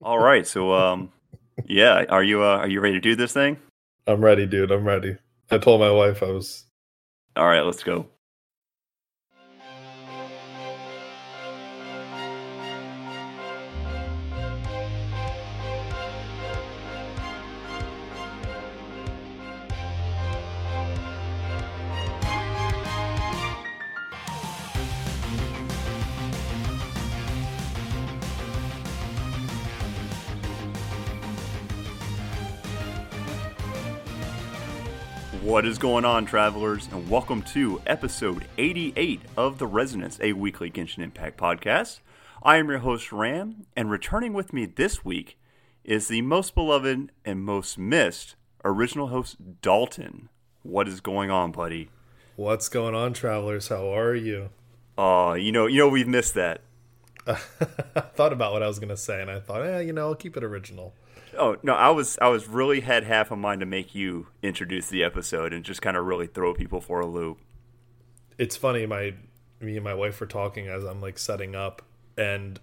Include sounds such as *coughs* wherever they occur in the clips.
All right, so um, yeah, are you uh, are you ready to do this thing? I'm ready, dude. I'm ready. I told my wife I was. All right, let's go. What is going on, travelers, and welcome to episode 88 of The Resonance, a weekly Genshin Impact podcast. I am your host, Ram, and returning with me this week is the most beloved and most missed original host, Dalton. What is going on, buddy? What's going on, travelers? How are you? Oh, uh, you know, you know, we've missed that. *laughs* I thought about what I was gonna say, and I thought, eh, you know, I'll keep it original. Oh no, I was I was really had half a mind to make you introduce the episode and just kind of really throw people for a loop. It's funny, my me and my wife were talking as I'm like setting up, and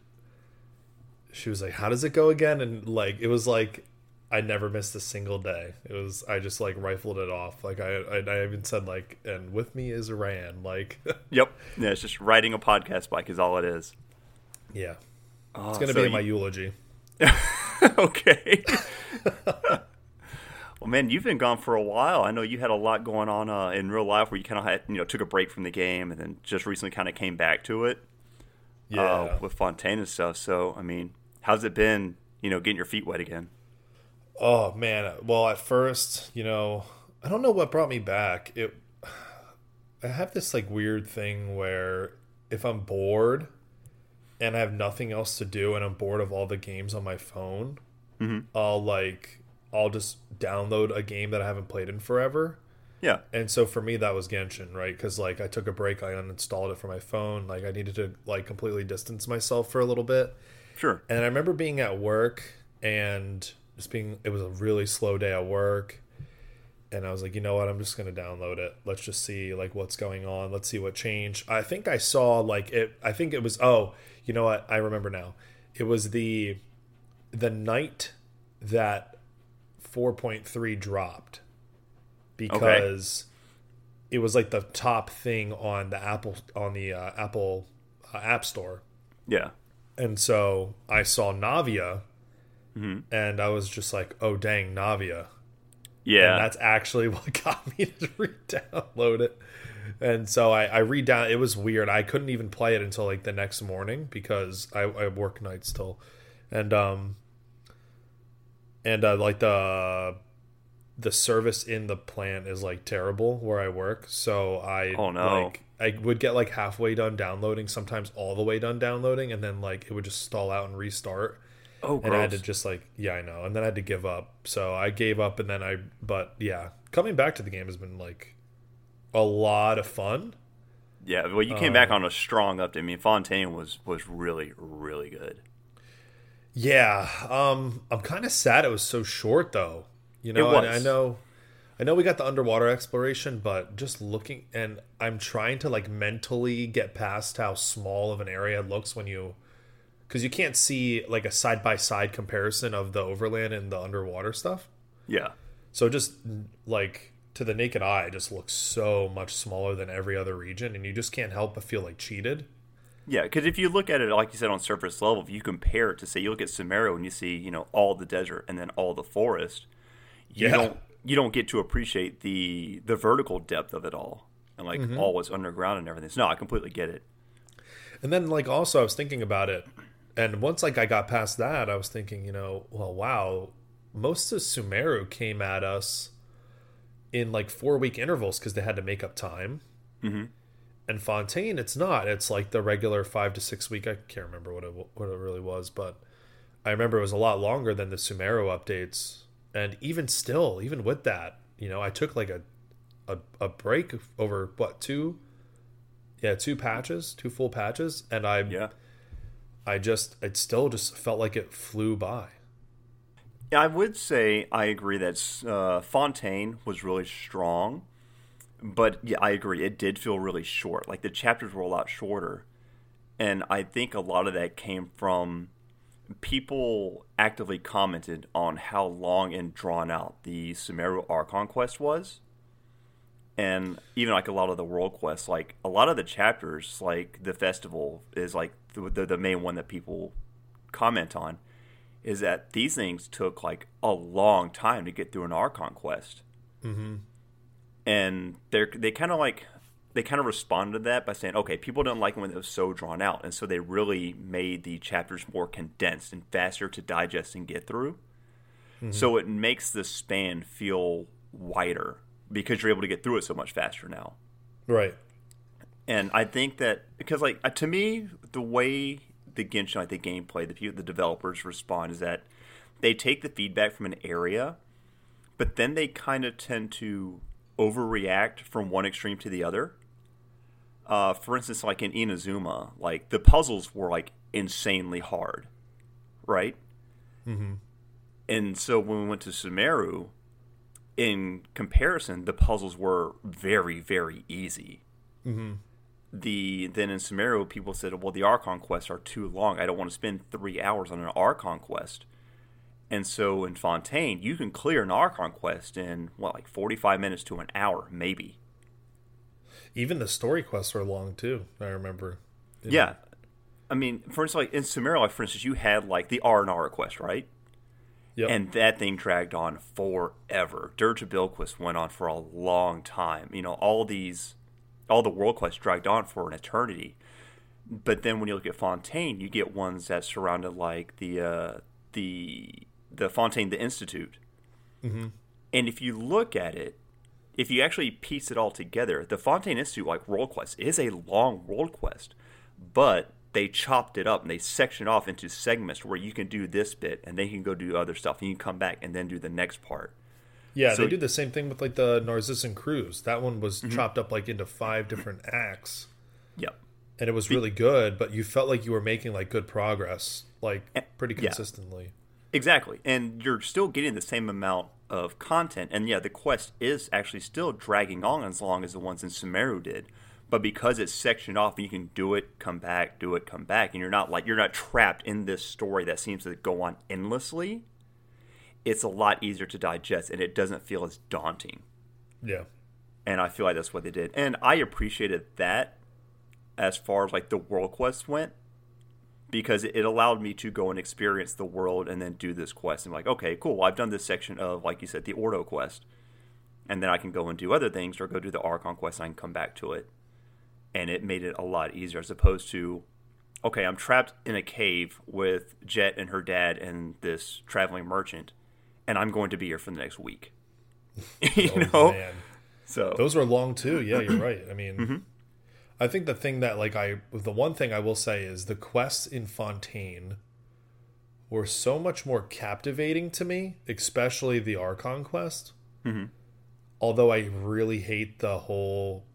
she was like, "How does it go again?" And like it was like I never missed a single day. It was I just like rifled it off. Like I I, I even said like, "And with me is Ram." Like, *laughs* yep, yeah, it's just riding a podcast bike is all it is. Yeah, oh, it's ah, gonna so be in my eulogy. *laughs* *laughs* okay. well, man, you've been gone for a while. I know you had a lot going on uh, in real life where you kind of had, you know, took a break from the game and then just recently kind of came back to it. Uh, yeah. Uh, with Fontaine and stuff. So, I mean, how's it been, you know, getting your feet wet again? Oh, man. Well, at first, you know, I don't know what brought me back. It, I have this like weird thing where if I'm bored, and I have nothing else to do and I'm bored of all the games on my phone, mm-hmm. I'll like I'll just download a game that I haven't played in forever. Yeah. And so for me that was Genshin, right? Cuz like I took a break, I uninstalled it from my phone, like I needed to like completely distance myself for a little bit. Sure. And I remember being at work and just being it was a really slow day at work and I was like, you know what, I'm just gonna download it. Let's just see like what's going on. Let's see what changed. I think I saw like it. I think it was oh, you know what? I remember now. It was the the night that 4.3 dropped because okay. it was like the top thing on the Apple on the uh, Apple uh, App Store. Yeah. And so I saw Navia mm-hmm. and I was just like, "Oh dang, Navia." Yeah. And that's actually *laughs* what got me to re-download it and so I, I read down. It was weird. I couldn't even play it until like the next morning because I, I work nights still, and um, and uh, like the the service in the plant is like terrible where I work. So I oh no. like I would get like halfway done downloading, sometimes all the way done downloading, and then like it would just stall out and restart. Oh, and I had to just like yeah, I know, and then I had to give up. So I gave up, and then I but yeah, coming back to the game has been like a lot of fun. Yeah, well, you came um, back on a strong update. I mean, Fontaine was was really really good. Yeah, um, I'm kind of sad it was so short though. You know, I know, I know we got the underwater exploration, but just looking and I'm trying to like mentally get past how small of an area it looks when you, because you can't see like a side by side comparison of the overland and the underwater stuff. Yeah. So just like to the naked eye just looks so much smaller than every other region and you just can't help but feel like cheated yeah because if you look at it like you said on surface level if you compare it to say you look at Sumeru and you see you know all the desert and then all the forest you yeah. don't you don't get to appreciate the the vertical depth of it all and like mm-hmm. all what's underground and everything so no i completely get it and then like also i was thinking about it and once like i got past that i was thinking you know well wow most of sumeru came at us in like four week intervals because they had to make up time. Mm-hmm. And Fontaine, it's not. It's like the regular five to six week. I can't remember what it what it really was, but I remember it was a lot longer than the Sumeru updates. And even still, even with that, you know, I took like a a, a break over what two, yeah, two patches, two full patches, and I yeah, I just it still just felt like it flew by. I would say I agree that uh, Fontaine was really strong, but yeah, I agree it did feel really short. Like the chapters were a lot shorter, and I think a lot of that came from people actively commented on how long and drawn out the Sumeru Archon quest was. And even like a lot of the world quests, like a lot of the chapters, like the festival is like the, the, the main one that people comment on, is that these things took like a long time to get through an Archon quest. Mm-hmm. And they're they kind of like they kind of responded to that by saying, okay, people didn't like it when it was so drawn out, and so they really made the chapters more condensed and faster to digest and get through. Mm-hmm. So it makes the span feel wider because you're able to get through it so much faster now. Right. And I think that because like uh, to me, the way the Genshin, like the gameplay, the people, the developers respond is that they take the feedback from an area, but then they kind of tend to overreact from one extreme to the other uh, for instance, like in Inazuma, like the puzzles were like insanely hard, right? Mm-hmm. And so when we went to Sumeru, in comparison, the puzzles were very, very easy. Mm-hmm. The then in Sumeru, people said, "Well, the Archon quests are too long. I don't want to spend three hours on an Archon quest." And so in Fontaine, you can clear an Archon quest in what, like forty-five minutes to an hour, maybe. Even the story quests were long too. I remember. Yeah, I mean, for instance, like in Sumeru, like for instance, you had like the Aranara quest, right? Yep. And that thing dragged on forever. Dirge of Bilquis went on for a long time. You know, all these, all the world quests dragged on for an eternity. But then when you look at Fontaine, you get ones that surrounded like the uh, the the Fontaine the Institute. Mm-hmm. And if you look at it, if you actually piece it all together, the Fontaine Institute, like World Quest, is a long World Quest, but they chopped it up and they sectioned off into segments where you can do this bit and then you can go do other stuff and you can come back and then do the next part. Yeah, so, they do the same thing with like the Narzissenkreuz. That one was mm-hmm. chopped up like into five different acts. Yep. And it was really good, but you felt like you were making like good progress, like pretty consistently. Yeah. Exactly. And you're still getting the same amount of content. And yeah, the quest is actually still dragging on as long as the ones in Sumeru did. But because it's sectioned off, you can do it, come back, do it, come back, and you're not like you're not trapped in this story that seems to go on endlessly. It's a lot easier to digest, and it doesn't feel as daunting. Yeah, and I feel like that's what they did, and I appreciated that as far as like the world quest went because it allowed me to go and experience the world and then do this quest. And like, okay, cool. I've done this section of, like you said, the Ordo quest, and then I can go and do other things or go do the Archon quest. and I can come back to it, and it made it a lot easier as opposed to, okay, I'm trapped in a cave with Jeht and her dad and this traveling merchant, and I'm going to be here for the next week. *laughs* you oh, know, man. so those were long too. Yeah, you're *clears throat* right. I mean. Mm-hmm I think the thing that like I the one thing I will say is the quests in Fontaine were so much more captivating to me, especially the Archon quest. Mm-hmm. Although I really hate the whole.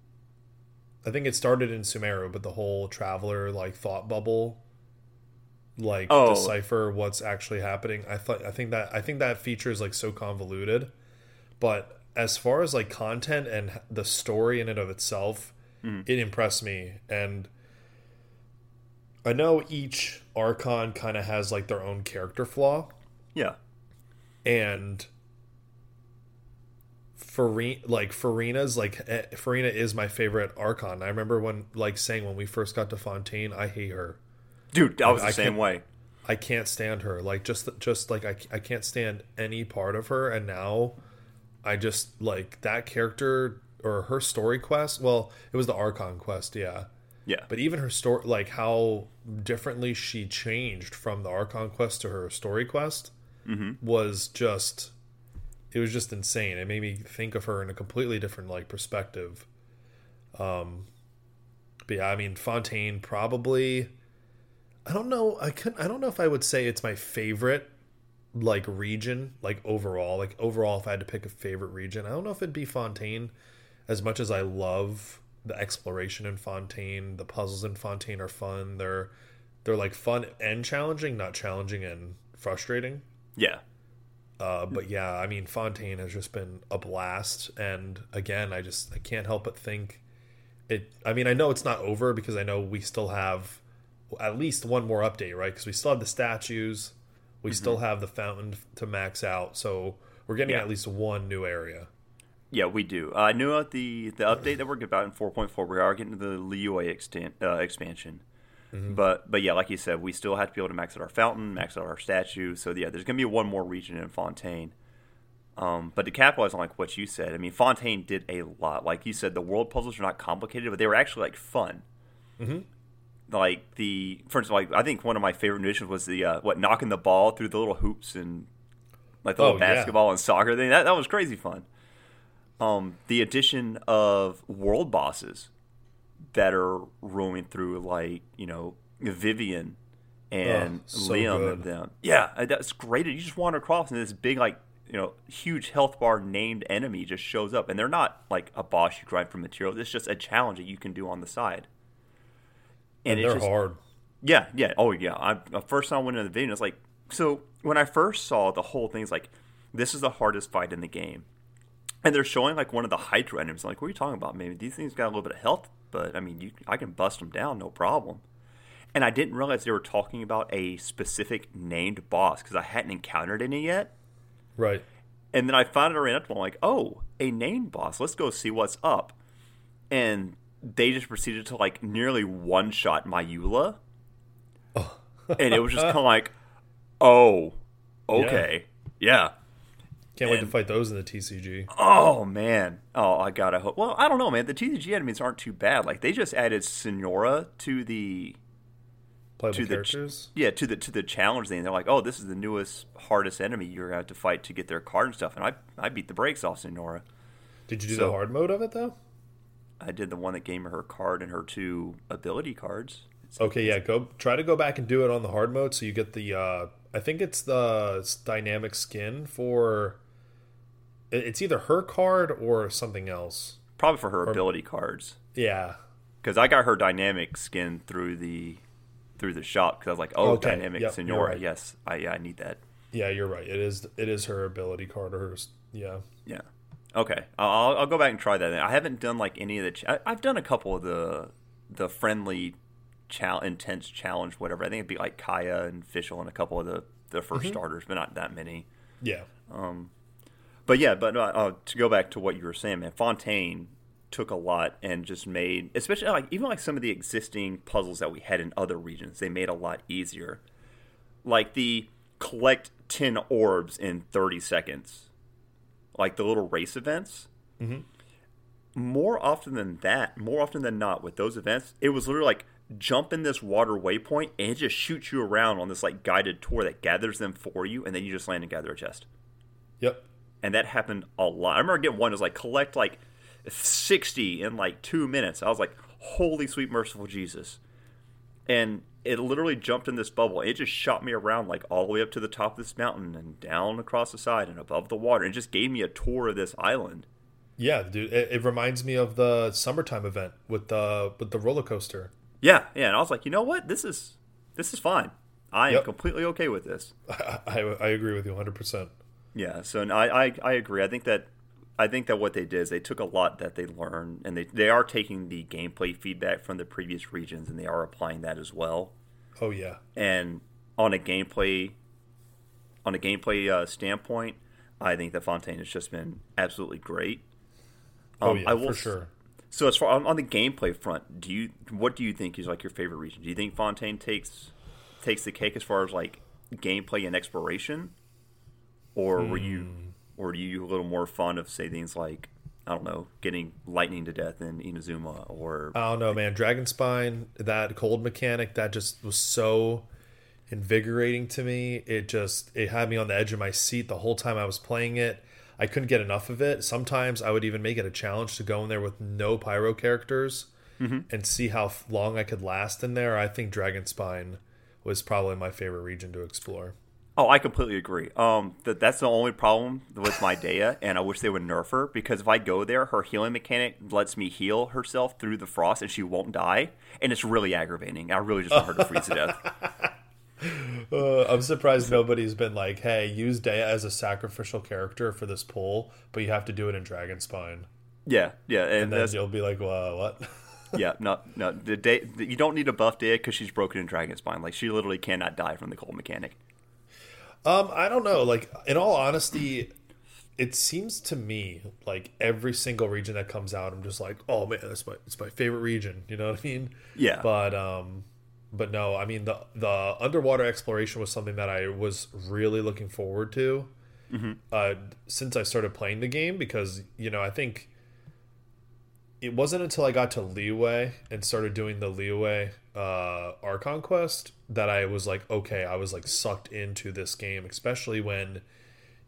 I think it started in Sumeru, but the whole traveler like thought bubble, like oh. decipher what's actually happening. I thought I think that I think that feature is like so convoluted, but as far as like content and the story in and of itself mm. it impressed me. And I know each Archon kind of has like their own character flaw. Yeah. And Furina, like Furina's like Furina is my favorite Archon. I remember when like saying when we first got to Fontaine, I hate her. Dude, I was the same way. I can't stand her. Like just just like I I can't stand any part of her and now I just like that character or her story quest. Well, it was the Archon quest, yeah. Yeah. But even her story, like how differently she changed from the Archon quest to her story quest, mm-hmm. was just, it was just insane. It made me think of her in a completely different like perspective. Um, but yeah, I mean Fontaine probably. I don't know. I could. I don't know if I would say it's my favorite like region like overall like overall if i had to pick a favorite region i don't know if it'd be fontaine as much as I love the exploration in Fontaine, the puzzles in Fontaine are fun. They're they're like fun and challenging, not challenging and frustrating. Yeah. Uh, but yeah, I mean Fontaine has just been a blast, and again, I just I can't help but think it. I mean, I know it's not over because I know we still have at least one more update, right? Because we still have the statues, we Mm-hmm. still have the fountain to max out, so we're getting Yeah. at least one new area. Yeah, we do. I knew at the the update that we're about in 4.4, we are getting to the Liyue extent, uh, expansion. But but yeah, like you said, we still have to be able to max out our fountain, max out our statue. So yeah, there's gonna be one more region in Fontaine. Um, but to capitalize on like what you said, I mean, Fontaine did a lot. Like you said, the world puzzles are not complicated, but they were actually like fun. Mhm. Like the, for instance, like I think one of my favorite missions was the uh, what knocking the ball through the little hoops and like the Oh, little yeah. basketball and soccer thing. That that was crazy fun. Um, the addition of world bosses that are roaming through, like you know Vivian and Oh, so Liam good. and them. Yeah, uh, that's great. You just wander across, and this big, like you know, huge health bar named enemy just shows up, and they're not like a boss you grind for materials. It's just a challenge that you can do on the side. And, they're just, hard. yeah, yeah. Oh, yeah. I, first time I went into the video, it's like, so when I first saw the whole thing, it's like, this is the hardest fight in the game. And they're showing like one of the Hydra enemies. I'm like, what are you talking about? Maybe these things got a little bit of health, but I mean, you, I can bust them down, no problem. And I didn't realize they were talking about a specific named boss because I hadn't encountered any yet. Right. And then I found it ran up to I'm like, oh, a named boss. Let's go see what's up. And they just proceeded to like nearly one shot my Eula. Oh. and it was just *laughs* kind of like, oh, okay. Yeah. Can't wait to fight those in the TCG. Oh, man. Oh, I gotta hope. Well, I don't know, man. The TCG enemies aren't too bad. Like, they just added Signora to the. Playable to the. Yeah, to the to the challenge thing. They're like, oh, this is the newest, hardest enemy you're going to have to fight to get their card and stuff. And I, I beat the brakes off Signora. Did you do so- the hard mode of it though? I did the one that gave her her card and her two ability cards. It's- Okay, yeah. Go try to go back and do it on the hard mode, so you get the. uh I think it's the dynamic skin for. It's either her card or something else. Probably for her ability cards. Yeah. Because I got her dynamic skin through the through the shop. Because I was like, oh, Okay, dynamic yep, Signora. right. Yes, I yeah, I need that. Yeah, you're right. It is. It is her ability card or hers. Yeah. Yeah. Okay. I'll, I'll go back and try that. I haven't done like any of the. Ch- I, I've done a couple of the the friendly, chal- intense challenge, whatever. I think it'd be like Kaeya and Fischl and a couple of the the 1st starters, but not that many. Yeah. Um, But yeah, but uh, uh, to go back to what you were saying, man, Fontaine took a lot and just made, especially like even like some of the existing puzzles that we had in other regions, they made a lot easier. Like the collect ten orbs in thirty seconds, like the little race events. Mm-hmm. More often than that, more often than not, with those events, it was literally like jump in this water waypoint and it just shoots you around on this like guided tour that gathers them for you, and then you just land and gather a chest Yep. and that happened a lot. I remember getting one was like collect like sixty in like two minutes. I was like, holy sweet merciful Jesus! And it literally jumped in this bubble. It just shot me around like all the way up to the top of this mountain and down across the side and above the water. and just gave me a tour of this island. Yeah, dude. It, it reminds me of the summertime event with the with the roller coaster. Yeah, yeah. And I was like, you know what? This is this is fine. I am completely okay with this. *laughs* I, I, I agree with you 100. percent Yeah, so and I, I I agree. I think that I think that what they did is they took a lot that they learned and they they are taking the gameplay feedback from the previous regions and they are applying that as well. Oh yeah. And on a gameplay on a gameplay uh, standpoint, I think that Fontaine has just been absolutely great. Oh Um, yeah, I will for sure. So as far on, on the gameplay front, do you what do you think is like your favorite region? Do you think Fontaine takes takes the cake as far as like gameplay and exploration, or were you Hmm. Or are you a little more fond of say things like I don't know, getting lightning to death in Inazuma or I don't know, man. Dragon Spine, that cold mechanic, that just was so invigorating to me. It just it had me on the edge of my seat the whole time I was playing it. I couldn't get enough of it. Sometimes I would even make it a challenge to go in there with no pyro characters mm-hmm. and see how long I could last in there. I think Dragon Spine was probably my favorite region to explore. Oh, I completely agree. Um, that that's the only problem with my Dehya, and I wish they would nerf her because if I go there, her healing mechanic lets me heal herself through the frost, and she won't die, and it's really aggravating. I really just want her to freeze to death. *laughs* Uh, I'm surprised nobody's been like, "Hey, use Dehya as a sacrificial character for this pull, but you have to do it in Dragon Spine." Yeah, yeah, and, And then that's you'll be like, "Well, what?" yeah, no, no. The day you don't need a buff Dehya because she's broken in Dragon Spine. Like she literally cannot die from the cold mechanic. Um, I don't know. Like in all honesty, it seems to me like every single region that comes out, I'm just like, oh man, that's my it's my favorite region. You know what I mean? Yeah. But um, but no, I mean the the underwater exploration was something that I was really looking forward to. Mm-hmm. Uh, since I started playing the game, because you know I think it wasn't until I got to Liyue and started doing the Liyue uh, Archon quest that I was like, okay, I was like sucked into this game, especially when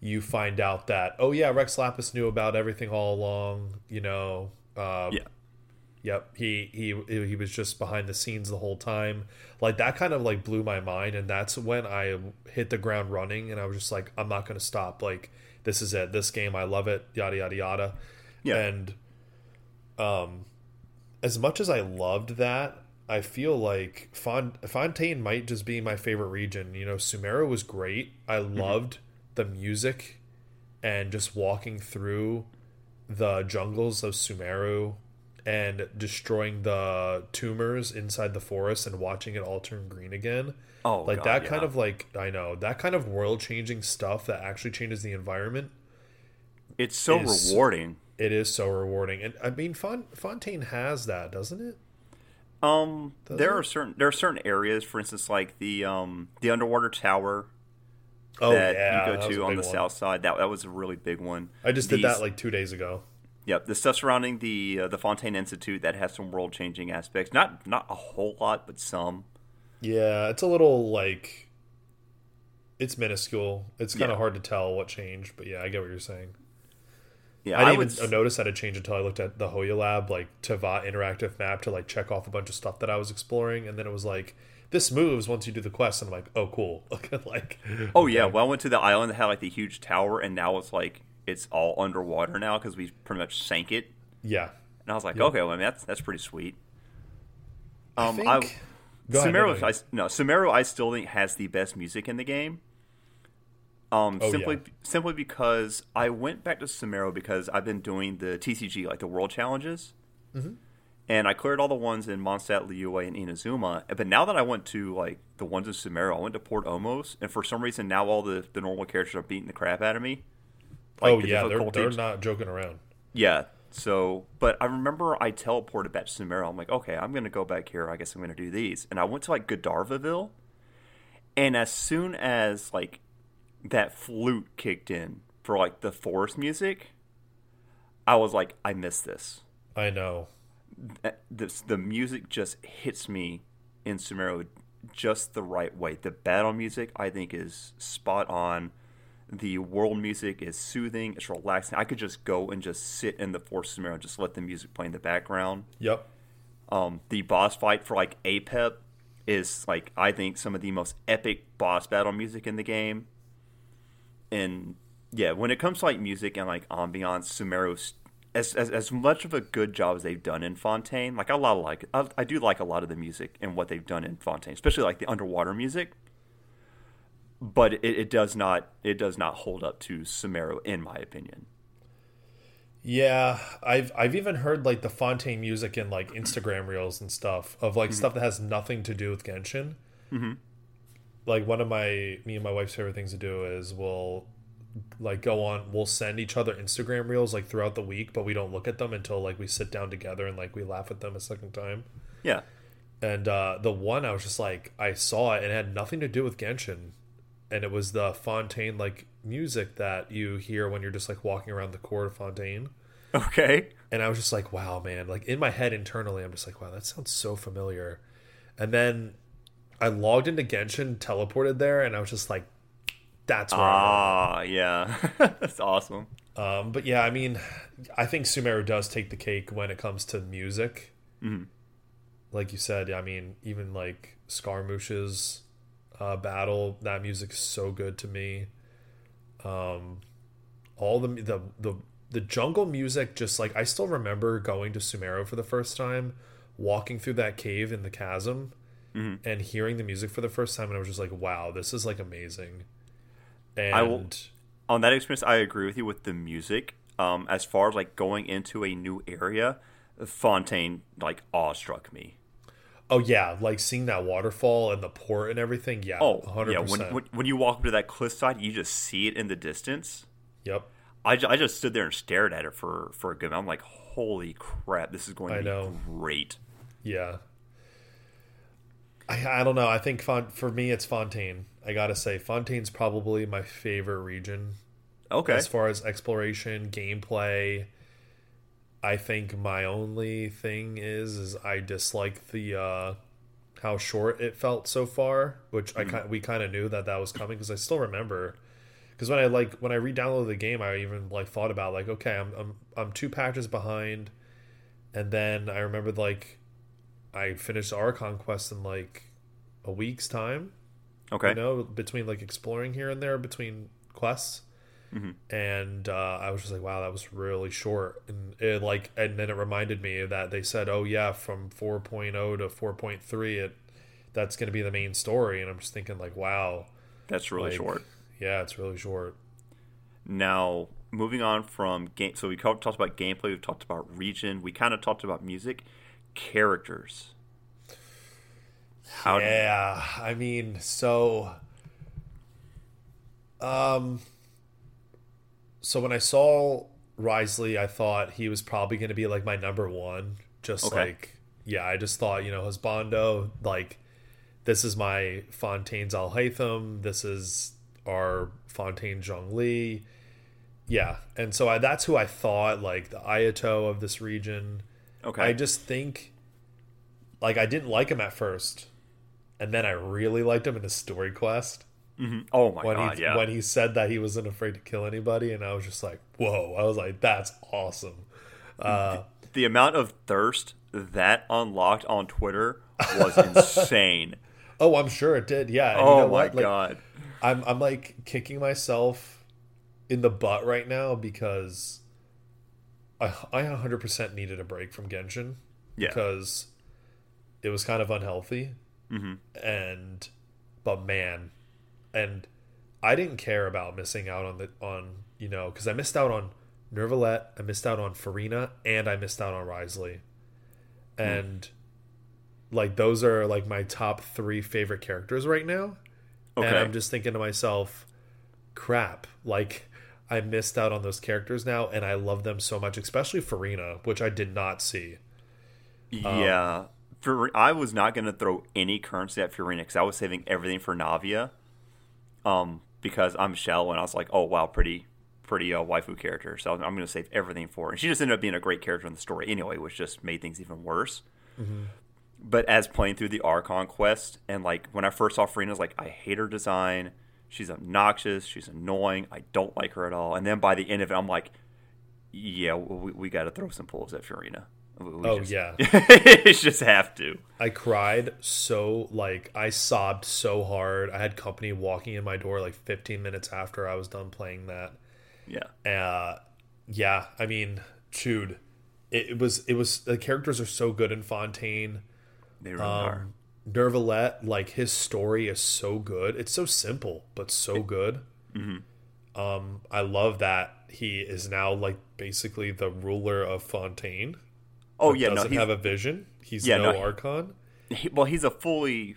you find out that oh yeah, Rex Lapis knew about everything all along. You know, uh, yeah, yep. He he he was just behind the scenes the whole time. Like that kind of like blew my mind, and that's when I hit the ground running, and I was just like, I'm not gonna stop. Like this is it. This game, I love it. Yada yada yada. Yeah. And um, as much as I loved that, I feel like Font- Fontaine might just be my favorite region. You know, Sumeru was great. I loved the music and just walking through the jungles of Sumeru and destroying the tumors inside the forest and watching it all turn green again. Oh, like God, that yeah. kind of like I know that kind of world changing stuff that actually changes the environment. It's so is- rewarding. It is so rewarding, and I mean, Font- Fontaine has that, doesn't it? Um, Does there it? are certain there are certain areas, for instance, like the um the underwater tower Oh that yeah, you that go was to on the one. south side. That that was a really big one. I just did that like two days ago. Yep, the stuff surrounding the uh, the Fontaine Institute that has some world changing aspects. Not not a whole lot, but some. Yeah, it's a little like it's minuscule. It's kind Yeah. of hard to tell what changed, but yeah, I get what you're saying. Yeah, I I, didn't would. even notice that it changed until I looked at the HoYoLAB, like Teyvat interactive map to like check off a bunch of stuff that I was exploring, and then it was like this moves once you do the quest, and I'm like, oh cool, *laughs* like Oh yeah, well, I went to the island that had like the huge tower, and now it's like it's all underwater now because we pretty much sank it. yeah. And I was like, okay, well, I mean, that's that's pretty sweet. Um, think- I, Go Sumeru, no, I, no, Sumeru, I still think has the best music in the game. Um, Oh, simply yeah. simply because I went back to Sumeru because I've been doing the TCG, like the World Challenges, Mm-hmm. and I cleared all the ones in Mondstadt, Liyue, and Inazuma. But now that I went to like the ones in Sumeru, I went to Port Ormos, and for some reason now all the, the normal characters are beating the crap out of me. Like, oh the yeah, they're they're not joking around. yeah. So, but I remember I teleported back to Sumeru. I'm like, okay, I'm going to go back here. I guess I'm going to do these. And I went to like Gandharva Ville. And as soon as like that flute kicked in for like the forest music, I was like, I miss this. I know. This the music just hits me in Sumeru just the right way. The battle music I think is spot on. The world music is soothing. It's relaxing. I could just go and just sit in the forest Sumeru and just let the music play in the background. Yep. Um, the boss fight for like Apep is like I think some of the most epic boss battle music in the game. And yeah, when it comes to like music and like ambiance, Sumeru's as, as as much of a good job as they've done in Fontaine, like a lot of like I, I do like a lot of the music and what they've done in Fontaine, especially like the underwater music. But it, it does not it does not hold up to Sumeru in my opinion. Yeah, I've I've even heard like the Fontaine music in like Instagram reels and stuff of like stuff that has nothing to do with Genshin. Mm-hmm. Like one of my me and my wife's favorite things to do is we'll like go on we'll send each other Instagram reels like throughout the week, but we don't look at them until like we sit down together and like we laugh at them a second time. Yeah. And uh, the one I was just like I saw it and it had nothing to do with Genshin, and it was the Fontaine like music that you hear when you're just like walking around the court of Fontaine. Okay. And I was just like, wow, man. Like in my head internally, I'm just like, wow, that sounds so familiar. And then I logged into Genshin, teleported there, and I was just like, that's where Ah, yeah. *laughs* That's awesome. Um, but yeah, I mean, I think Sumeru does take the cake when it comes to music. Mhm. Like you said, I mean, even like Scaramouche's uh, battle, that music is so good to me. Um, all the the the the jungle music, just like I still remember going to Sumeru for the first time, walking through that cave in the chasm, Mm-hmm. and hearing the music for the first time, and I was just like, wow, this is like amazing. And I will- on that experience, I agree with you with the music. Um, as far as like going into a new area, Fontaine like awestruck me. Oh yeah, like seeing that waterfall and the port and everything. Yeah. Oh, 100%. yeah. When, when when you walk up to that cliffside, you just see it in the distance. Yep. I, I just stood there and stared at it for for a good. I'm like, holy crap, this is going to I be know. great. Yeah. I, I don't know. I think Font, for me, it's Fontaine. I gotta say, Fontaine's probably my favorite region Okay, as far as exploration, gameplay. I think my only thing is, is I dislike the uh, how short it felt so far, which I kind we kind of knew that that was coming because I still remember. Because when I like when I re-downloaded the game, I even like thought about like, okay, I'm I'm I'm two patches behind, and then I remembered like I finished Archon quest in like a week's time okay, you know, between like exploring here and there between quests. And uh, I was just like, wow, that was really short. And it like, and then it reminded me that they said, oh yeah, from 4.0 to 4.3, it that's going to be the main story. And I'm just thinking like, wow, that's really like, short. Yeah, it's really short. Now, moving on from game, so we talked about gameplay, we've talked about region, we kind of talked about music, characters. How yeah, I mean, so um so when I saw Wriothesley, I thought he was probably going to be like my number 1, just Okay. like yeah, I just thought, you know, Husbando, like this is my Fontaine's Fontaine Alhaitham, this is our Fontaine Zhongli. Yeah, and so I, that's who I thought like the Ayato of this region. Okay, I just think, like, I didn't like him at first, and then I really liked him in his story quest Mhm. oh my when god, he yeah, when he said that he wasn't afraid to kill anybody, and I was just like, whoa! I was like, that's awesome. Uh, the amount of thirst that unlocked on Twitter was *laughs* insane. oh, I'm sure it did. Yeah. and oh you know my? Like, god, I'm I'm like kicking myself in the butt right now because I I 100% needed a break from Genshin yeah, because it was kind of unhealthy. Mhm. And but man, and I didn't care about missing out on the on you know because I missed out on Neuvillette, I missed out on Furina, and I missed out on Wriothesley, and like those are like my top three favorite characters right now. okay, And I'm just thinking to myself, crap, like I missed out on those characters now, and I love them so much, especially Furina, which I did not see. yeah. For, I was not going to throw any currency at Furina because I was saving everything for Navia. Um, because I'm Shell, and I was like, oh wow, pretty, pretty uh, waifu character. So I'm going to save everything for her. And she just ended up being a great character in the story anyway, which just made things even worse. But as playing through the Archon quest, and like when I first saw Furina, I was like, I hate her design. She's obnoxious. She's annoying. I don't like her at all. And then by the end of it, I'm like, yeah, we, we got to throw some pulls at Furina. We- Oh, just- yeah. *laughs* it's just have to. I cried so like I sobbed so hard. I had company walking in my door like 15 minutes after I was done playing that. Yeah. Uh yeah, I mean, dude, it, it was it was the characters are so good in Fontaine. They really are. Neuvillette, like his story is so good. It's so simple, but so good. Mm-hmm. Um, I love that he is now like basically the ruler of Fontaine. Oh yeah, no, doesn't he's, have a vision. He's Yeah, no, no, Archon. he, well, he's a fully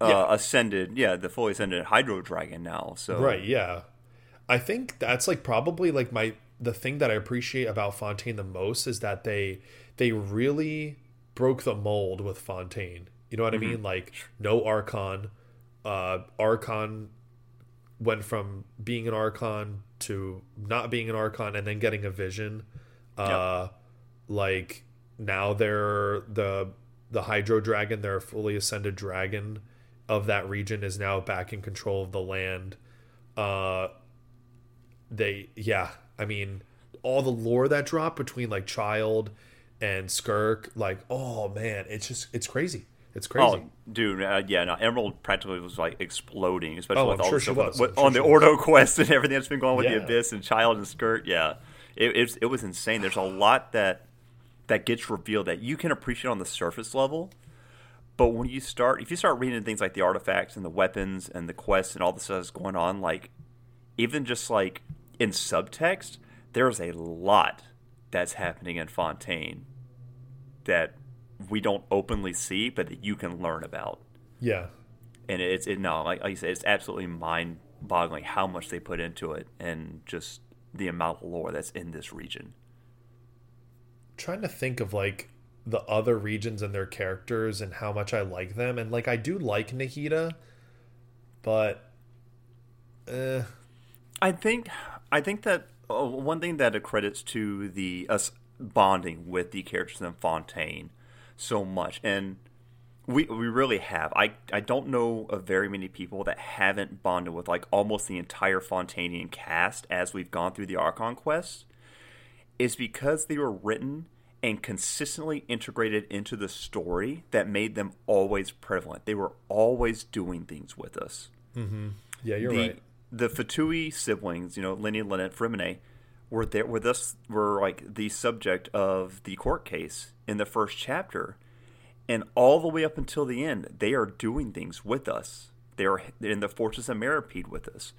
uh, Yeah. ascended, yeah, the fully ascended Hydro Dragon now. So Right, yeah. I think that's like probably like my the thing that I appreciate about Fontaine the most is that they they really broke the mold with Fontaine. You know what I mean? Like no Archon. Uh Archon went from being an Archon to not being an Archon and then getting a vision. Uh like now they're the the Hydro Dragon, their fully ascended dragon of that region is now back in control of the land. Uh they yeah, I mean all the lore that dropped between like Childe and Skirk, like oh man, it's just it's crazy. It's crazy. Oh, dude, uh, yeah, no, Emerald practically was like exploding, especially Oh, with I'm all sure the stuff with- sure on the. Ordo *laughs* quest and everything that's been going on with the Abyss and Childe and Skirk. Yeah, it, it's it was insane. There's a lot that that gets revealed that you can appreciate on the surface level, but when you start, if you start reading things like the artifacts and the weapons and the quests and all the stuff that's going on, like even just like in subtext, there's a lot that's happening in Fontaine that we don't openly see, but that you can learn about. Yeah. And it's it no like, like you said, it's absolutely mind boggling how much they put into it and just the amount of lore that's in this region. trying to think of like the other regions and their characters and how much I like them. And like I do like Nahida, but eh, I think I think that uh, one thing that accredits to the us bonding with the characters in Fontaine so much, and we we really have. I I don't know of very many people that haven't bonded with like almost the entire Fontainian cast as we've gone through the Archon quest. Is because they were written and consistently integrated into the story that made them always prevalent. They were always doing things with us mm-hmm. yeah, you're the right. the Fatui siblings, you know, Lyney, Lynette, Freminet, were there were this were like the subject of the court case in the first chapter, and all the way up until the end, they are doing things with us. They are in the Fortress of Meropide with us.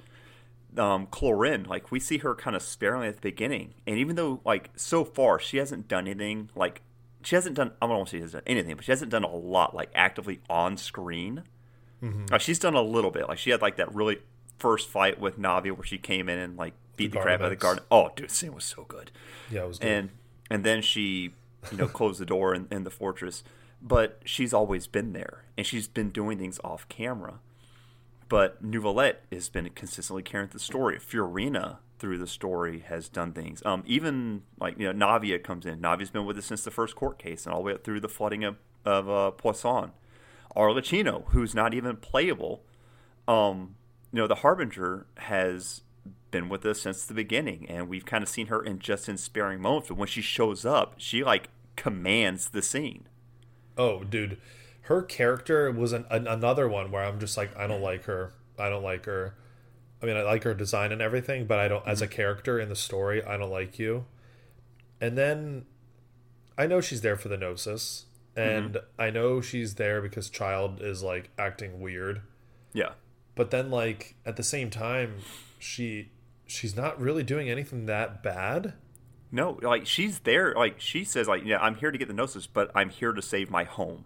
Um, Clorinde, like we see her kind of sparingly at the beginning, and even though like so far she hasn't done anything, like she hasn't done I don't want to say she hasn't done anything, but she hasn't done a lot like actively on screen. Uh, she's done a little bit. Like she had like that really first fight with Navi where she came in and like beat the, The crap out of the garden. Oh, dude, the scene was so good. Yeah, it was good. And and then she, you know, *laughs* closed the door in, in the fortress. But she's always been there, and she's been doing things off camera. But Neuvillette has been consistently carrying the story. Furina through the story has done things. Um, even like you know, Navia comes in. Navia's been with us since the first court case, and all the way up through the flooding of of uh, Poisson. Arlecchino, who's not even playable, um, you know, the Harbinger has been with us since the beginning, and we've kind of seen her in just in sparing moments. But when she shows up, she like commands the scene. Oh, dude, her character was an, an, another one where I'm just like, I don't like her. I don't like her. I mean, I like her design and everything, but I don't, as a mm-hmm. character in the story, I don't like you. And then I know she's there for the Gnosis, mm-hmm. and I know she's there because Childe is like acting weird. Yeah, But then, like, at the same time, she she's not really doing anything that bad. no, like she's there. Like she says, like yeah, I'm here to get the gnosis, but I'm here to save my home.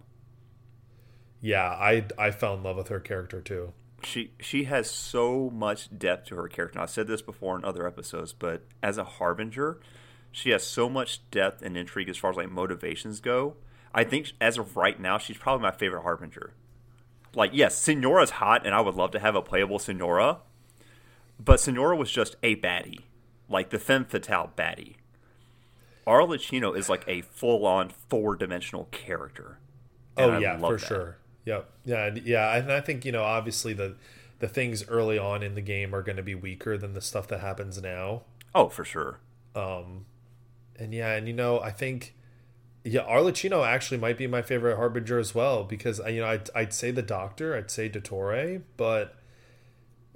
Yeah, I I fell in love with her character too. she she has so much depth to her character. And I've said this before in other episodes, but as a harbinger, she has so much depth and intrigue as far as like motivations go. I think as of right now, she's probably my favorite harbinger. Like, yes, Signora's hot, and I would love to have a playable Signora, but Signora was just a baddie, like the femme fatale baddie. Arlecchino is like a full-on four-dimensional character. Oh yeah, for that. sure. Yep. Yeah, yeah, and I think you know obviously the the things early on in the game are going to be weaker than the stuff that happens now. Oh, for sure. Um, and yeah, and you know I think yeah, Arlecchino actually might be my favorite harbinger as well because uh, you know I'd, I'd say the Doctor, I'd say Dottore, but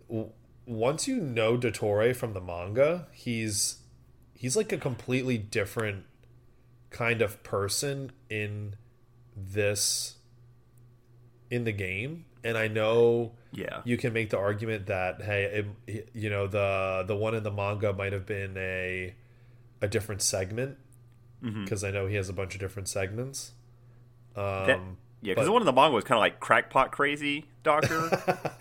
w- once you know Dottore from the manga, he's he's like a completely different kind of person in this in the game and i know Yeah. you can make the argument that hey it, you know the the one in the manga might have been a a different segment because i know he has a bunch of different segments um That- yeah, because the one in the manga was kind of like crackpot crazy doctor.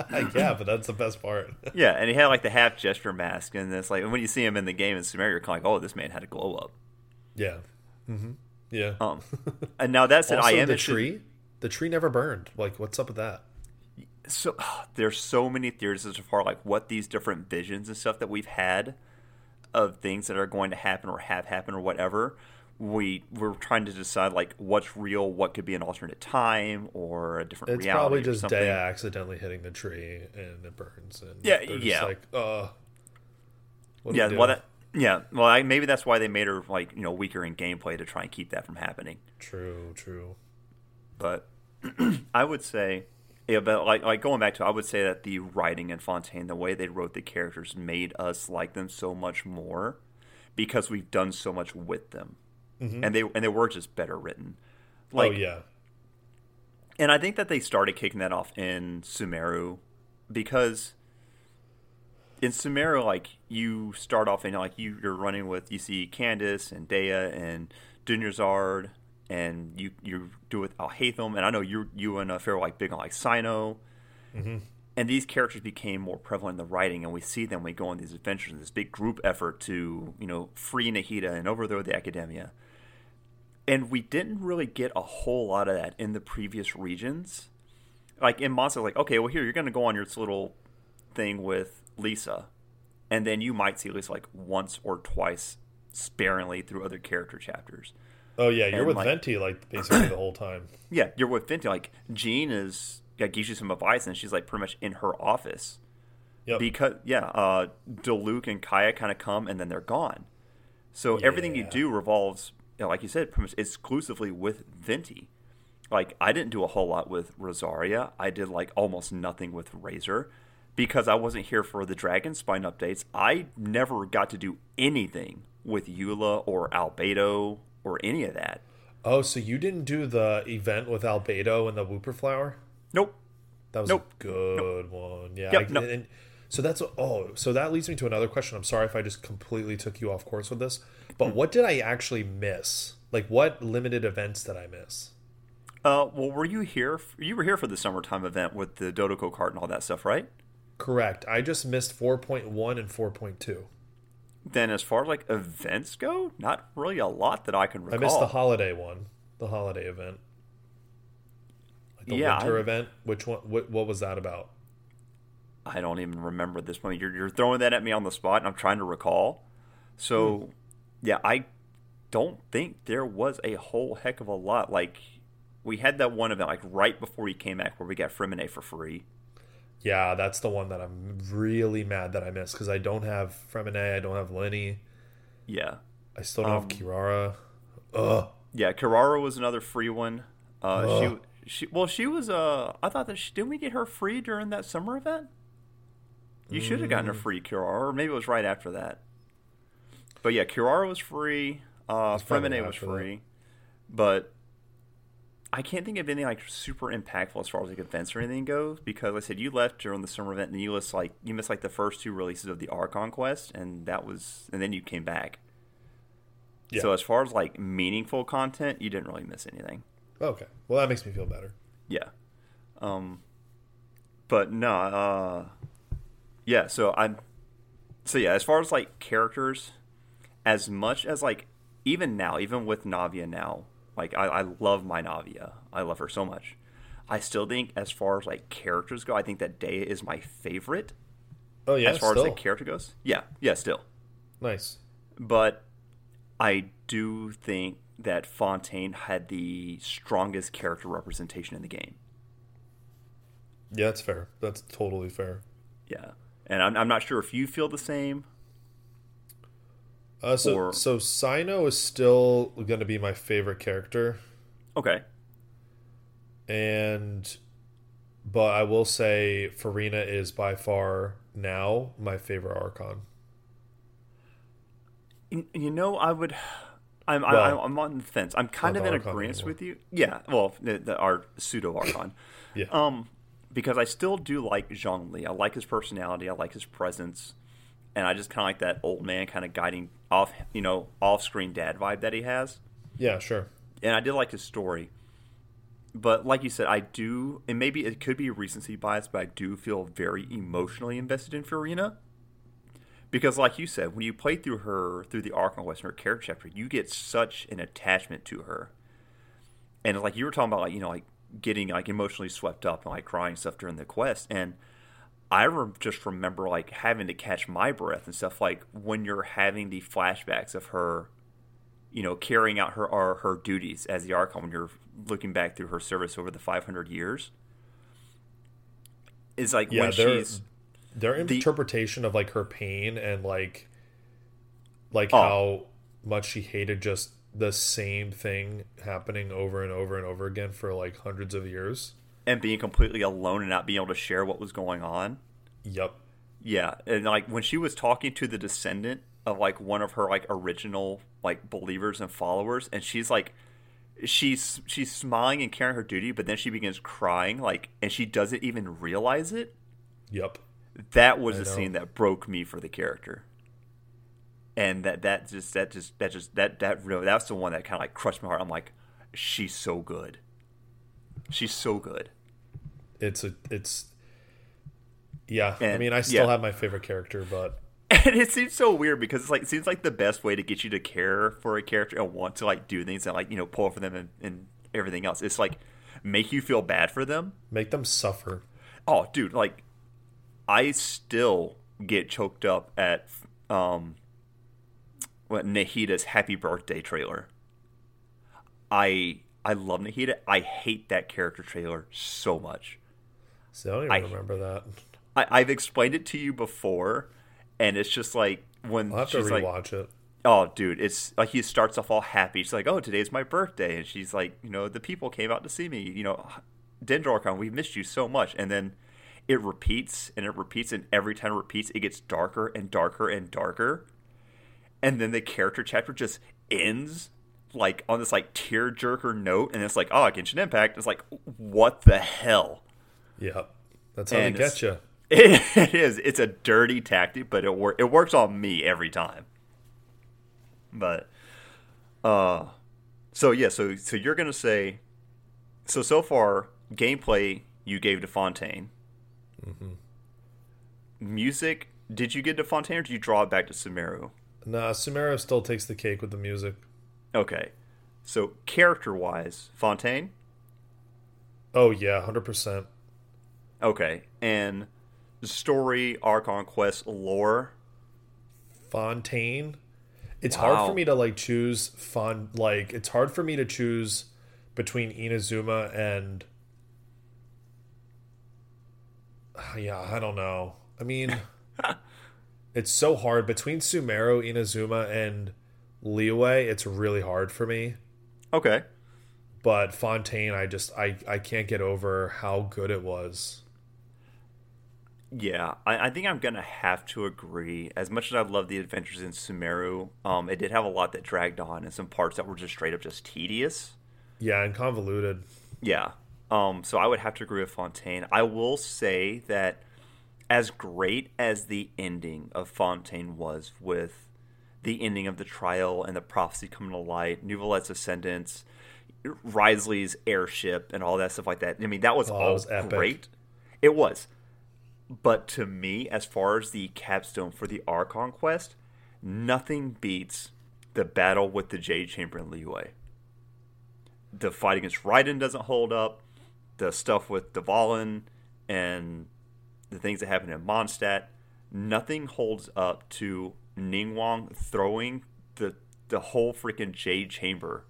*laughs* yeah but that's the best part *laughs* yeah, and he had like the half gesture mask, and it's like when you see him in the game in Sumeria, you're kind of like, oh, this man had a glow up. yeah Mm-hmm. yeah Um, and now that said, also I am the tree the tree never burned like what's up with that So *sighs* there's so many theories as far like what these different visions and stuff that we've had of things that are going to happen or have happened or whatever. We we're trying to decide like what's real, what could be an alternate time or a different It's probably just. Dehya accidentally hitting the tree and it burns. And Yeah, yeah. like, uh, Yeah, well, that yeah, well, I, maybe that's why they made her like you know weaker in gameplay to try and keep that from happening. true, true. But *clears throat* I would say, yeah, but like like going back to, I would say that the writing in Fontaine, the way they wrote the characters, made us like them so much more because we've done so much with them, and they and they were just better written. Like, oh yeah, and I think that they started kicking that off in Sumeru because in Sumeru, like you start off and like you, you're running with you see Candace and Dehya and Dunyarzad and you you do with Alhaitham, and I know you you and uh, Pharaoh like big on like Cyno. Mm-hmm. and these characters became more prevalent in the writing, and we see them we go on these adventures, in this big group effort to you know free Nahida and overthrow the Akademiya, and we didn't really get a whole lot of that in the previous regions. Like in Mondstadt, like okay, well here you're going to go on your little thing with Lisa, and then you might see Lisa like once or twice sparingly through other character chapters. Oh yeah, you're And, with like- Venti like basically the whole time. *clears throat* Yeah, you're with Venti. Like Jean is yeah, gives you some advice, and she's like pretty much in her office Yep. because yeah, uh, Diluc and Kaeya kind of come and then they're gone. So everything you do revolves, you know, like you said, pretty much exclusively with Venti. Like I didn't do a whole lot with Rosaria. I did like almost nothing with Razor because I wasn't here for the Dragon Spine updates. I never got to do anything with Eula or Albedo or any of that. oh, so you didn't do the event with Albedo and the Whooper Flower? Nope. That was Nope. a good one. Yeah. Yep, I- no. and, so that's oh, so that leads me to another question. I'm sorry if I just completely took you off course with this, but Hmm. what did I actually miss? Like, what limited events did I miss? Uh, well, were you here? You were here for the summertime event with the Dodoco cart and all that stuff, right? Correct. I just missed 4.1 and 4.2. Then, as far as like events go, not really a lot that I can recall. I missed the holiday one, the holiday event, like the Yeah, winter I- event. Which one? What, what was that about? I don't even remember at this point. You're, you're throwing that at me on the spot, and I'm trying to recall. So, Hmm. Yeah, I don't think there was a whole heck of a lot. Like, we had that one event like right before he came back where we got Freminet for free. Yeah, that's the one that I'm really mad that I missed because I don't have Freminet, I don't have Lyney, Yeah, I still don't Um, have Kirara. Ugh. yeah. Kirara was another free one. Uh, she, she, well, she was. Uh, I thought that she, didn't we get her free during that summer event? You should have gotten Mm. a free Kirara, or maybe it was right after that. But yeah, Kirara was free. Uh, Freminet was that. free, but I can't think of anything like super impactful as far as like events or anything goes. Because like I said you left during the summer event, and you missed like you missed like the first two releases of the Archon quest, and that was, and then you came back. Yeah. So as far as like meaningful content, you didn't really miss anything. Okay. Well, that makes me feel better. Yeah. Um but no, uh yeah, so I'm so yeah, as far as like characters, as much as like even now, even with Navia now, like I, I love my Navia. I love her so much. I still think as far as like characters go, I think that Dehya is my favorite Oh yeah, as far still. as like character goes. Yeah, yeah, still. nice. But I do think that Fontaine had the strongest character representation in the game. Yeah, that's fair. That's totally fair. Yeah, and I'm, I'm not sure if you feel the same. Uh, so Or- so Cyno is still going to be my favorite character, Okay, and but I will say Furina is by far now my favorite Archon. you, know I would. I'm, Well, I'm, I'm on the fence. I'm kind of in agreement with you. Yeah, well, the, the, our pseudo archon. *laughs* Yeah. Um, because I still do like Zhongli. I like his personality. I like his presence, and I just kind of like that old man kind of guiding off, you know, off-screen dad vibe that he has. yeah, sure. and I did like his story. But like you said, I do, and maybe it could be recency bias, but I do feel very emotionally invested in Furina. Because, like you said, when you play through her through the Quest and her character chapter, you get such an attachment to her. And like you were talking about, like you know, like getting like emotionally swept up and like crying stuff during the quest, and I re- just remember like having to catch my breath and stuff. Like when you're having the flashbacks of her you know, carrying out her or her duties as the Archon when you're looking back through her service over the 500 years. Is like Yeah, when she's Their The- interpretation of like her pain and like like Oh. how much she hated just the same thing happening over and over and over again for like hundreds of years. And being completely alone and not being able to share what was going on. Yep. Yeah, and like when she was talking to the descendant of like one of her like original like believers and followers, and she's like, she's she's smiling and carrying her duty, but then she begins crying, like, and she doesn't even realize it. Yep. That was the scene that broke me for the character, and that that just that just that just that that really that's the one that kind of like crushed my heart. I'm like, she's so good. She's so good. It's a it's yeah. I mean, I still yeah. have my favorite character, but *laughs* And it seems so weird because it's like it seems like the best way to get you to care for a character and want to like do things and like you know pull for them and, and everything else. It's like make you feel bad for them. make them suffer. Oh, dude, like I still get choked up at um what Nahida's happy birthday trailer. I I love Nahida. I hate that character trailer so much. So I don't even I- remember that. I, I've explained it to you before, and it's just like when I'll have to she's like, rewatch it. "Oh, dude," it's like he starts off all happy. She's like, "Oh, today's my birthday," and she's like, "You know, the people came out to see me. You know, Dendrocon, we've missed you so much." And then it repeats and it repeats, and every time it repeats, it gets darker and darker and darker. And then the character chapter just ends like on this like tear jerker note, and it's like, "Oh, Genshin Impact." It's like, what the hell? Yeah, that's how And they get you. *laughs* It is. It's a dirty tactic, but it work. It works on me every time. But, uh, so yeah. So so you're gonna say, so so far gameplay you gave to Fontaine. Music. Did you get to Fontaine or did you draw it back to Sumeru? Nah, Sumeru still takes the cake with the music. Okay. So character wise, Fontaine. Oh yeah, hundred percent. Okay, and story, Archon quest, lore. Fontaine. It's hard for me to like choose fun. Like it's hard for me to choose between Inazuma and. *sighs* Yeah, I don't know. I mean, *laughs* it's so hard between Sumeru, Inazuma, and Liyue. It's really hard for me. Okay. But Fontaine, I just I I can't get over how good it was. Yeah, I, I think I'm gonna have to agree. As much as I love the adventures in Sumeru, um, it did have a lot that dragged on and some parts that were just straight up just tedious. Yeah, and convoluted. Yeah. Um, so I would have to agree with Fontaine. I will say that as great as the ending of Fontaine was with the ending of the trial and the prophecy coming to light, Neuvillette's ascendance, Wriothesley's airship, and all that stuff like that. I mean, that was Oh, all was great. It was. But to me, as far as the capstone for the Archon quest, nothing beats the battle with the Jade Chamber in Liyue. The fight against Raiden doesn't hold up. The stuff with Dvalin and the things that happen in Mondstadt, nothing holds up to Ningguang throwing the the whole freaking Jade Chamber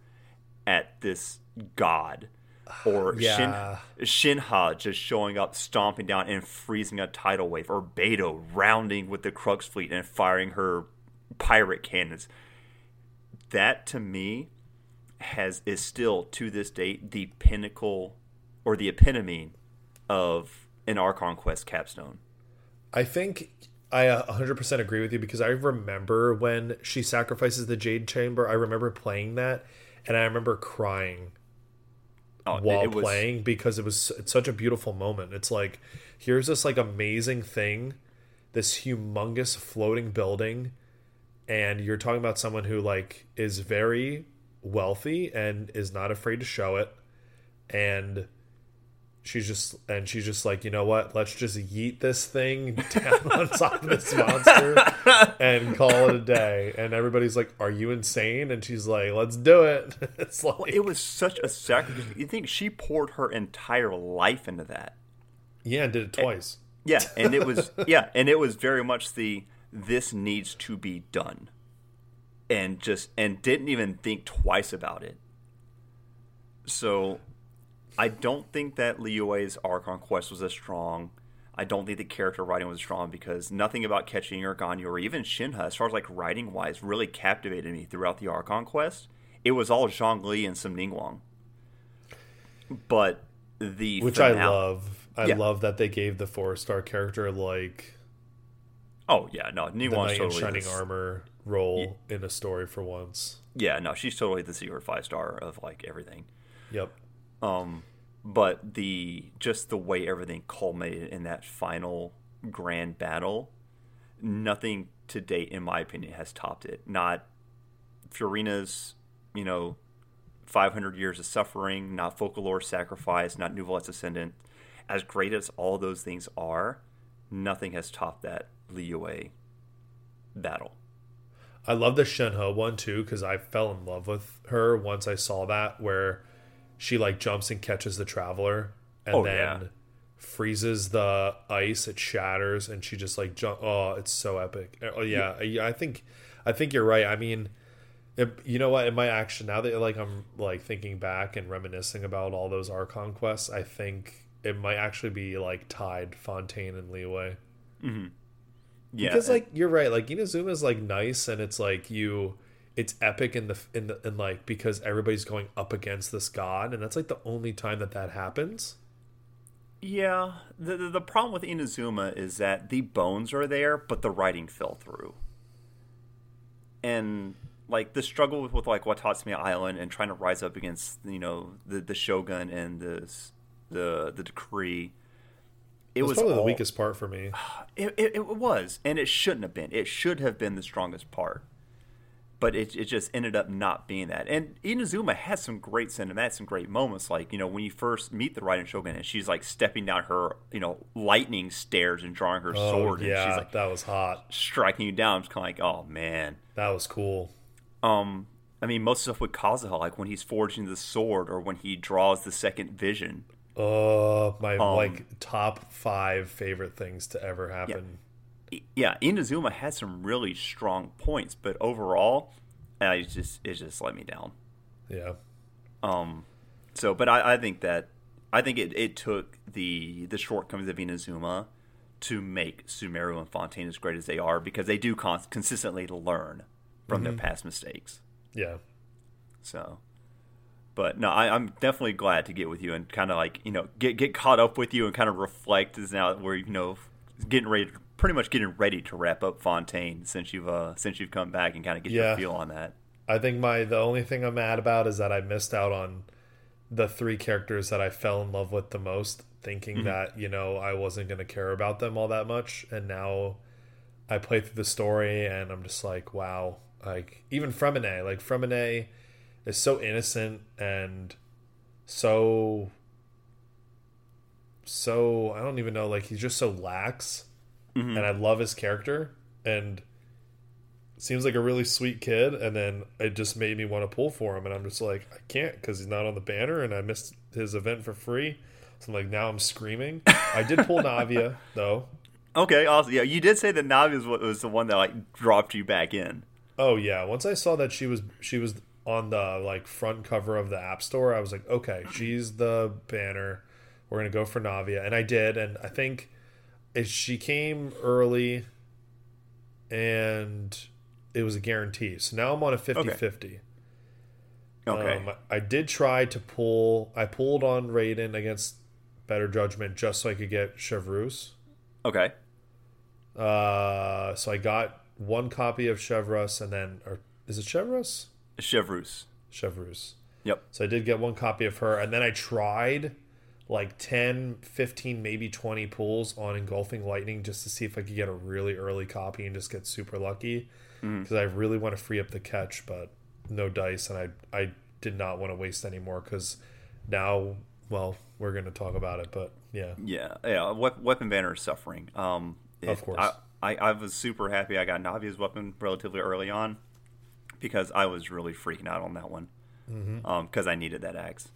at this god. *sighs* Or Yeah. Shin, Shenhe just showing up, stomping down and freezing a tidal wave, or Beidou rounding with the Crux fleet and firing her pirate cannons. That to me has is still to this date the pinnacle or the epitome of an Archon Quest capstone. I think I uh, 100% agree with you because I remember when she sacrifices the Jade Chamber. I remember playing that and I remember crying Oh, while was- playing because it was it's such a beautiful moment. It's like here's this like amazing thing, this humongous floating building and you're talking about someone who like is very wealthy and is not afraid to show it and she's just and she's just like you know what let's just yeet this thing *laughs* down on top of this monster and call it a day and everybody's like are you insane and she's like let's do it *laughs* it's like It was such a sacrifice. You think she poured her entire life into that? yeah and did it twice Yeah, and it was *laughs* yeah, and it was very much the this needs to be done. And just and didn't even think twice about it. So I don't think that Liyue's Archon quest was as strong. I don't think the character writing was strong because nothing about Keqing or Ganyu or even Shenhe, as far as like writing wise, really captivated me throughout the Archon quest. It was all Zhongli and some Ningguang. But the which i love i Yeah. love that they gave the four star character like Oh yeah, no, Ningguang's in totally shining this- armor role in a story for once Yeah, no, she's totally the secret five star of like everything. yep Um, but the just the way everything culminated in that final grand battle, nothing to date, in my opinion, has topped it. Not Furina's, you know, 500 years of suffering, not Focalors sacrifice, not Neuvillette's ascendant. As great as all those things are, nothing has topped that Liyue battle. I love the Shenhe one too because I fell in love with her once I saw that where she like jumps and catches the traveler and Oh, then yeah. freezes the ice, it shatters, and she just like jump. Oh, it's so epic. Uh, oh yeah, I, I think I think you're right. I mean, it, you know what? In my action now that like I'm like thinking back and reminiscing about all those Archon quests, I think it might actually be like tied Fontaine and Liyue. Mm-hmm. Yeah, because like you're right like inazuma is like nice and it's like you it's epic in the in the in like because everybody's going up against this god and that's like the only time that that happens Yeah, the, the the problem with Inazuma is that the bones are there, but the writing fell through. And like the struggle with, with like Watatsumi Island and trying to rise up against you know the the shogun and the the the decree. It was was probably the weakest part for me *sighs* It, it, it was, and it shouldn't have been. It should have been the strongest part, but it, it just ended up not being that. And Inazuma had some great cinematics, some great moments, like you know when you first meet the Raiden Shogun, and she's like stepping down her you know lightning stairs and drawing her oh sword, and yeah she's like that was hot striking you down. It's kind of like, oh man. that was cool Um, I mean, most stuff with Kazuha, like when he's forging the sword or when he draws the second vision. oh my Um, like top five favorite things to ever happen yeah, Inazuma had some really strong points, but overall, I just it just let me down. yeah Um, so, but I, I think that I think it, it took the the shortcomings of Inazuma to make Sumeru and Fontaine as great as they are because they do con- consistently learn from their past mistakes. yeah So, but no, I, I'm definitely glad to get with you and kind of like you know get get caught up with you and kind of reflect is now we're you know getting ready, pretty much getting ready to wrap up Fontaine since you've uh since you've come back and kind of get Yeah. your feel on that. I think my the only thing I'm mad about is that I missed out on the three characters that I fell in love with the most, thinking Mm-hmm. that you know I wasn't going to care about them all that much, and now I play through the story and I'm just like, wow, like even Fremine, like Fremine is so innocent and so so I don't even know, like he's just so lax, Mm-hmm. and I love his character and seems like a really sweet kid. And then it just made me want to pull for him. And i'm just like i can't because he's not on the banner and i missed his event for free. So i'm like now i'm screaming. I did pull *laughs* navia though. Okay, awesome. Yeah, you did say that navia was, was the one that like dropped you back in. oh yeah. Once i saw that she was she was on the like front cover of the app store i was like okay she's the banner. We're gonna go for navia. And i did. And i think if she came early and it was a guarantee so now i'm on a 50-50 Okay. Um, I did try to pull. I pulled on Raiden against Better Judgment just so I could get Chevreuse. okay. Uh, so I got one copy of Chevreuse, and then, or is it Chevreuse? Chevreuse. Chevreuse. Yep. So I did get one copy of her, and then I tried like 10, 15, maybe 20 pulls on Engulfing Lightning just to see if I could get a really early copy and just get super lucky. Mm. Because I really want to free up the catch, but no dice, and I, I did not want to waste any more because now, well, we're going to talk about it, but yeah. Yeah, yeah. Weapon banner is suffering. Um, Of course. I, I, I was super happy I got Navi's weapon relatively early on because I was really freaking out on that one mm-hmm. um, because I needed that axe.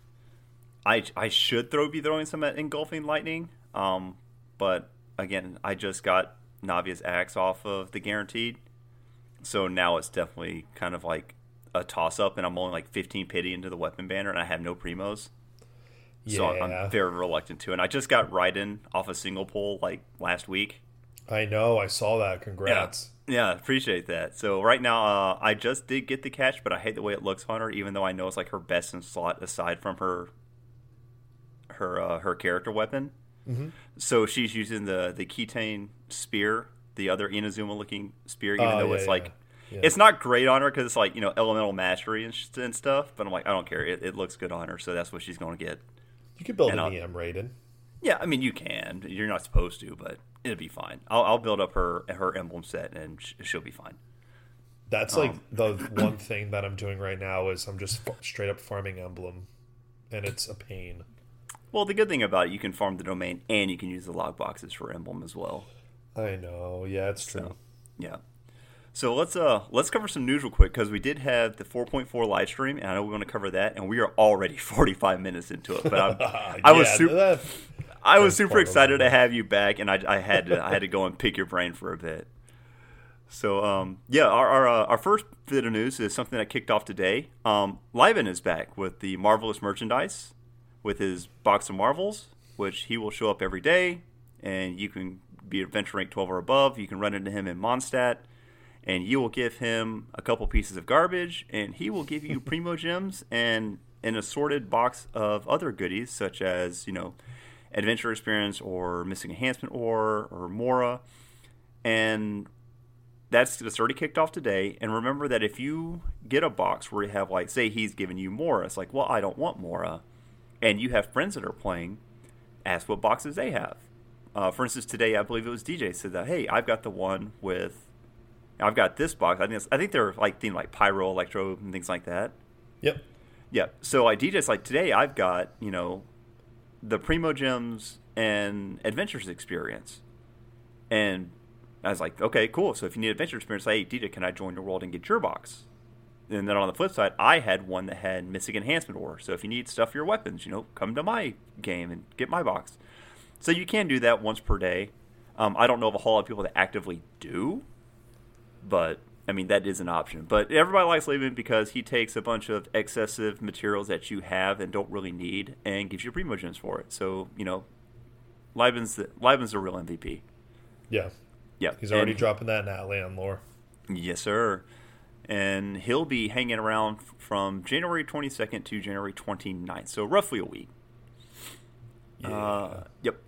I, I should throw be throwing some at engulfing lightning, um, but again, I just got Navia's axe off of the guaranteed, so now it's definitely kind of like a toss up, and I'm only like 15 pity into the weapon banner, and I have no primos. So I'm- Yeah. I'm very reluctant to. And I just got Raiden off a single pull like last week. I know. I saw that. Congrats. Yeah, appreciate that. So right now, uh, I just did get the catch, but I hate the way it looks on her. Even though I know it's like her best in slot aside from her her uh, her character weapon. Mm-hmm. So she's using the the Kitain spear, the other Inazuma looking spear, even Oh, though yeah, it's yeah. like. Yeah. It's not great on her because it's like you know elemental mastery and, sh- and stuff, but I'm like I don't care. It, it looks good on her, so that's what she's going to get. You could build And an I'll- EM Raiden. Yeah, I mean you can. You're not supposed to, but it'll be fine. I'll, I'll build up her her emblem set, and sh- she'll be fine. That's like the *coughs* one thing that I'm doing right now is I'm just straight up farming emblem, and it's a pain. Well, the good thing about it, you can farm the domain and you can use the log boxes for emblem as well. I know. Yeah, it's true. So, yeah. So let's uh let's cover some news real quick because we did have the 4.4 live stream and I know we're going to cover that and we are already *laughs* 45 minutes into it. But I, *laughs* I was super that- I was super excited to have you back and I, I had to I had to go and pick your brain for a bit. So um yeah our our, uh, our first bit of news is something that kicked off today. Um Liben is back with the marvelous merchandise with his box of marvels, which he will show up every day, and you can be adventure rank 12 or above. You can run into him in Mondstadt, and you will give him a couple pieces of garbage, and he will give you *laughs* primo gems and an assorted box of other goodies, such as, you know, adventure experience or missing enhancement ore or Mora. And that's that's already kicked off today. And remember that if you get a box where you have like, say, he's giving you Mora, it's like, well, I don't want Mora, and you have friends that are playing, ask what boxes they have. Uh, for instance, today I believe it was DJ said that, hey, I've got the one with, I've got this box. I think it's, I think they're like themed like pyro, electro, and things like that. Yep. Yeah. So like DJ's like today I've got, you know, the Primo Gems and Adventures experience. And I was like, okay, cool. So if you need adventure experience, hey DJ, can I join your world and get your box? And then on the flip side, I had one that had missing enhancement ore. So if you need stuff for your weapons, you know, come to my game and get my box. So you can do that once per day. Um, I don't know of a whole lot of people that actively do, but I mean that is an option. But everybody likes Liben because he takes a bunch of excessive materials that you have and don't really need and gives you primo gems for it. So you know, Liben's the, Liben's the real MVP. Yeah. Yeah, He's already and- dropping that in Atlan lore. Yes, sir. And he'll be hanging around from January 22nd to January 29th, so roughly a week. Uh, yep.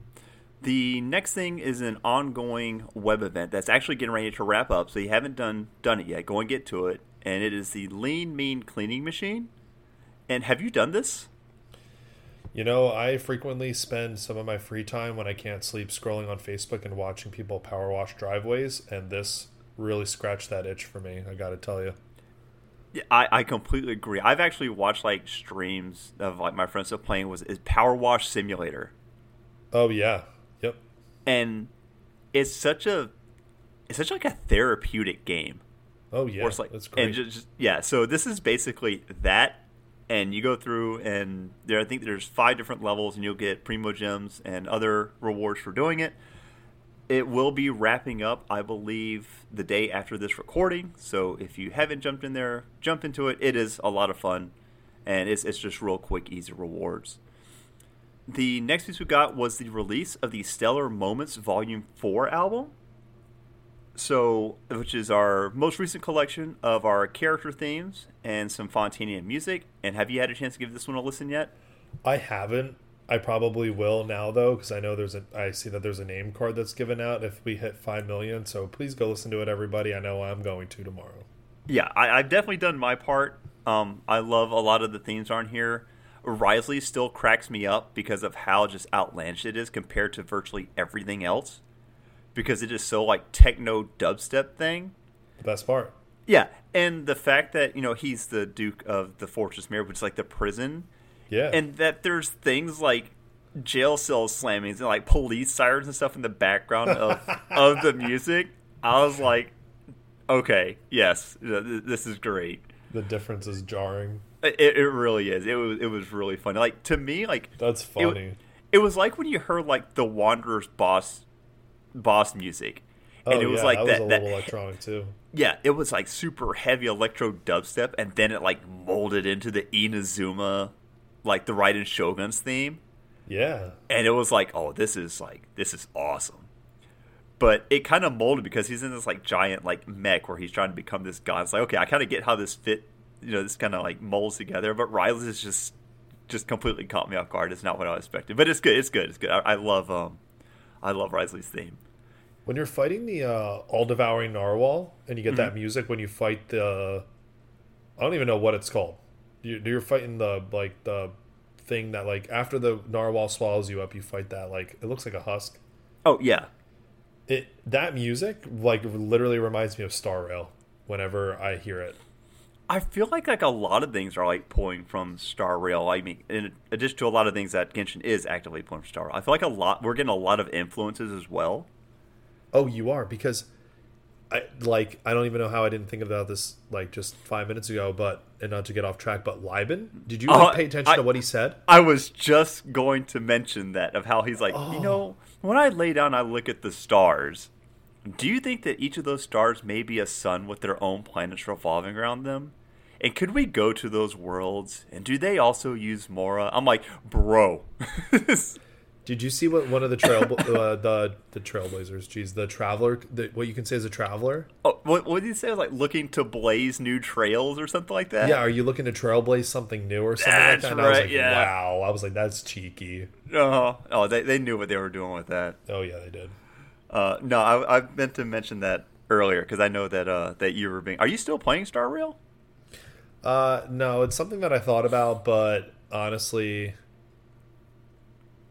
The next thing is an ongoing web event that's actually getting ready to wrap up. So you haven't done done it yet. Go and get to it. And it is the Lean Mean Cleaning Machine. And have you done this? You know, I frequently spend some of my free time when I can't sleep scrolling on Facebook and watching people power wash driveways, and this really scratched that itch for me. I got to tell you. Yeah, I, I completely agree. I've actually watched like streams of like my friends that playing was is Power Wash Simulator. Oh yeah, yep. And it's such a it's such like a therapeutic game. Oh yeah, Or it's like, that's great. and just, just yeah. So this is basically that, and you go through, and there I think there's five different levels, and you'll get primo gems and other rewards for doing it. It will be wrapping up, I believe, the day after this recording. So if you haven't jumped in there, jump into it. It is a lot of fun, and it's it's just real quick, easy rewards. The next piece we got was the release of the Stellar Moments Volume Four album so which is our most recent collection of our character themes and some Fontanian music. And have you had a chance to give this one a listen yet? I haven't. I probably will now though, because I know there's a. I see that there's a name card that's given out if we hit five million. So please go listen to it, everybody. I know I'm going to tomorrow. Yeah, I, I've definitely done my part. Um, I love a lot of the themes on here. Wriothesley still cracks me up because of how just outlandish it is compared to virtually everything else. Because it is so like techno dubstep thing. The best part. Yeah, and the fact that you know he's the Duke of the Fortress Mirror, which is like the prison, Yeah. and that there's things like jail cell slammings and like police sirens and stuff in the background of *laughs* of the music. I was like, okay, yes, th- th- this is great. the difference is jarring. It, it really is. It was it was really funny. Like to me, like That's funny. it was like when you heard like the Wanderer's boss boss music, oh and it was yeah, like that, that. was a that electronic too. yeah, it was like super heavy electro dubstep, and then it like molded into the Inazuma, like the Raiden Shogun's theme. Yeah. and it was like, oh, this is like this is awesome. But it kind of molded because he's in this like giant like mech where he's trying to become this god. It's like, okay, I kind of get how this fit, you know, this kind of like molds together. But Wriothesley is just just completely caught me off guard. It's not what I expected, but it's good. It's good. It's good. I, I love um, I love Wriothesley's theme. When you're fighting the uh, all devouring narwhal and you get Mm-hmm. that music when you fight the I don't even know what it's called. You're, you're fighting the like the thing that like after the narwhal swallows you up, you fight that like it looks like a husk. Oh yeah, It that music like literally reminds me of Star Rail. whenever I hear it. I feel like like a lot of things are like pulling from Star Rail. I mean, in addition to a lot of things that Genshin is actively pulling from Star Rail, I feel like a lot we're getting a lot of influences as well. Oh, you are because I like I don't even know how I didn't think about this like just five minutes ago, but and not to get off track, but Liben, did you like, Uh, pay attention I- to what he said? I was just going to mention that of how he's like, you Oh. know, when I lay down, I look at the stars. Do you think that each of those stars may be a sun with their own planets revolving around them? And could we go to those worlds? And do they also use Mora? I'm like, bro. *laughs* Did you see what one of the trail uh, the the trailblazers? Geez, the traveler. The, what you can say is a traveler. oh, what, what did you say? Like looking to blaze new trails or something like that? Yeah, are you looking to trailblaze something new or something That's like that? And I was right, like, yeah. wow. I was like, that's cheeky. Uh, oh, they, they knew what they were doing with that. Oh yeah, they did. Uh, no, I, I meant to mention that earlier because I know that uh, that you were being. Are you still playing Star Rail? Uh, no, it's something that I thought about, but honestly,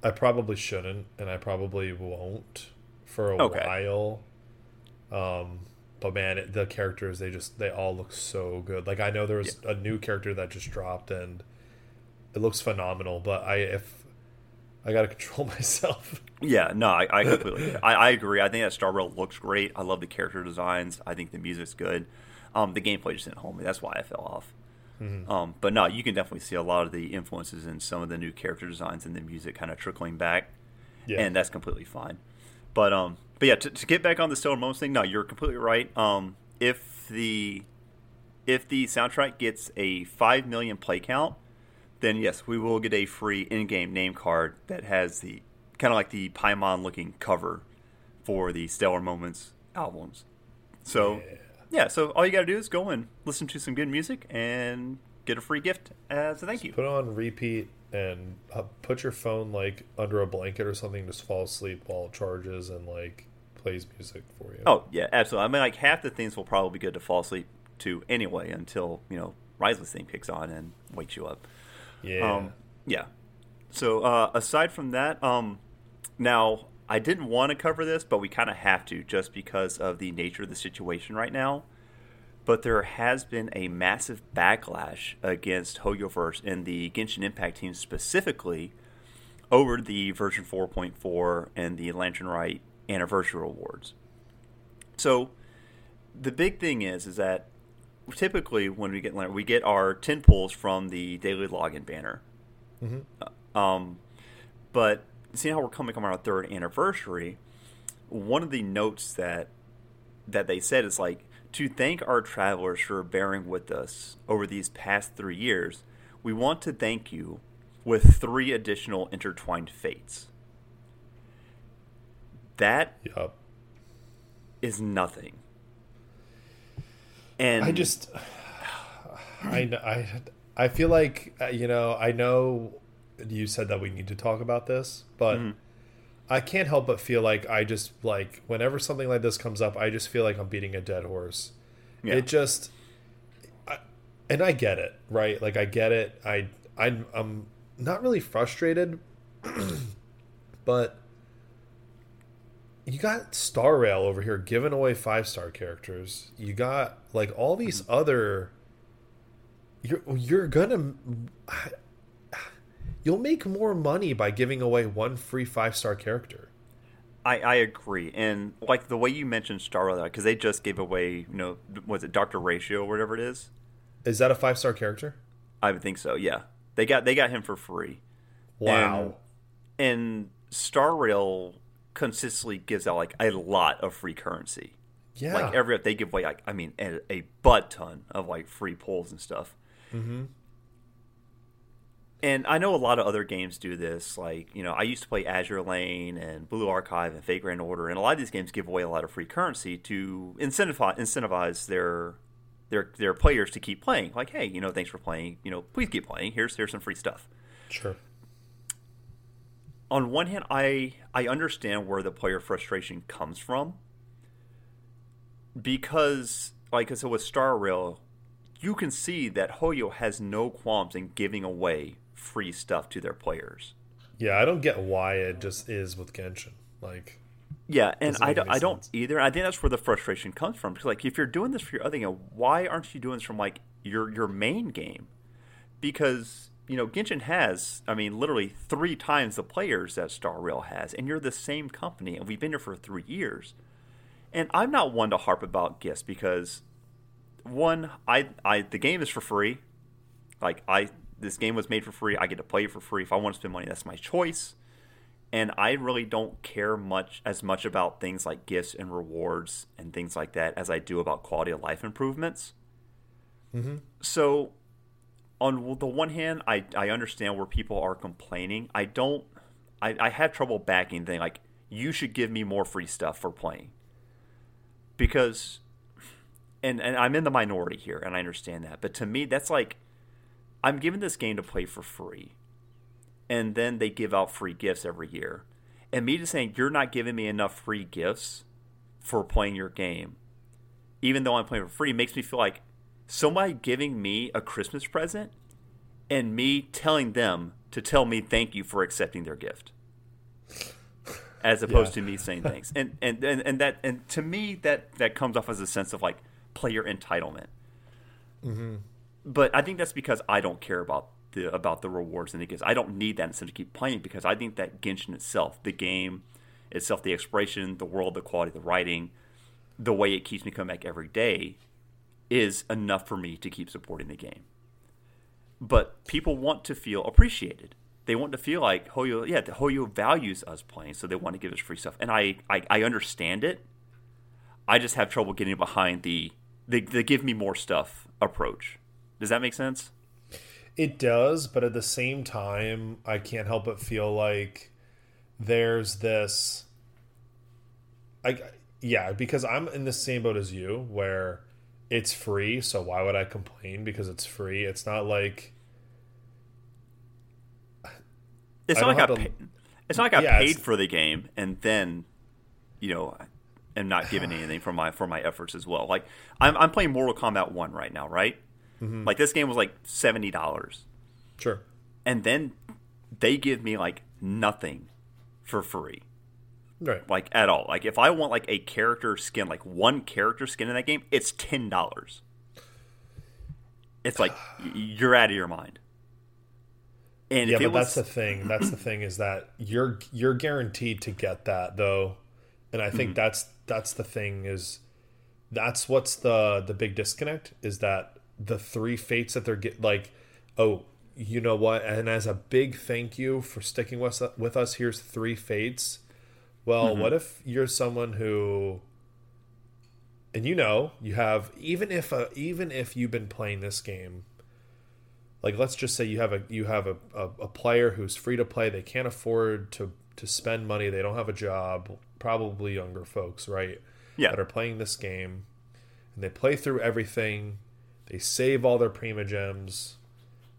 I probably shouldn't, and I probably won't for a Okay. while. Um, but man, it, the characters they just they all look so good. Like I know there was a new character that just dropped, and it looks phenomenal. But I if I gotta *laughs* control myself. Yeah, no, I, I *laughs* completely, I, I agree. I think that Star Rail looks great. I love the character designs. I think the music's good. Um, the gameplay just didn't hold me. That's why I fell off. Um, but no, you can definitely see a lot of the influences in some of the new character designs and the music kind of trickling back, Yeah, and that's completely fine. But um, but yeah, to, to get back on the Stellar Moments thing, no, you're completely right. Um, if the if the soundtrack gets a five million play count, then yes, we will get a free in-game name card that has the kind of like the Paimon looking cover for the Stellar Moments albums. So Yeah. Yeah, so all you got to do is go and listen to some good music and get a free gift as a thank you. put on repeat and uh, put your phone like under a blanket or something. Just fall asleep while it charges and like plays music for you. Oh yeah, absolutely. I mean, like half the things will probably be good to fall asleep to anyway until you know Wriothesley's theme kicks on and wakes you up. yeah. Um, yeah. So uh, aside from that, um, now I didn't want to cover this, but we kind of have to just because of the nature of the situation right now. But there has been a massive backlash against Hoyoverse and the Genshin Impact team specifically over the version 4.4 and the Lantern Rite anniversary awards. So the big thing is is that typically when we get we get our 10 pulls from the daily login banner. Um, but seeing how we're coming on our third anniversary, one of the notes that that they said is like to thank our travelers for bearing with us over these past three years. We want to thank you with three additional intertwined fates. That Yup. is nothing. And I just, *sighs* I, I, I feel like uh, you know. I know you said that we need to talk about this, but Mm-hmm. I can't help but feel like I just like whenever something like this comes up, I just feel like I'm beating a dead horse. Yeah. It just, I, and I get it, right? Like I get it. I, I, I'm not really frustrated, *clears throat* but you got Star Rail over here giving away five star characters. You got like all these other. You're you're gonna. You'll make more money by giving away one free five star character. I, I agree, and like the way you mentioned Starlight, because they just gave away, you know, was it Doctor Ratio or whatever it is? Is that a five star character? I would think so. Yeah, they got they got him for free. Wow. And, and Star Rail consistently gives out like a lot of free currency. yeah. Like every they give away like I mean a, a butt ton of like free pulls and stuff. Mm-hmm. And I know a lot of other games do this. Like you know, I used to play Azur Lane and Blue Archive and Fate Grand Order, and a lot of these games give away a lot of free currency to incentivize incentivize their their their players to keep playing. Like, hey, you know, thanks for playing. You know, please keep playing. Here's here's some free stuff. sure. on one hand, I I understand where the player frustration comes from because, like I said, with Star Rail, you can see that Hoyo has no qualms in giving away free stuff to their players. Yeah, I don't get why it just is with Genshin. Like, Yeah, and I don't, I don't either. I think that's where the frustration comes from. Because like, if you're doing this for your other game, why aren't you doing this from like your your main game? Because you know Genshin has, I mean, literally three times the players that Star Rail has, and you're the same company, and we've been here for three years. And I'm not one to harp about gifts because one, I, I the game is for free. Like I, this game was made for free. I get to play it for free. If I want to spend money, that's my choice and I really don't care much as much about things like gifts and rewards and things like that as I do about quality of life improvements. Mm-hmm. So, on the one hand, I I understand where people are complaining. I don't. I, I have trouble backing thing like you should give me more free stuff for playing because and and I'm in the minority here and I understand that but to me that's like I'm given this game to play for free and then they give out free gifts every year. And me just saying you're not giving me enough free gifts for playing your game, even though I'm playing for free, makes me feel like somebody giving me a Christmas present and me telling them to tell me thank you for accepting their gift. As opposed Yeah. to me saying thanks. *laughs* And, and and and that and to me that that comes off as a sense of like player entitlement mm-hmm. But I think that's because I don't care about the about the rewards and the gifts. I don't need that incentive to keep playing because I think that Genshin itself, the game itself, the exploration, the world, the quality, the writing, the way it keeps me coming back every day, is enough for me to keep supporting the game. But people want to feel appreciated. They want to feel like oh, Hoyo, yeah, the oh, Hoyo values us playing, so they want to give us free stuff. And I, I, I understand it. I just have trouble getting behind the, the the give me more stuff approach. Does that make sense? It does, but at the same time, I can't help but feel like there's this. I yeah, because I'm in the same boat as you, where it's free. So why would I complain? Because it's free. It's not like It's I not like I to- paid, it's not like I Yeah, paid for the game and then, you know, am not given *sighs* anything for my for my efforts as well. Like I'm I'm playing Mortal Kombat One right now, right? Mm-hmm. Like this game was like seventy dollars, sure. and then they give me like nothing for free. Right. like at all. Like if I want like a character skin, like one character skin in that game, it's ten dollars. It's like *sighs* you're out of your mind. And Yeah, but was, that's the thing. That's the thing is that you're you're guaranteed to get that though, and I Mm-hmm. think that's that's the thing is that's what's the the big disconnect is that the three fates that they're get like oh you know what and as a big thank you for sticking with us, with us here's three fates well Mm-hmm. what if you're someone who and you know you have even if a, even if you've been playing this game like let's just say you have a you have a, a, a player who's free to play they can't afford to to spend money they don't have a job probably younger folks right Yeah. that are playing this game and they play through everything they save all their prima gems.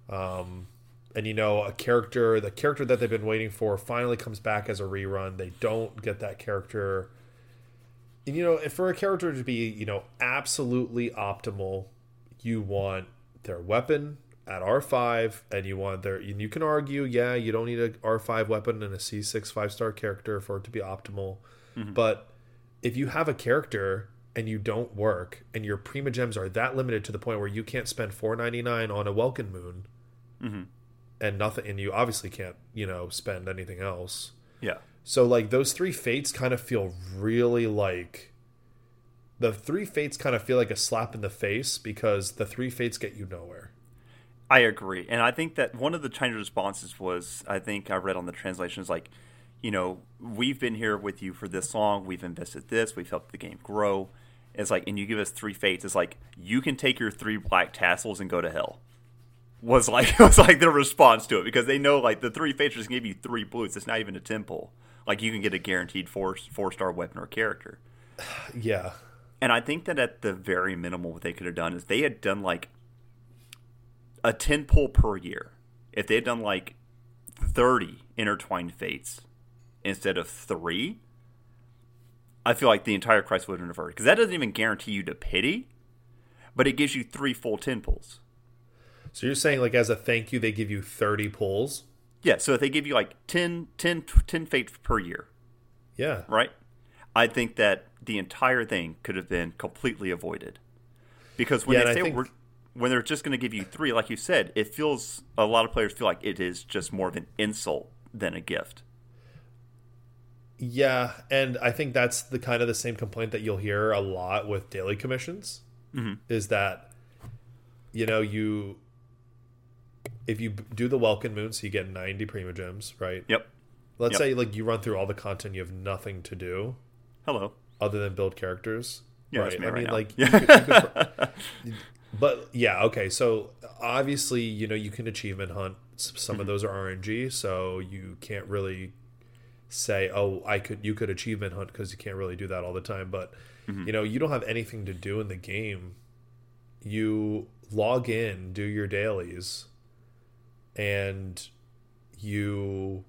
Um and you know a character the character that they've been waiting for finally comes back as a rerun. They don't get that character. And you know if for a character to be you know absolutely optimal you want their weapon at R5 and you want their and you can argue yeah you don't need a R5 weapon and a C6 five star character for it to be optimal. But if you have a character and you don't work and your prima gems are that limited to the point where you can't spend 4.99 on a Welkin moon mm-hmm. and nothing and you obviously can't you know spend anything else. Yeah, so like those three fates kind of feel really like the three fates kind of feel like a slap in the face because the three fates get you nowhere. I agree, and I think that one of the Chinese responses was, I think I read on the translation is like, you know, we've been here with you for this long, we've invested this, we've helped the game grow. It's like, and you give us three fates. It's like you can take your three black tassels and go to hell. Was like *laughs* was like their response to it because they know like the three fates just give you three blues. It's not even a temple. Like you can get a guaranteed four four star weapon or character. *sighs* Yeah. And I think that at the very minimal, what they could have done is they had done like a 10 pull per year. If they had done like 30 intertwined fates instead of three, I feel like the entire crisis would have been. Because that doesn't even guarantee you to pity, but it gives you three full 10 pulls. So you're saying like as a thank you they give you 30 pulls? Yeah, so if they give you like 10, 10, 10 fates per year, Yeah. right? I think that the entire thing could have been completely avoided. Because when Yeah, they say think- we're, when they're just going to give you three, like you said, it feels a lot of players feel like it is just more of an insult than a gift. Yeah, and I think that's the kind of the same complaint that you'll hear a lot with daily commissions is that you know you if you do the Welkin Moon, so you get ninety Prima Gems, right? Yep. Let's Yep. say like you run through all the content, you have nothing to do Hello. other than build characters. Yeah, right. me I right mean, now. like, *laughs* you could, you could, *laughs* but yeah, okay. So obviously, you know, you can achievement hunt. Some Mm-hmm. of those are RNG, so you can't really say, "Oh, I could." You could achievement hunt because you can't really do that all the time. But Mm-hmm. you know, you don't have anything to do in the game. You log in, do your dailies, and you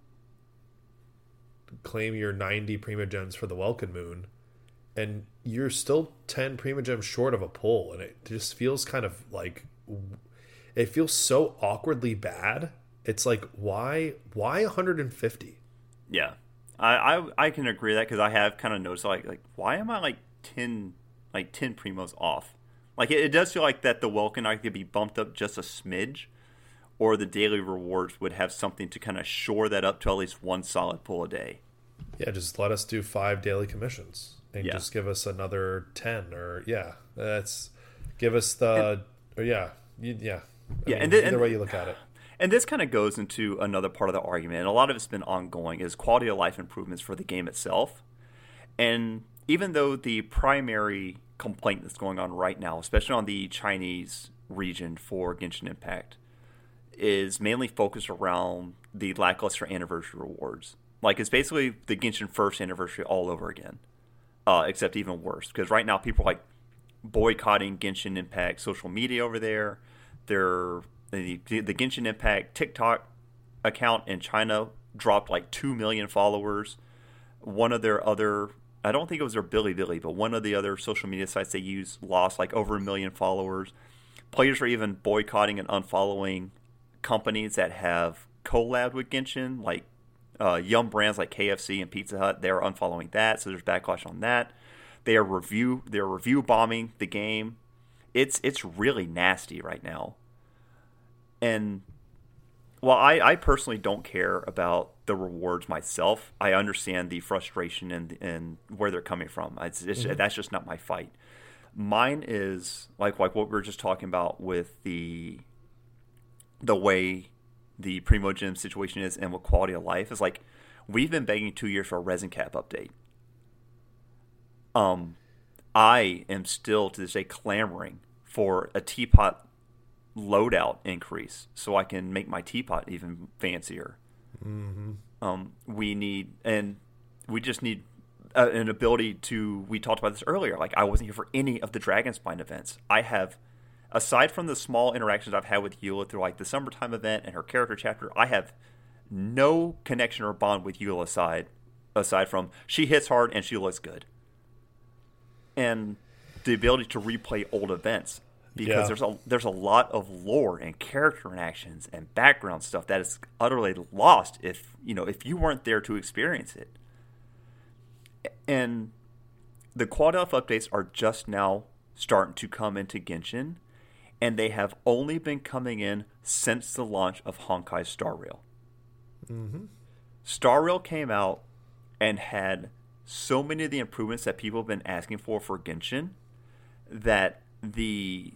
claim your 90 Primogems for the Welkin Moon, and you're still 10 Primogems short of a pull, and it just feels kind of like it feels so awkwardly bad. It's like why why 150? Yeah, I I, I can agree with that because I have kind of noticed like like why am I like ten like ten primos off? Like it, it does feel like that the Welkin I could be bumped up just a smidge, or the daily rewards would have something to kind of shore that up to at least one solid pull a day. Yeah, just let us do five daily commissions and Yeah. just give us another 10 or yeah, that's give us the or yeah, you, yeah. I Yeah, mean, and then- either and- way you look at it. And this kind of goes into another part of the argument, and a lot of it's been ongoing, is quality of life improvements for the game itself. And even though the primary complaint that's going on right now, especially on the Chinese region for Genshin Impact, is mainly focused around the lackluster anniversary rewards. Like it's basically the Genshin first anniversary all over again, uh, except even worse. Because right now people are like boycotting Genshin Impact social media over there. They're the, the Genshin Impact TikTok account in China dropped like two million followers. One of their other, I don't think it was their Bilibili, but one of the other social media sites they use lost like over a million followers. Players are even boycotting and unfollowing companies that have collabed with Genshin, like uh, brands like KFC and Pizza Hut. They're unfollowing that, so there's backlash on that. They are review they're review bombing the game. It's it's really nasty right now. And well, I, I personally don't care about the rewards myself. I understand the frustration and and where they're coming from. It's, it's, That's just not my fight. Mine is like like what we were just talking about with the the way the Primogem situation is and what quality of life is like. We've been begging two years for a resin cap update. Um, I am still to this day clamoring for a teapot loadout increase so I can make my teapot even fancier. Mm-hmm. Um, we need, and we just need uh, an ability to. We talked about this earlier. Like I wasn't here for any of the Dragonspine events. I have, aside from the small interactions I've had with Eula through like the summertime event and her character chapter, I have no connection or bond with Eula aside aside from she hits hard and she looks good and the ability to replay old events because Yeah. there's a there's a lot of lore and character interactions and background stuff that is utterly lost if you know if you weren't there to experience it. And the Quad of updates are just now starting to come into Genshin, and they have only been coming in since the launch of Honkai Star Rail. Mm-hmm. Star Rail came out and had so many of the improvements that people have been asking for for Genshin that the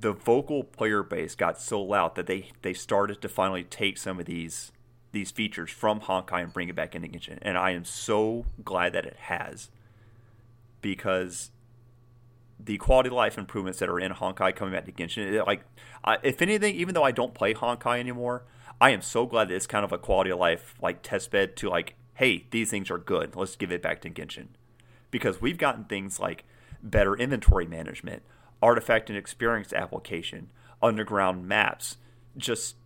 the vocal player base got so loud that they they started to finally take some of these these features from Honkai and bring it back into Genshin. And I am so glad that it has because the quality of life improvements that are in Honkai coming back to Genshin, it- like I, if anything, even though I don't play Honkai anymore, I am so glad that it's kind of a quality of life like test bed to like, hey, these things are good. Let's give it back to Genshin because we've gotten things like better inventory management, artifact and experience application, underground maps, just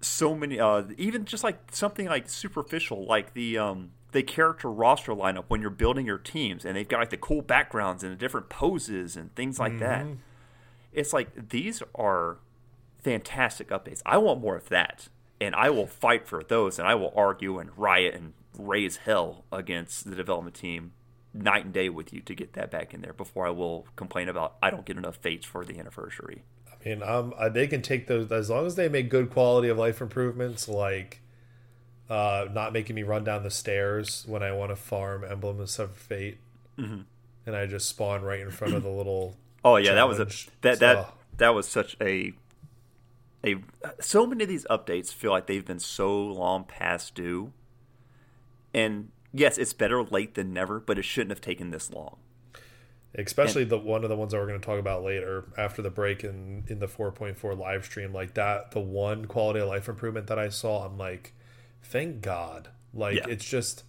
so many uh even just like something like superficial like the um the character roster lineup when you're building your teams and they've got like the cool backgrounds and the different poses and things like that. It's like these are fantastic updates. I want more of that and i will fight for those and i will argue and riot and raise hell against the development team night and day with you to get that back in there before I will complain about I don't get enough fates for the anniversary. I mean, um, they can take those as long as they make good quality of life improvements, like uh, not making me run down the stairs when I want to farm Emblem of Fate, mm-hmm. and I just spawn right in front of the little. *clears throat* oh yeah, that was a that that oh. that was such a a. So many of these updates feel like they've been so long past due, and yes, it's better late than never, but it shouldn't have taken this long. Especially and, the one of the ones that we're going to talk about later after the break in in the 4.4 live stream, like that. The one quality of life improvement that I saw, I'm like, thank God. Like yeah. it's just,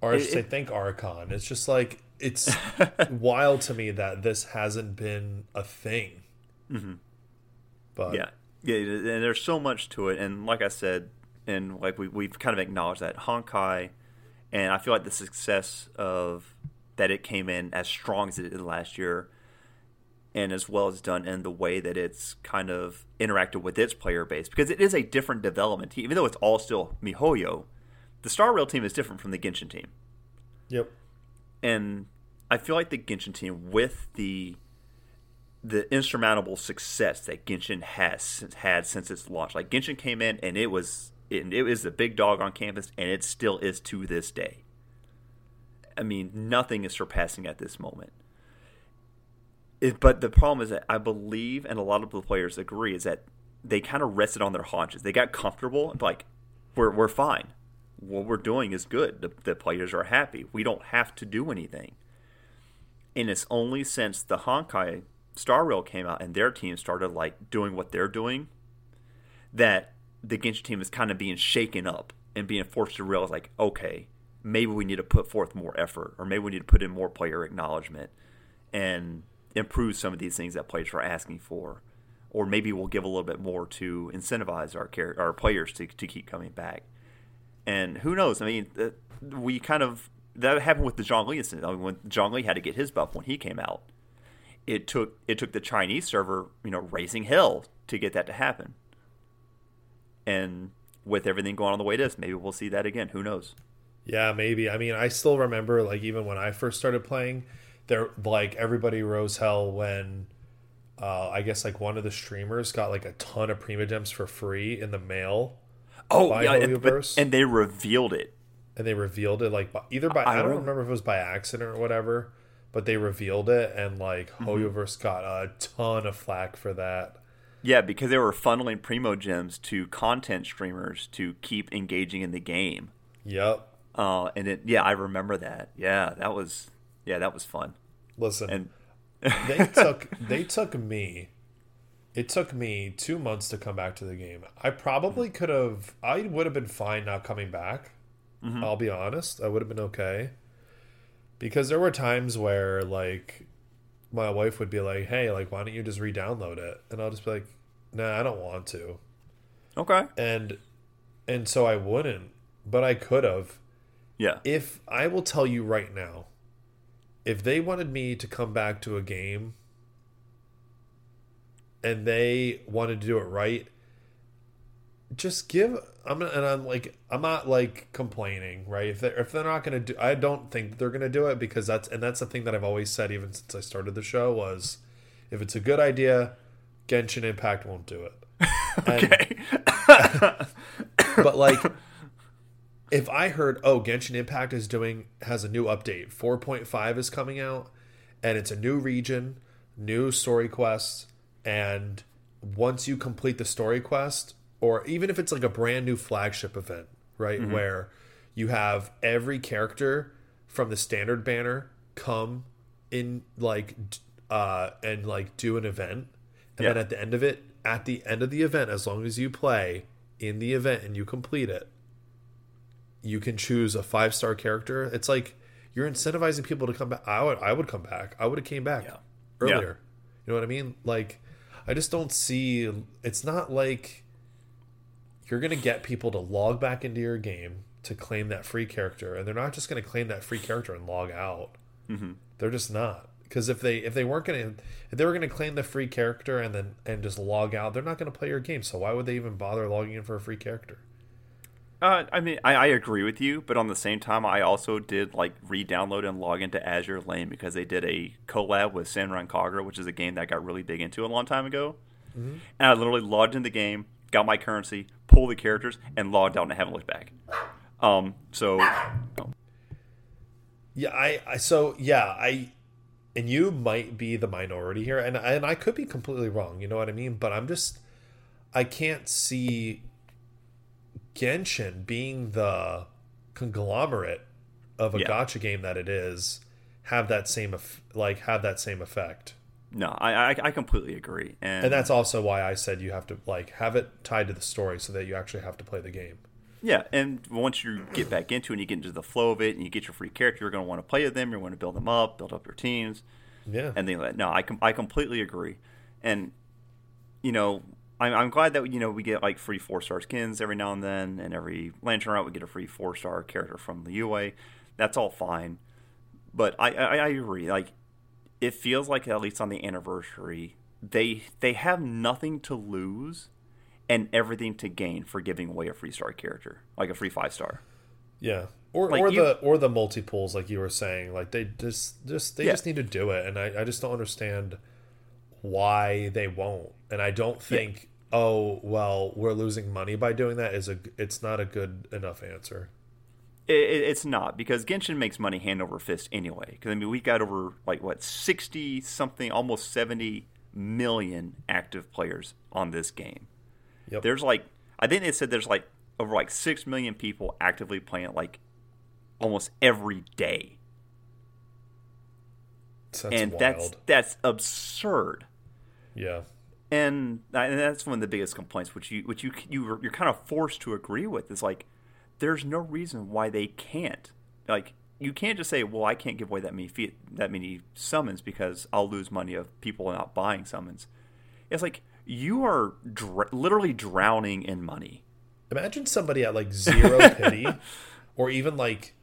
or I should it, say, thank Archon. It's just like it's *laughs* wild to me that this hasn't been a thing. Mm-hmm. But yeah, yeah, and there's so much to it, and like I said, and like we we've kind of acknowledged that Honkai and I feel like the success of that it came in as strong as it did last year, and as well as done in the way that it's kind of interacted with its player base, because it is a different development team. Even though it's all still MiHoYo, the Star Rail team is different from the Genshin team. Yep. And I feel like the Genshin team, with the the insurmountable success that Genshin has had since its launch, like Genshin came in and it was it, it was a big dog on campus, and it still is to this day. I mean, nothing is surpassing at this moment. It, but the problem is that I believe, and a lot of the players agree, is that they kind of rested on their haunches. They got comfortable, like we're we're fine. What we're doing is good. The, the players are happy. We don't have to do anything. And it's only since the Honkai Star Rail came out and their team started like doing what they're doing that the Genshin team is kind of being shaken up and being forced to realize, like, okay, maybe we need to put forth more effort, or maybe we need to put in more player acknowledgement and improve some of these things that players are asking for, or maybe we'll give a little bit more to incentivize our our players to to keep coming back. And who knows? I mean, uh, we kind of that happened with the Zhongli incident. I mean, when Zhongli had to get his buff when he came out, it took it took the Chinese server, you know, raising hell to get that to happen. And with everything going on the way it is, maybe we'll see that again. Who knows? Yeah, maybe. I mean, I still remember like even when I first started playing, there like everybody rose hell when uh, I guess like one of the streamers got like a ton of Primogems for free in the mail. Oh yeah, and, but, and, they revealed it. And they revealed it like by, either by I, I don't remember if it was by accident or whatever, but they revealed it and like mm-hmm. Hoyoverse got a ton of flack for that. Yeah, because they were funneling Primogems to content streamers to keep engaging in the game. Yep. Uh, and it, yeah, I remember that. Yeah, that was yeah, that was fun. Listen, and they *laughs* took they took me. It took me two months to come back to the game. I probably could have. I would have been fine not coming back. Mm-hmm. I'll be honest. I would have been okay. Because there were times where like my wife would be like, "Hey, like, why don't you just re-download it?" And I'll just be like, "Nah, I don't want to." Okay. And and so I wouldn't, but I could have. Yeah. If I will tell you right now, if they wanted me to come back to a game and they wanted to do it right, just give I'm and I'm like I'm not like complaining, right? If they're if they're not gonna do, I don't think they're gonna do it because that's and that's the thing that I've always said even since I started the show was, if it's a good idea, Genshin Impact won't do it. *laughs* okay. *coughs* but like, if I heard, oh, Genshin Impact is doing has a new update, 4.5 is coming out, and it's a new region, new story quests, and once you complete the story quest, or even if it's like a brand new flagship event, right? Mm-hmm. Where you have every character from the standard banner come in like uh and like do an event and yeah. then at the end of it at the end of the event as long as you play in the event and you complete it you can choose a five star character it's like you're incentivizing people to come back i would i would come back i would have came back yeah. earlier yeah. you know what i mean like i just don't see it's not like you're going to get people to log back into your game to claim that free character and they're not just going to claim that free character and log out mm-hmm. they're just not because if they if they weren't going to if they were to claim the free character and then and just log out they're not going to play your game so why would they even bother logging in for a free character Uh, I mean, I, I agree with you, but on the same time, I also did like re-download and log into Azur Lane because they did a collab with Senran Kagura, which is a game that I got really big into a long time ago. Mm-hmm. And I literally logged in the game, got my currency, pulled the characters, and logged out, and I haven't looked back. Um, so, yeah, I, I, so yeah, I, and you might be the minority here, and and I could be completely wrong. You know what I mean? But I'm just, I can't see Genshin being the conglomerate of a yeah. gacha game that it is have that same like have that same effect. No, I, I, I completely agree, and and that's also why I said you have to like have it tied to the story so that you actually have to play the game. Yeah, and once you get back into it and you get into the flow of it and you get your free character, you're going to want to play with them. You're going to build them up, build up your teams. Yeah, and then no, I com- I completely agree, and you know I'm, I'm glad that you know we get like free four star skins every now and then, and every Lantern Rite we get a free four star character from the UA. That's all fine, but I, I, I agree. Like it feels like at least on the anniversary, they they have nothing to lose and everything to gain for giving away a free star character, like a free five star. Yeah, or like or you, the or the multi pools, like you were saying. Like they just just they yeah. just need to do it, and I I just don't understand why they won't. And I don't think, yeah. oh well, we're losing money by doing that. Is a it's not a good enough answer. It, it's not because Genshin makes money hand over fist anyway. Because I mean, we got over like what sixty something, almost seventy million active players on this game. Yep. There's like I think they said there's like over like six million people actively playing it like almost every day. That's and wild. that's that's absurd. Yeah. And, and that's one of the biggest complaints, which you which you you you're kind of forced to agree with. Is like, there's no reason why they can't. Like, you can't just say, "Well, I can't give away that many fee- that many summons because I'll lose money of people not buying summons." It's like you are dr- literally drowning in money. Imagine somebody at like zero pity, *laughs* or even like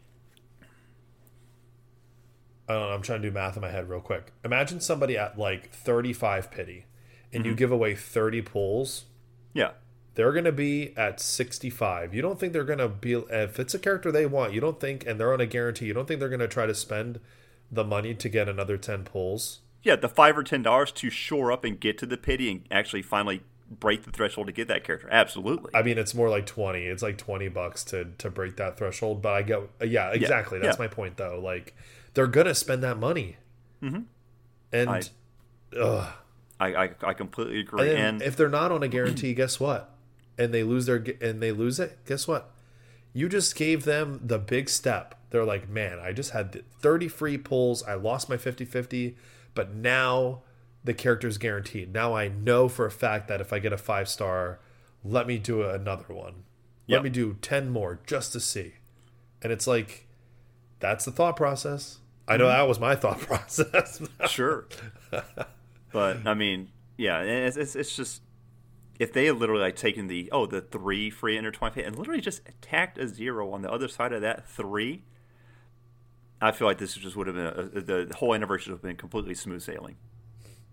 I don't know, I'm trying to do math in my head real quick. Imagine somebody at like 35 pity and mm-hmm. you give away 30 pulls. Yeah. They're going to be at 65. You don't think they're going to be, if it's a character they want, you don't think, and they're on a guarantee, you don't think they're going to try to spend the money to get another 10 pulls? Yeah, the 5 or $10 to shore up and get to the pity and actually finally break the threshold to get that character. Absolutely. I mean, it's more like 20. It's like 20 bucks to to break that threshold, but I go yeah, exactly. Yeah. That's yeah. my point though. Like they're gonna spend that money. Mm-hmm. And I, ugh. I, I, I completely agree. And, and if they're not on a guarantee, *clears throat* guess what? And they lose their and they lose it. Guess what? You just gave them the big step. They're like, man, I just had 30 free pulls. I lost my 50 50, but now the character is guaranteed. Now I know for a fact that if I get a five star, let me do another one. Let me do 10 more just to see. And it's like, that's the thought process. I know mm-hmm. that was my *laughs* thought process. sure, *laughs* but I mean, yeah, it's, it's, it's just if they had literally like taken the oh the three free intertwined and literally just tacked a zero on the other side of that three, I feel like this just would have been a, the whole anniversary would have been completely smooth sailing.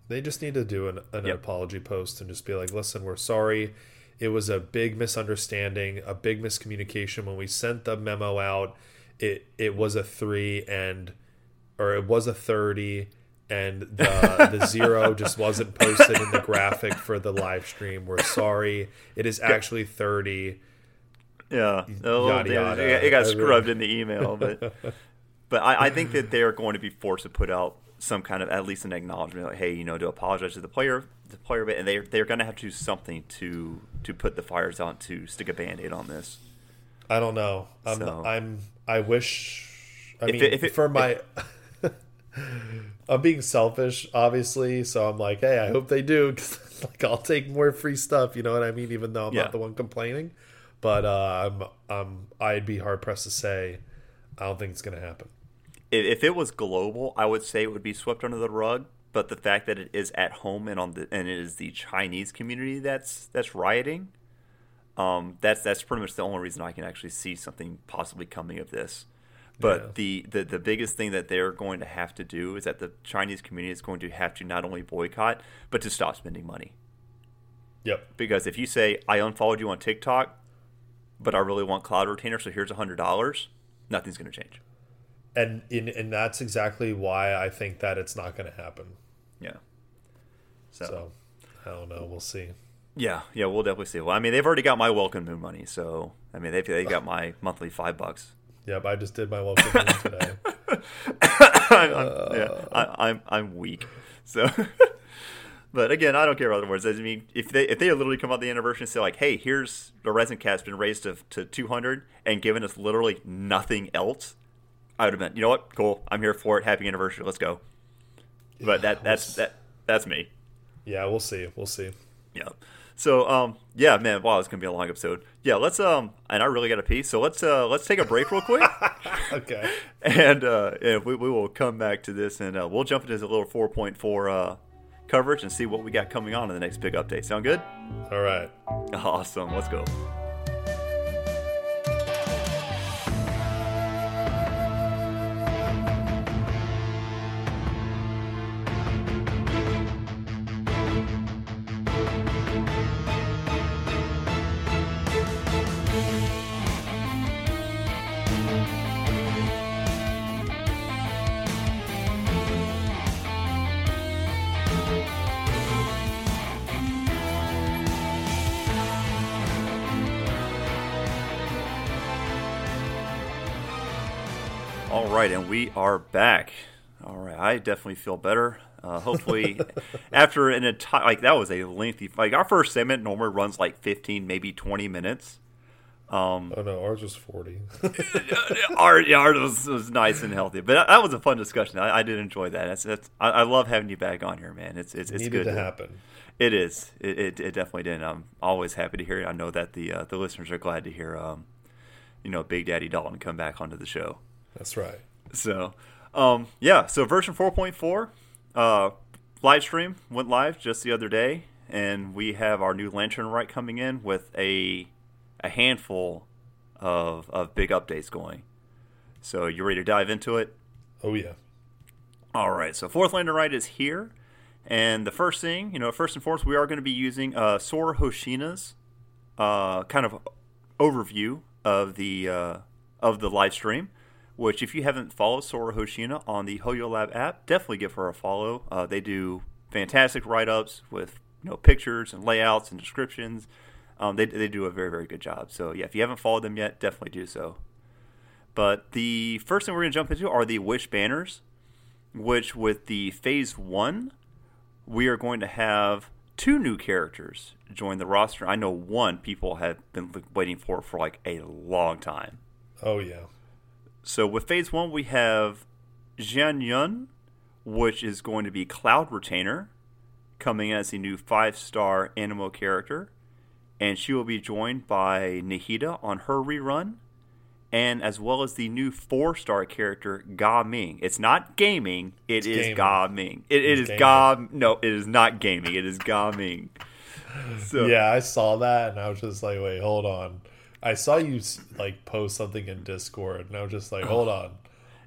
They just need to do an, an yep. apology post and just be like, listen, we're sorry. It was a big misunderstanding, a big miscommunication when we sent the memo out. It it was a three and or it was a 30 and the the *laughs* zero just wasn't posted in the graphic for the live stream. We're sorry. It is actually 30. Yeah. Oh, yada, yada. It got scrubbed in the email, but *laughs* but I, I, think that they're going to be forced to put out some kind of at least an acknowledgement, like, hey, you know, to apologize to the player, the player, and they they're going to have to do something to to put the fires out to stick a band aid on this. I don't know. I'm so, I'm I wish. I mean, it, it, for my. *laughs* I'm being selfish, obviously, so I'm like, hey, I hope they do. *laughs* Cause, like, I'll take more free stuff. You know what I mean? Even though I'm yeah. not the one complaining, but uh, I'm, I'm, I'd be hard pressed to say I don't think it's going to happen. If it was global, I would say it would be swept under the rug. But the fact that it is at home and on the and it is the Chinese community that's that's rioting, um, that's that's pretty much the only reason I can actually see something possibly coming of this. But yeah. the, the the biggest thing that they're going to have to do is that the Chinese community is going to have to not only boycott but to stop spending money. Yep. Because if you say I unfollowed you on TikTok, but I really want Cloud Retainer, so here's a hundred dollars. Nothing's going to change. And in and that's exactly why I think that it's not going to happen. Yeah. So. so I don't know. We'll see. Yeah, yeah, we'll definitely see. Well, I mean, they've already got my Welkin Moon money, so I mean, they've they got *laughs* my monthly five bucks. Yep, I just did my Welkin Moon today. *laughs* I'm, I'm, yeah, uh. I, I'm I'm weak, so. *laughs* but again, I don't care about the words. I mean, if they if they literally come out the anniversary and say like, "Hey, here's the resin cast been raised to to 200 and given us literally nothing else," I would have been, you know what, cool, I'm here for it. Happy anniversary, let's go. But that that's that that's me. Yeah, we'll see. We'll see. Yeah. So um yeah, man, wow, it's gonna be a long episode. Yeah, let's um and I really got a pee, so let's uh let's take a break real quick. *laughs* okay. And uh and we, we will come back to this and uh, we'll jump into this little four point four uh coverage and see what we got coming on in the next big update. Sound good? All right. Awesome. Let's go. Right, and we are back. All right, I definitely feel better. Uh, hopefully, *laughs* after an entire like that was a lengthy like our first segment normally runs like fifteen, maybe twenty minutes. Um, oh no, ours was forty. *laughs* ours, yeah, ours was, was, nice and healthy, but that was a fun discussion. I, I did enjoy that. That's, that's I, I, love having you back on here, man. It's it's, it's Needed good to happen. It is. It, it, it, definitely did. I'm always happy to hear it. I know that the uh, the listeners are glad to hear, um, you know, Big Daddy Dalton come back onto the show. That's right. So, um, yeah. So version 4.4, uh, live stream went live just the other day, and we have our new Lantern Rite coming in with a a handful of of big updates going. So you ready to dive into it? Oh yeah. All right. So fourth Lantern Rite is here, and the first thing, you know, first and foremost, we are going to be using uh, Sora Hoshina's uh, kind of overview of the uh, of the live stream which if you haven't followed Sora Hoshina on the HoYoLAB app, definitely give her a follow. Uh, they do fantastic write-ups with you know pictures and layouts and descriptions. Um, they they do a very very good job. So yeah, if you haven't followed them yet, definitely do so. But the first thing we're going to jump into are the Wish banners, which with the Phase One, we are going to have two new characters join the roster. I know one people have been waiting for for like a long time. Oh yeah. So with phase one, we have Xianyun, which is going to be Cloud Retainer, coming as a new five star Anemo character. And she will be joined by Nahida on her rerun, and as well as the new four star character Ga Ming. It's not gaming, it it's is gaming. Ga Ming. It, it is gaming. Ga. No, it is not gaming. It is Ga Ming. *laughs* So, yeah, I saw that and I was just like, wait, hold on. I saw you like post something in Discord, and I was just like, "Hold on,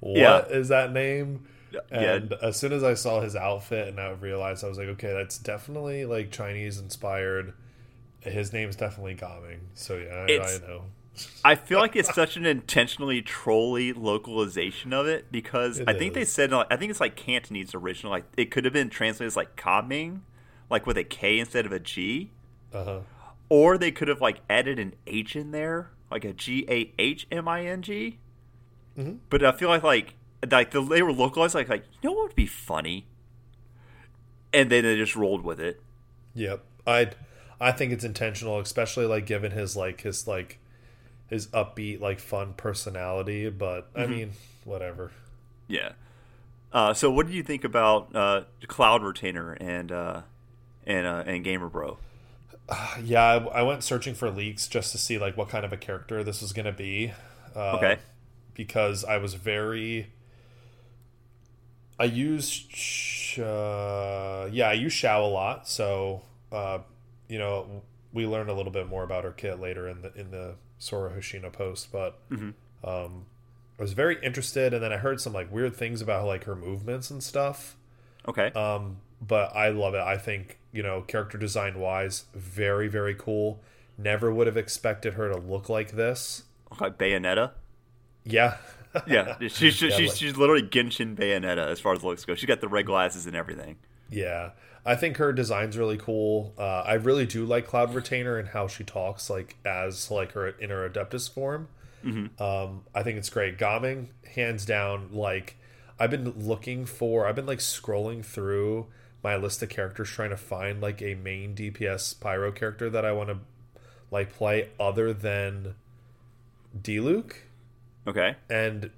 what yeah. is that name?" And yeah. as soon as I saw his outfit, and I realized I was like, "Okay, that's definitely like Chinese inspired." His name's definitely Gaming, so yeah, I, I know. I feel like it's such an intentionally trolly localization of it because it I think is. they said I think it's like Cantonese original. Like it could have been translated as like Kaming, like with a K instead of a G. Uh huh or they could have like added an H in there, like a G A H M I N G. Mm-hmm. But I feel like like like the, they were localized like like you know what would be funny, and then they just rolled with it. Yep, I I think it's intentional, especially like given his like his like his upbeat like fun personality. But mm-hmm. I mean, whatever. Yeah. Uh, so, what do you think about uh, Cloud Retainer and uh, and uh, and Gamer Bro? *sighs* yeah, I, I, went searching for leaks just to see like what kind of a character this was going to be. Uh, okay. Because I was very. I use, uh, yeah, I use Xiao a lot. So, uh, you know, we learned a little bit more about her kit later in the in the Sora Hoshina post, but mm-hmm. um, I was very interested, and then I heard some like weird things about like her movements and stuff. Okay. Um, but I love it. I think you know, character design wise, very very cool. Never would have expected her to look like this. Like Bayonetta. Yeah. *laughs* Yeah, she's she's, *laughs* Yeah, she's, like- she's literally Genshin Bayonetta as far as looks go. She got the red glasses and everything. Yeah, I think her design's really cool. Uh, I really do like Cloud Retainer and how she talks, like as like her in her Adeptus form. Um, I think it's great. Gaming, hands down. Like I've been looking for, I've been like scrolling through my list of characters trying to find like a main DPS Pyro character that I want to like play other than Diluc Okay. and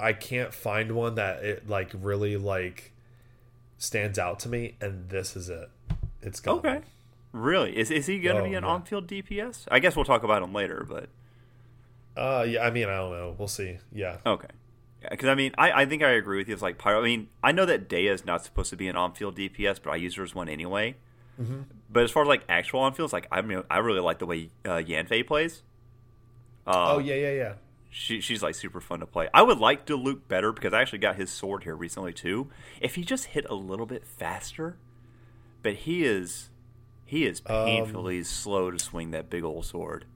I can't find one that it like really like stands out to me, and this is it. It's gone. Okay. Really? Is is he going to Oh, be an yeah. on-field DPS? I guess we'll talk about him later, but Uh, yeah. I mean, I don't know. We'll see. Yeah. okay. Because I mean, I, I think I agree with you. It's like Pyro. I mean, I know that Dehya is not supposed to be an on-field DPS, but I use her as one anyway. Mm-hmm. But as far as like actual on-fields, like I mean, I really like the way uh, Yanfei plays. Uh, oh yeah, yeah, yeah. she, she's like super fun to play. I would like Luke better because I actually got his sword here recently too. If he just hit a little bit faster, but he is he is Um, painfully slow to swing that big old sword.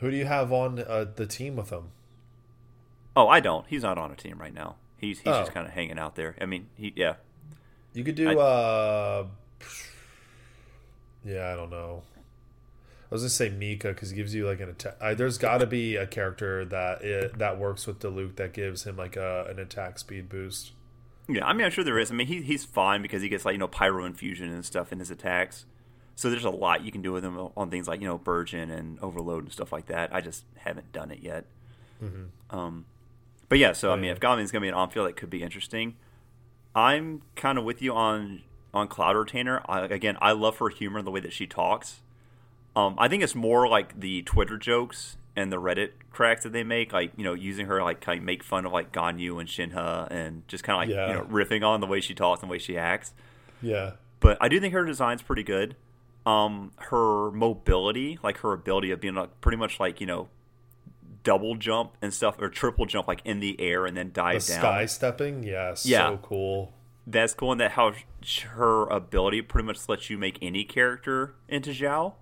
Who do you have on uh, the team with him? Oh, I don't. He's not on a team right now. He's he's Oh. just kind of hanging out there. I mean, he yeah. You could do. uh Yeah, I don't know. I was gonna say Mika because he gives you like an attack. Uh, there's got to be a character that it, that works with Diluc that gives him like a, an attack speed boost. Yeah, I mean, I'm sure there is. I mean, he, he's fine because he gets like you know pyro infusion and stuff in his attacks. So there's a lot you can do with him on things like you know Burgeon and Overload and stuff like that. I just haven't done it yet. Um, but yeah, so I mean, if Goblin is going to be an on field, that could be interesting. I'm kind of with you on on Cloud Retainer. I, again, I love her humor and the way that she talks. Um, I think it's more like the Twitter jokes and the Reddit cracks that they make, like you know, using her like kind of make fun of like Ganyu and Shenhe, and just kind of like Yeah. you know riffing on the way she talks and the way she acts. Yeah. But I do think her design's pretty good. Um, her mobility, like her ability of being like pretty much like you know, double jump and stuff or triple jump like in the air and then The dive down. sky stepping, yeah, Yeah. so cool. That's cool, and that how her ability pretty much lets you make any character into Xiao.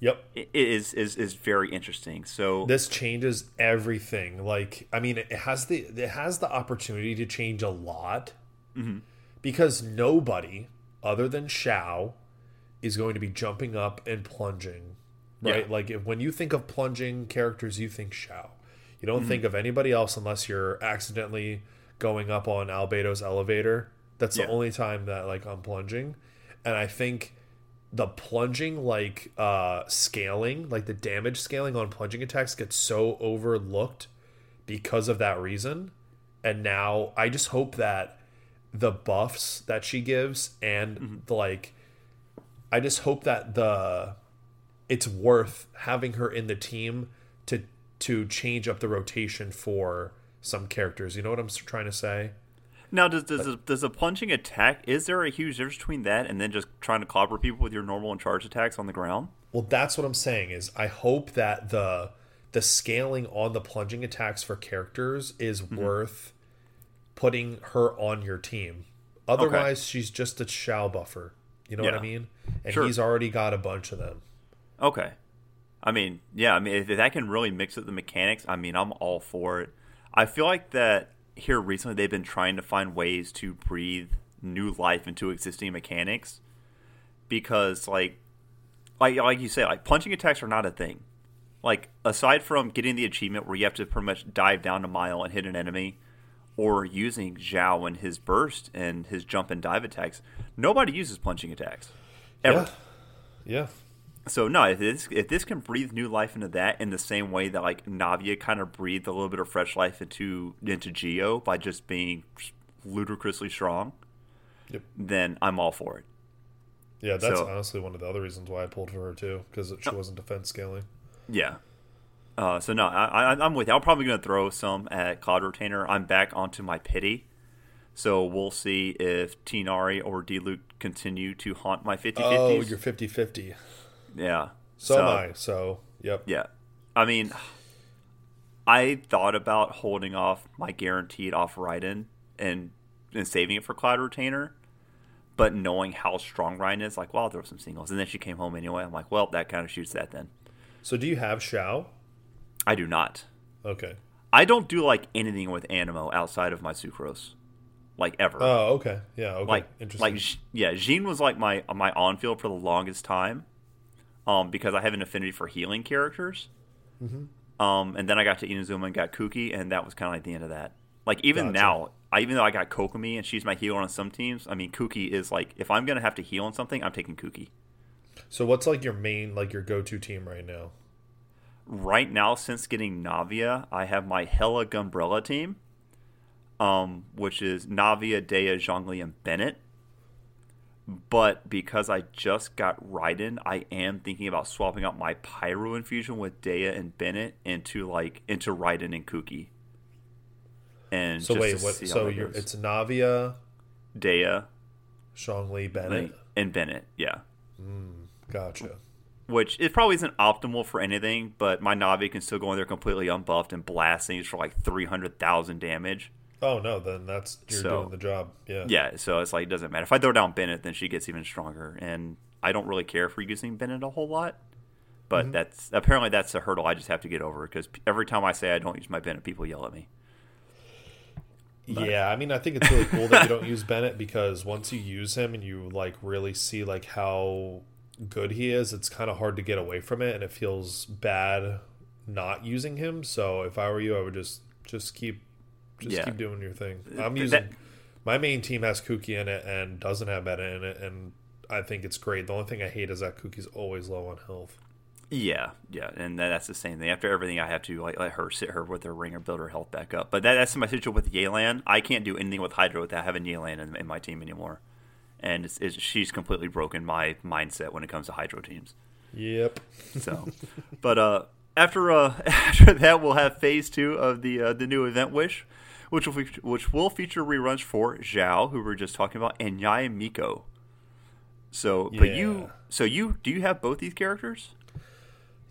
Yep. i- is is is very interesting. So This changes everything. Like, I mean, it has the it has the opportunity to change a lot Mm-hmm. because nobody other than Xiao is going to be jumping up and plunging, right? Yeah. Like, if, when you think of plunging characters, you think Xiao. You don't Mm-hmm. think of anybody else unless you're accidentally going up on Albedo's elevator. That's Yeah. the only time that like I'm plunging, and I think the plunging like uh scaling like the damage scaling on plunging attacks gets so overlooked because of that reason and now i just hope that the buffs that she gives and the like i just hope that the it's worth having her in the team to to change up the rotation for some characters you know what i'm trying to say now does does a, does a plunging attack? Is there a huge difference between that and then just trying to clobber people with your normal and charge attacks on the ground? Well, that's what I'm saying is I hope that the the scaling on the plunging attacks for characters is Mm-hmm. worth putting her on your team. Otherwise, she's just a Xiao buffer. You know what I mean? And Sure. he's already got a bunch of them. Okay. I mean, yeah, I mean, if that can really mix up the mechanics, I mean, I'm all for it. I feel like that here recently they've been trying to find ways to breathe new life into existing mechanics because, like, like like you say, like plunging attacks are not a thing. Like aside from getting the achievement where you have to pretty much dive down a mile and hit an enemy, or using Xiao and his burst and his jump and dive attacks, nobody uses plunging attacks ever. Yeah. Yeah. So no, if this if this can breathe new life into that in the same way that like Navia kind of breathed a little bit of fresh life into into Geo by just being ludicrously strong, Yep. then I'm all for it. Yeah, that's So- honestly one of the other reasons why I pulled for her too, because she wasn't defense scaling. Yeah. Uh, so no, I, I, I'm with you. I'm probably going to throw some at Cloud Retainer. I'm back onto my pity. So we'll see if Tighnari or Diluc continue to haunt my 50 Oh, 50s. you're 50 50. Yeah. So, am I. So, yep. Yeah. I mean, I thought about holding off my guaranteed off Raiden and and saving it for Cloud Retainer, but knowing how strong Raiden is, like, well, I'll throw some singles. And then she came home anyway. I'm like, well, that kind of shoots that then. So do you have Xiao? I do not. Okay. I don't do like anything with Anemo outside of my Sucrose, like ever. Oh, okay. Yeah. Okay. like Interesting. like yeah, Jean was like my my on field for the longest time, um, because I have an affinity for healing characters. Mm-hmm. Um, and then I got to Inazuma and got Kuki, and that was kind of like the end of that. Like even Gotcha. now, I even though I got Kokomi and she's my healer on some teams, I mean Kuki is like if I'm gonna have to heal on something, I'm taking Kuki. so what's like your main, like your go-to team right now? right now since getting Navia, I have my Hella Gumbrella team, um, which is Navia, Dehya, Zhongli, and Bennett. But because I just got Raiden, I am thinking about swapping out my Pyro infusion with Dehya and Bennett into like into Raiden and Kuki. And So wait, what? So you're goes. it's Navia, Dehya Zhongli, Bennett. and Bennett, yeah. Hmm, gotcha. which it probably isn't optimal for anything, but my Navi can still go in there completely unbuffed and blast things for like 300,000 damage. Oh no, then that's you're So- doing the job. Yeah. Yeah, so it's like, it doesn't matter. If I throw down Bennett, then she gets even stronger. And I don't really care for using Bennett a whole lot, but mm-hmm. that's apparently that's a hurdle I just have to get over because every time I say I don't use my Bennett, people yell at me. Yeah, I mean, I think it's really cool that you don't use Bennett because once you use him and you like really see like how good he is, it's kind of hard to get away from it, and it feels bad not using him. So if I were you, I would just just keep just Yeah. keep doing your thing. I'm using that- my main team has Kuki in it and doesn't have Bennett in it, and I think it's great. The only thing I hate is that Kuki's always low on health. Yeah, yeah, and that's the same thing. After everything, I have to like let her sit her with her ring or build her health back up. But that, that's my situation with Yelan. I can't do anything with Hydro without having Yelan in, in my team anymore, and it's, it's, she's completely broken my mindset when it comes to Hydro teams. Yep. So, but uh, after uh, *laughs* after that, we'll have phase two of the uh, the new event wish, which will feature, which will feature reruns for Xiao, who we were just talking about, and Yae Miko. So, but Yeah. you, so you, do you have both these characters?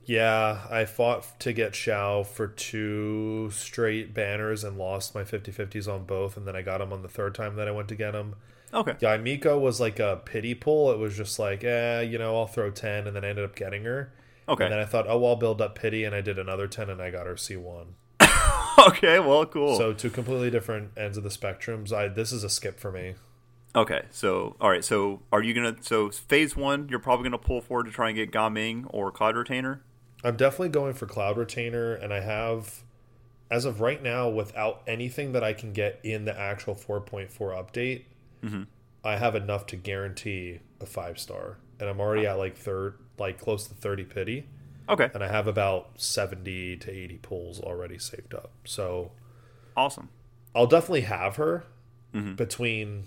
Yeah, I fought to get Xiao for two straight banners and lost my 50-50s on both, and then I got him on the third time that I went to get him. Okay. Yeah, Miko was like a pity pull. It was just like, eh, you know, I'll throw 10, and then I ended up getting her. Okay. And then I thought, oh, I'll build up pity, and I did another 10, and I got her C1. *laughs* okay. Well, cool. So two completely different ends of the spectrums. I This is a skip for me. okay. So, all right. So, are you gonna? So, phase one, you're probably gonna pull forward to try and get Gaming or Cloud Retainer. I'm definitely going for Cloud Retainer, and I have, as of right now, without anything that I can get in the actual 4.4 update, mm-hmm. I have enough to guarantee a five star, and I'm already at like third, like close to 30 pity, Okay. and I have about 70 to 80 pulls already saved up. So Awesome. I'll definitely have her between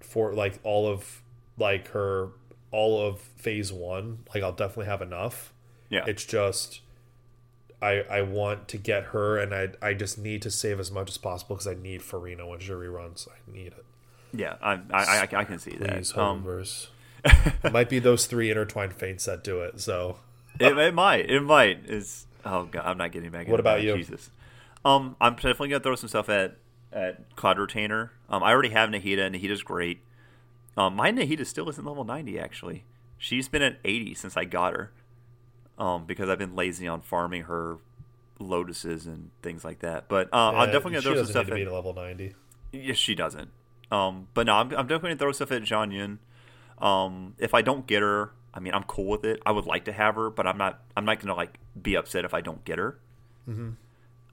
for like all of like her all of phase one. Like I'll definitely have enough. Yeah. It's just I I want to get her, and I I just need to save as much as possible because I need Furina when jury runs. I need it. yeah. I, I, I, I can see Please, that. Um, HoYoverse. *laughs* it might be those three intertwined fates that do it. So it, it might. It might. Is oh god, I'm not getting back. What about that. you? Jesus. Um, I'm definitely gonna throw some stuff at at Cloud Retainer. Um, I already have Nahida, and Nahida's great. Um, my Nahida still isn't level 90 actually. She's been at 80 since I got her. Um, because I've been lazy on farming her lotuses and things like that. But uh, I'm definitely gonna throw some stuff need to be at. to level ninety. Yes, she doesn't. Um, but no, I'm, I'm definitely gonna throw stuff at John Yun. Um, if I don't get her, I mean, I'm cool with it. I would like to have her, but I'm not. I'm not gonna like be upset if I don't get her.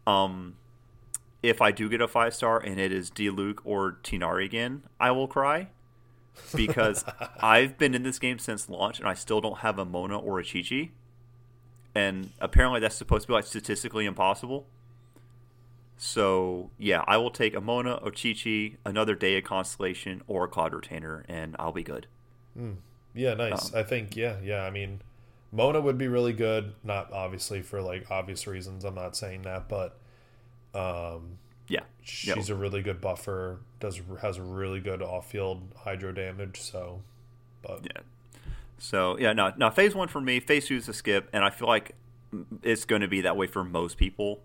Um, if I do get a five star and it is Diluc or Tighnari again, I will cry because *laughs* I've been in this game since launch and I still don't have a Mona or a Qiqi, and apparently that's supposed to be like statistically impossible. So yeah, I will take a Mona, a Qiqi, another Dehya Constellation, or a Cloud Retainer, and I'll be good. Yeah, nice. I think yeah, yeah. I mean, Mona would be really good. Not obviously for like obvious reasons. I'm not saying that, but um, Yeah, she's a really good buffer. Does has a really good off field hydro damage. So, but Yeah. So yeah, no, no. Phase one for me, phase two is a skip, and I feel like it's going to be that way for most people.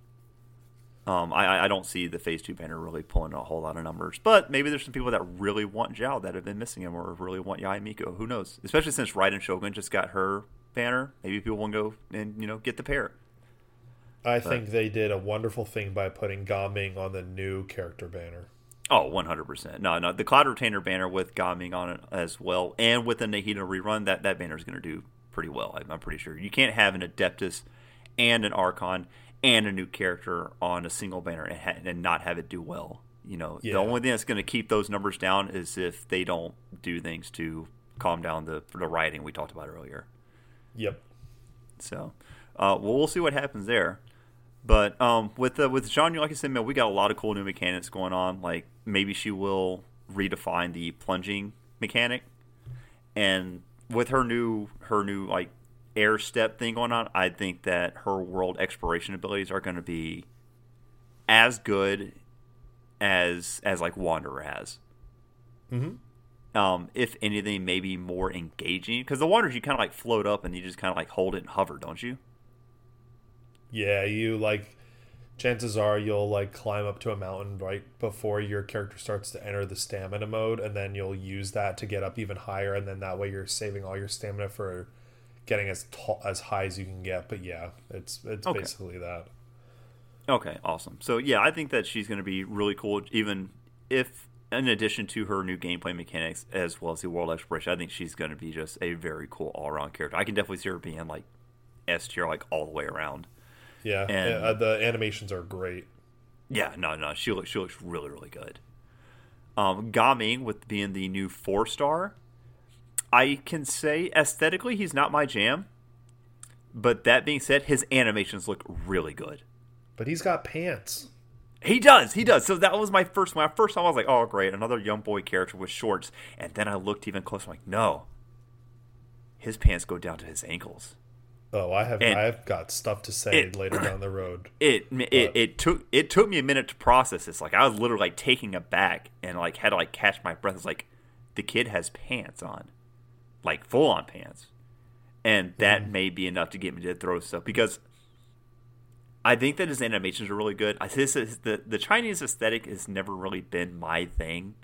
Um, I, I don't see the phase two banner really pulling a whole lot of numbers, but maybe there's some people that really want Xiao that have been missing him, or really want Yae Miko. Who knows? Especially since Raiden Shogun just got her banner, maybe people will go and you know get the pair. I think they did a wonderful thing by putting Gaming on the new character banner. Oh, 100%. No, no, the Cloud Retainer banner with Gaming on it as well, and with the Nahida rerun, that, that banner is going to do pretty well, I'm, I'm pretty sure. You can't have an Adeptus and an Archon and a new character on a single banner and, ha- and not have it do well. You know, Yeah. the only thing that's going to keep those numbers down is if they don't do things to calm down the the rioting we talked about earlier. Yep. So, uh, well, we'll see what happens there. But um, with uh, with Jean, like I said, man, we got a lot of cool new mechanics going on. Like maybe she will redefine the plunging mechanic, and with her new her new like air step thing going on, I think that her world exploration abilities are going to be as good as as like Wanderer has. Mm-hmm. Um, if anything, maybe more engaging because the Wanderers you kind of like float up and you just kind of like hold it and hover, don't you? Yeah, you like. Chances are you'll like climb up to a mountain right before your character starts to enter the stamina mode, and then you'll use that to get up even higher, and then that way you're saving all your stamina for getting as tall as high as you can get. But yeah, it's it's Okay. basically that. Okay, awesome. So yeah, I think that she's going to be really cool. Even if, in addition to her new gameplay mechanics as well as the world exploration, I think she's going to be just a very cool all around character. I can definitely see her being like S tier, like all the way around. Yeah, And- uh, the animations are great. Yeah, no, no, she looks she looks really really good. Um, Gaming with being the new four star, I can say aesthetically he's not my jam. But that being said, his animations look really good. But he's got pants. He does, he does. So that was my first I first him, I was like, oh great, another young boy character with shorts. And then I looked even closer, I'm like, no. His pants go down to his ankles. Oh, I have And- I've got stuff to say It- later down the *clears throat* road. It, it it took it took me a minute to process this. Like I was literally like taking a back and like had to like catch my breath. It's like the kid has pants on, like full on pants, and that may be enough to get me to throw stuff because I think that his animations are really good. I this is the the Chinese aesthetic has never really been my thing.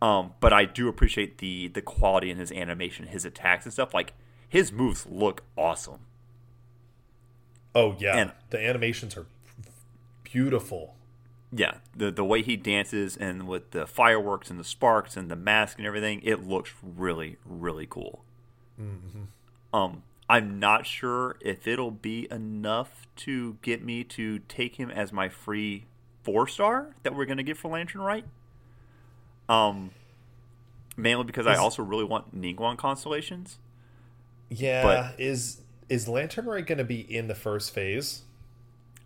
Um, but I do appreciate the the quality in his animation, his attacks and stuff. Like his moves look awesome. Oh yeah, And- the animations are beautiful. Yeah, the the way he dances and with the fireworks and the sparks and the mask and everything, it looks really really cool. Um, I'm not sure if it'll be enough to get me to take him as my free four star that we're gonna get for Lantern Rite. Um, mainly because I also really want Ningguang constellations. Yeah, But- is is Lantern Rite going to be in the first phase?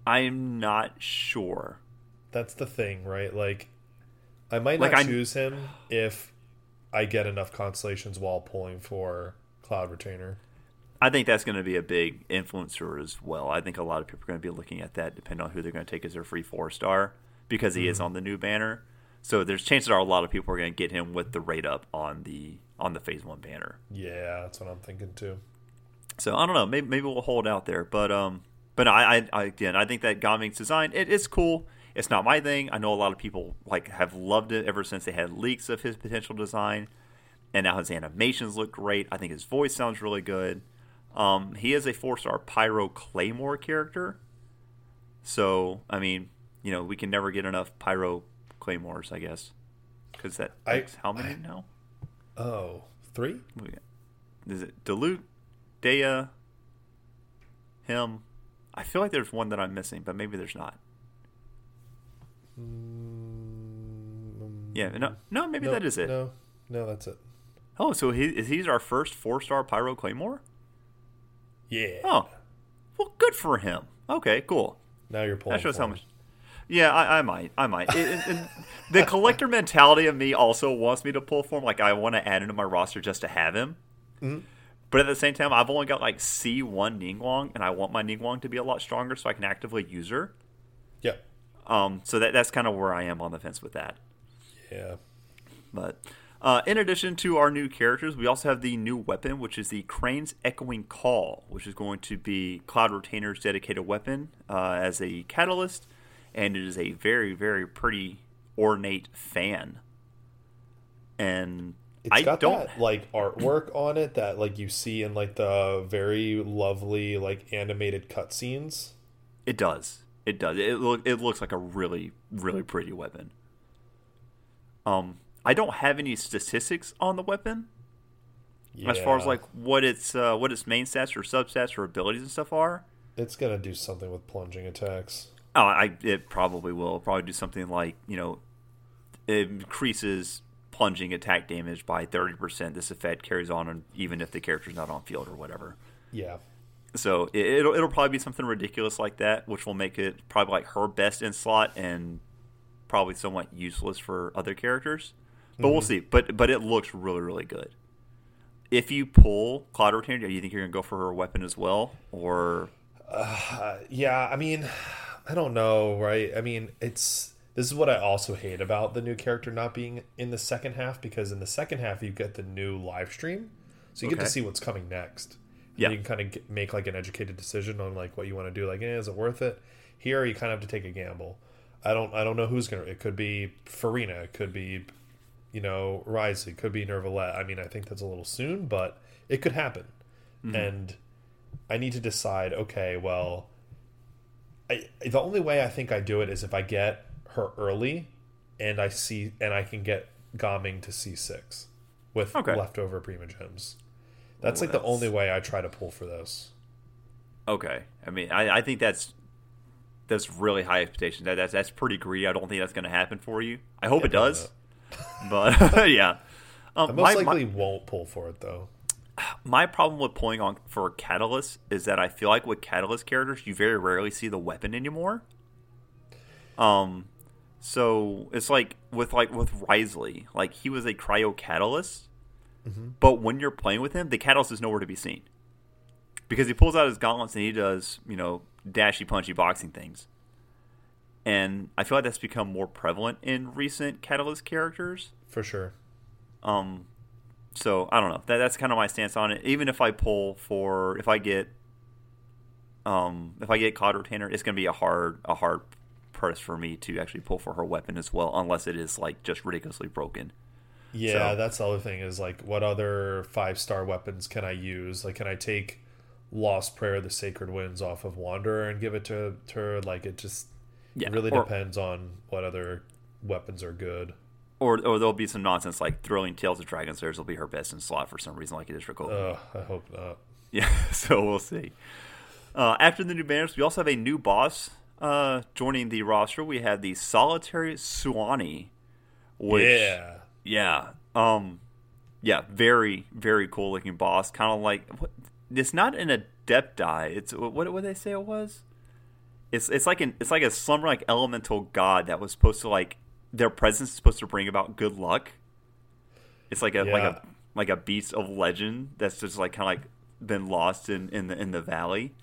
I'm not sure. That's the thing, right? Like, I might Like, not I- choose him if I get enough constellations while pulling for Cloud Retainer. I think that's going to be a big influencer as well. I think a lot of people are going to be looking at that, depending on who they're going to take as their free four star, because he is on the new banner. So there's chances are a lot of people are going to get him with the rate up on the on the phase one banner. Yeah, that's what I'm thinking too. So I don't know. Maybe maybe we'll hold out there, but um, but I, I, I again I think that Gaming's design it's cool. It's not my thing. I know a lot of people like have loved it ever since they had leaks of his potential design, and now his animations look great. I think his voice sounds really good. Um, he is a four star Pyro Claymore character, so I mean, you know, we can never get enough Pyro Claymores, I guess, because that I- how many now? Oh, three? What we got? Is it Diluc, Dehya, him? I feel like there's one that I'm missing, but maybe there's not. Mm, yeah, no, no, maybe No, that is it. No, no, that's it. Oh, so he is he's our first four star Pyro Claymore? Yeah. Oh, well, good for him. Okay, cool. Now you're pulling. That shows how much. Yeah, I, I might. I might. It, it- the collector mentality of me also wants me to pull for him. Like, I want to add him to my roster just to have him. Mm-hmm. But at the same time, I've only got like C1 Ningguang, and I want my Ningguang to be a lot stronger so I can actively use her. Um, so that that's kind of where I am on the fence with that. Yeah. But uh, in addition to our new characters, we also have the new weapon, which is the Crane's Echoing Call, which is going to be Cloud Retainer's dedicated weapon uh, as a catalyst, and it is a very, very pretty ornate fan. And It's I got don't- that like artwork on it that like you see in like the very lovely like animated cutscenes. It does. It does. It look. It looks like a really, really pretty weapon. Um, I don't have any statistics on the weapon Yeah. as far as like what its uh, what its main stats or substats or abilities and stuff are. it's gonna do something with plunging attacks. Oh, I it probably will. Probably do something like you know, it increases plunging attack damage by thirty percent. This effect carries on, on even if the character's not on field or whatever. Yeah. So it, it'll it'll probably be something ridiculous like that, which will make it probably like her best in slot and probably somewhat useless for other characters. But we'll see. But but it looks really really good. If you pull Cloud Retainer, do you think you're gonna go for her weapon as well, or Uh, yeah, I mean, I don't know, right? I mean, it's this is what I also hate about the new character not being in the second half because in the second half you get the new live stream, so you get to see what's coming next. Yeah. you can kind of get, make like an educated decision on like what you want to do. Like, eh, is it worth it? Here, you kind of have to take a gamble. I don't, I don't know who's gonna. It could be Furina. It could be, you know, Rise. It could be Neuvillette. I mean, I think that's a little soon, but it could happen. And I need to decide. Okay, well, I the only way I think I do it is if I get her early, and I see and I can get Gaming to C six with Okay. leftover Primogems. That's like the only way I try to pull for this. okay? I mean, I, I think that's that's really high expectations. That, that's that's pretty greedy. I don't think that's gonna happen for you. I hope it does, *laughs* but *laughs* yeah. Um, I most my- likely won't pull for it though. my problem with pulling on for catalyst is that I feel like with catalyst characters, you very rarely see the weapon anymore. Um, so it's like with like with Wriothesley, like he was a cryo catalyst, but when you're playing with him, the catalyst is nowhere to be seen because he pulls out his gauntlets and he does you know dashy punchy boxing things. And I feel like that's become more prevalent in recent catalyst characters. For sure. Um, so I don't know. That that's kind of my stance on it. Even if I pull for, if I get, um, if I get Cloud Retainer, it's gonna be a hard a hard press for me to actually pull for her weapon as well, unless it is like just ridiculously broken. Yeah, So- that's the other thing is like what other five star weapons can I use? Like can I take Lost Prayer the Sacred Winds off of Wanderer and give it to, to her? Like it just Yeah, it really or, depends on what other weapons are good. Or or there'll be some nonsense like Thrilling Tales of Dragon Slayers will be her best in slot for some reason, like it is for Kobe. Ugh, I hope not. Yeah, *laughs* so we'll see. Uh, after the new banners, we also have a new boss uh, joining the roster. We have the Solitary Suanni, which yeah. Yeah, um, yeah, very very cool looking boss. Kind of like what, it's not an Adepti. It's what what did they say it was? It's it's like an it's like a slumber like elemental god that was supposed to like their presence is supposed to bring about good luck. It's like a like a like a beast of legend that's just like kind of like been lost in in the in the valley.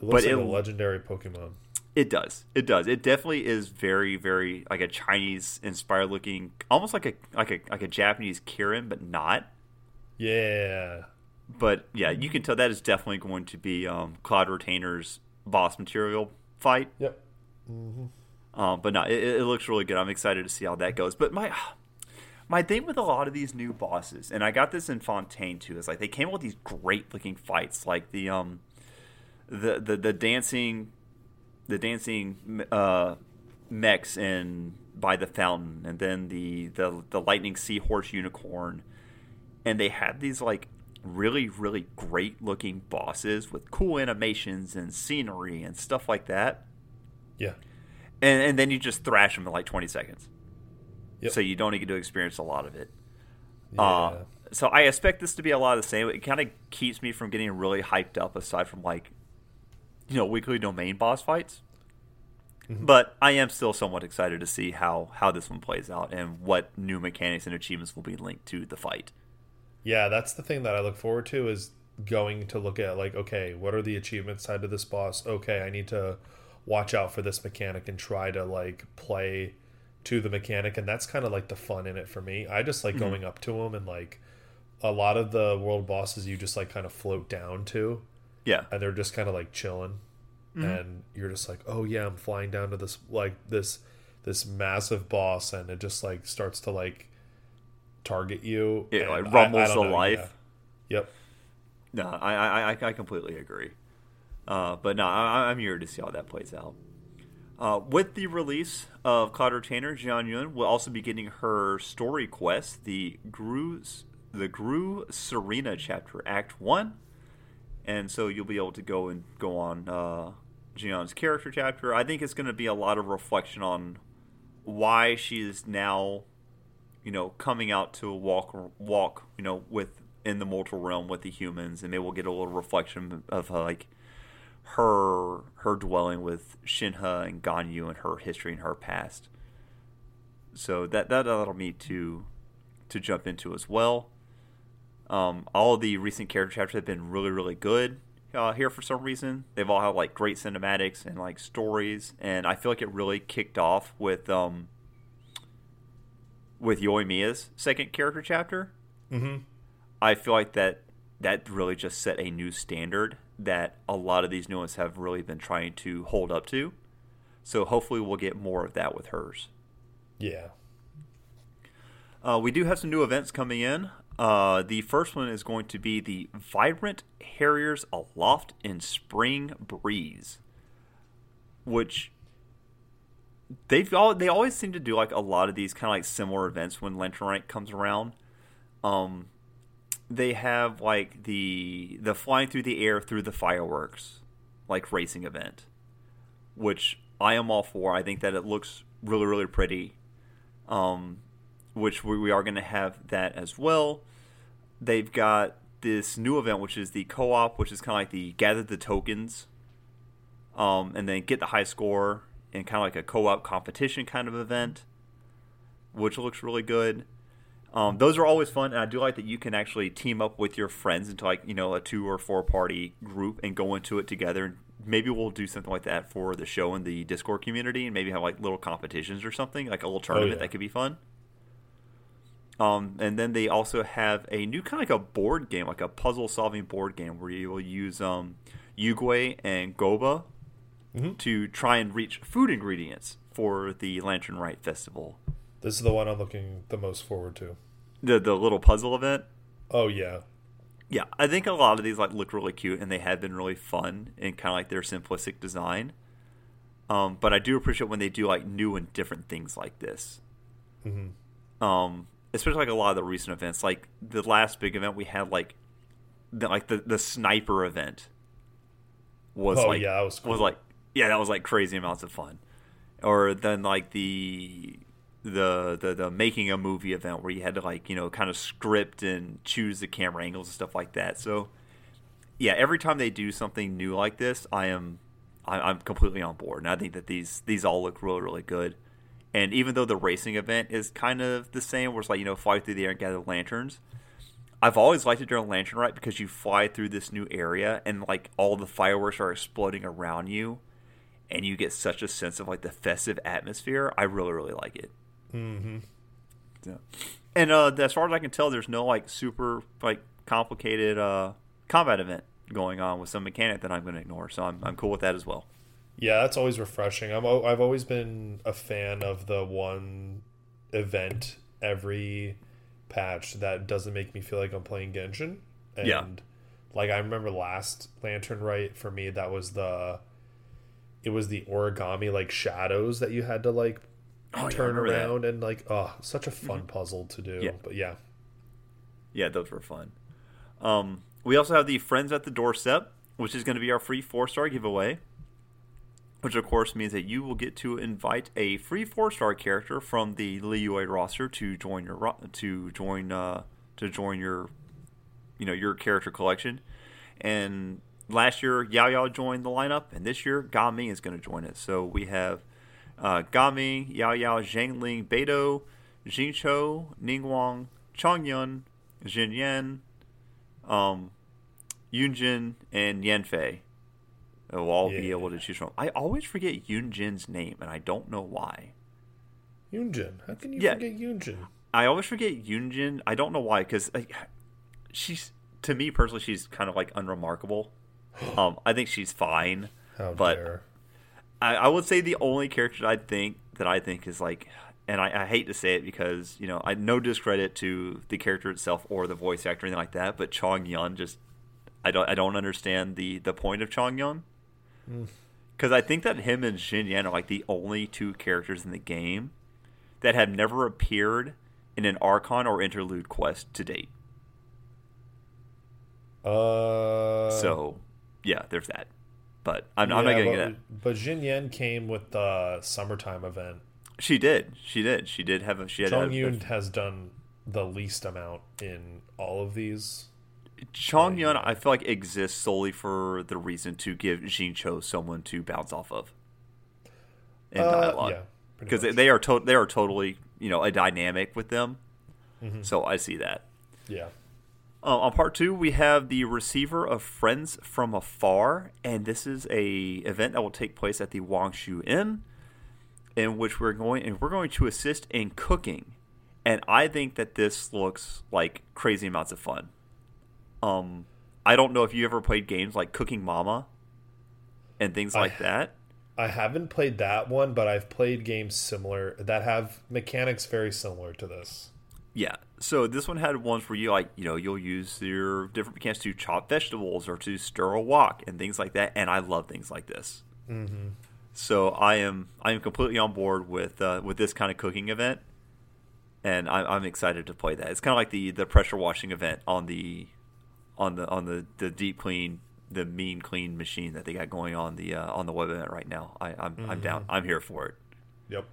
It looks but like it- a legendary Pokemon. It does. It does. It definitely is very, very like a Chinese inspired looking, almost like a like a like a Japanese Kirin, but not. Yeah. But yeah, you can tell that is definitely going to be um, Cloud Retainer's boss material fight. Yep. Um, but no, it, it looks really good. I'm excited to see how that goes. But my *sighs* my thing with a lot of these new bosses, and I got this in Fontaine too, is like they came up with these great looking fights, like the um the the, the dancing the dancing uh, mechs in by the fountain, and then the the the lightning seahorse unicorn, and they had these like really really great looking bosses with cool animations and scenery and stuff like that Yeah. and, and then you just thrash them in like 20 seconds. Yep. So you don't even get to experience a lot of it. Yeah. Uh, so I expect this to be a lot of the same. It kind of keeps me from getting really hyped up aside from like, you know, weekly domain boss fights. Mm-hmm. But I am still somewhat excited to see how how this one plays out and what new mechanics and achievements will be linked to the fight. Yeah, that's the thing that I look forward to is going to look at like, okay, what are the achievements side to this boss? Okay, I need to watch out for this mechanic and try to like play to the mechanic, and that's kind of like the fun in it for me. I just like going up to them and like a lot of the world bosses you just like kind of float down to, Yeah. and they're just kind of like chilling, and you're just like, oh yeah, I'm flying down to this like this this massive boss, and it just like starts to like target you. It and like rumbles I don't the know, life. yeah. Yep. No, I I, I, I completely agree. Uh, but no, I, I'm here to see how that plays out. Uh, with the release of Cloud Retainer, Xianyun will also be getting her story quest, the Gru, the Grus Serena chapter, Act One, and so you'll be able to go and go on uh, Jian's character chapter. I think it's going to be a lot of reflection on why she is now, you know, coming out to walk walk, you know, with in the mortal realm with the humans, and maybe we'll get a little reflection of like her her dwelling with Shenhe and Ganyu and her history and her past. So that that that'll me to to jump into as well. Um, all the recent character chapters have been really really good uh, here for some reason. They've all had like great cinematics and like stories, and I feel like it really kicked off with um with Yoimiya's second character chapter. Mm-hmm. I feel like that that really just set a new standard that a lot of these new ones have really been trying to hold up to. So hopefully we'll get more of that with hers. Yeah. Uh, we do have some new events coming in. Uh, the first one is going to be the Vibrant Harriers Aloft in Spring Breeze, which they've all they always seem to do like a lot of these kind of like similar events when Lantern Rank comes around. Um, they have like the the flying through the air through the fireworks, like racing event, which I am all for. I think that it looks really really pretty. Um, which we, we are going to have that as well. They've got this new event, which is the co-op, which is kind of like the gather the tokens, um, and then get the high score, and kind of like a co-op competition kind of event, which looks really good. Um, those are always fun, and I do like that you can actually team up with your friends into like you know a two or four party group and go into it together. And maybe we'll do something like that for the show in the Discord community, and maybe have like little competitions or something, like a little tournament yeah. that could be fun. Um, and then they also have a new kind of like a board game, like a puzzle solving board game, where you will use um, Yuegui and Guoba Mhm. to try and reach food ingredients for the Lantern Rite Festival. This is the one I'm looking the most forward to. The the little puzzle event. Oh yeah. Yeah, I think a lot of these like look really cute and they have been really fun in kind of like their simplistic design. Um, but I do appreciate when they do like new and different things like this. Mm-hmm. Um, especially like a lot of the recent events, like the last big event we had, like the, like the the sniper event was Oh, like yeah, that was cool. like yeah, that was like crazy amounts of fun. Or then like the the the the making a movie event where you had to like you know kind of script and choose the camera angles and stuff like that. So yeah, every time they do something new like this, I am I, I'm completely on board, and I think that these these all look really really good. And even though the racing event is kind of the same, where it's like you know fly through the air and gather lanterns, I've always liked it during Lantern Rite because you fly through this new area and like all the fireworks are exploding around you, and you get such a sense of like the festive atmosphere. I really really like it. Mm-hmm. Yeah. And uh, as far as I can tell, there's no like super like complicated uh, combat event going on with some mechanic that I'm going to ignore. So I'm I'm cool with that as well. Yeah, that's always refreshing. I'm I've always been a fan of the one event every patch that doesn't make me feel like I'm playing Genshin. And Yeah. like I remember last Lantern Rite for me that was the it was the origami like shadows that you had to like Oh, yeah, turn that. around and like oh such a fun puzzle to do. Yeah. But yeah. Yeah, those were fun. Um, we also have the Friends at the Doorstep, which is going to be our free four star giveaway. Which of course means that you will get to invite a free four star character from the Liyue roster to join your to join uh, to join your you know your character collection. And last year Yao Yao joined the lineup, and this year Gami is going to join it. So we have uh, Gami, Yao Yao, Xiangling, Beidou, Xingqiu, Ningguang, Chongyun, Jin Yan, um, Yunjin, and Yanfei. Will all be able to choose from. I always forget Yunjin's name, and I don't know why. Yunjin. How can you Yeah. forget Yunjin? I always forget Yunjin. I don't know why, because she's to me personally, she's kind of like unremarkable. *gasps* Um, I think she's fine. How But-. I, I would say the only character I think that I think is like and I, I, hate to say it because you know I no discredit to the character itself or the voice actor or anything like that, but Chong Yun just I don't I don't understand the the point of Chong Yun because mm. I think that him and Xinyan are like the only two characters in the game that have never appeared in an Archon or interlude quest to date. Uh, so yeah, there's that. But I'm, yeah, I'm not getting that. But Xinyan came with the summertime event. She did. She did. She did have a. She had Chong Yun has done the least amount in all of these. Chong Yun, I feel like exists solely for the reason to give Xingqiu someone to bounce off of in uh, dialogue. Because they, they, are to- they are totally you know a dynamic with them. Mm-hmm. So I see that. Yeah. Uh, on part two, we have the receiver of Friends from Afar, and this is a event that will take place at the Wangshu Inn, in which we're going and we're going to assist in cooking. And I think that this looks like crazy amounts of fun. Um, I don't know if you ever played games like Cooking Mama and things like I, that. I haven't played that one, but I've played games similar that have mechanics very similar to this. Yeah. So this one had ones where you like, you know, you'll use your different mechanics to chop vegetables or to stir a wok and things like that. And I love things like this. Mm-hmm. So I am I am completely on board with uh, with this kind of cooking event, and I, I'm excited to play that. It's kind of like the the pressure washing event on the on the on the, the deep clean the mean clean machine that they got going on the uh, on the web event right now. I, I'm mm-hmm. I'm down. I'm here for it. Yep.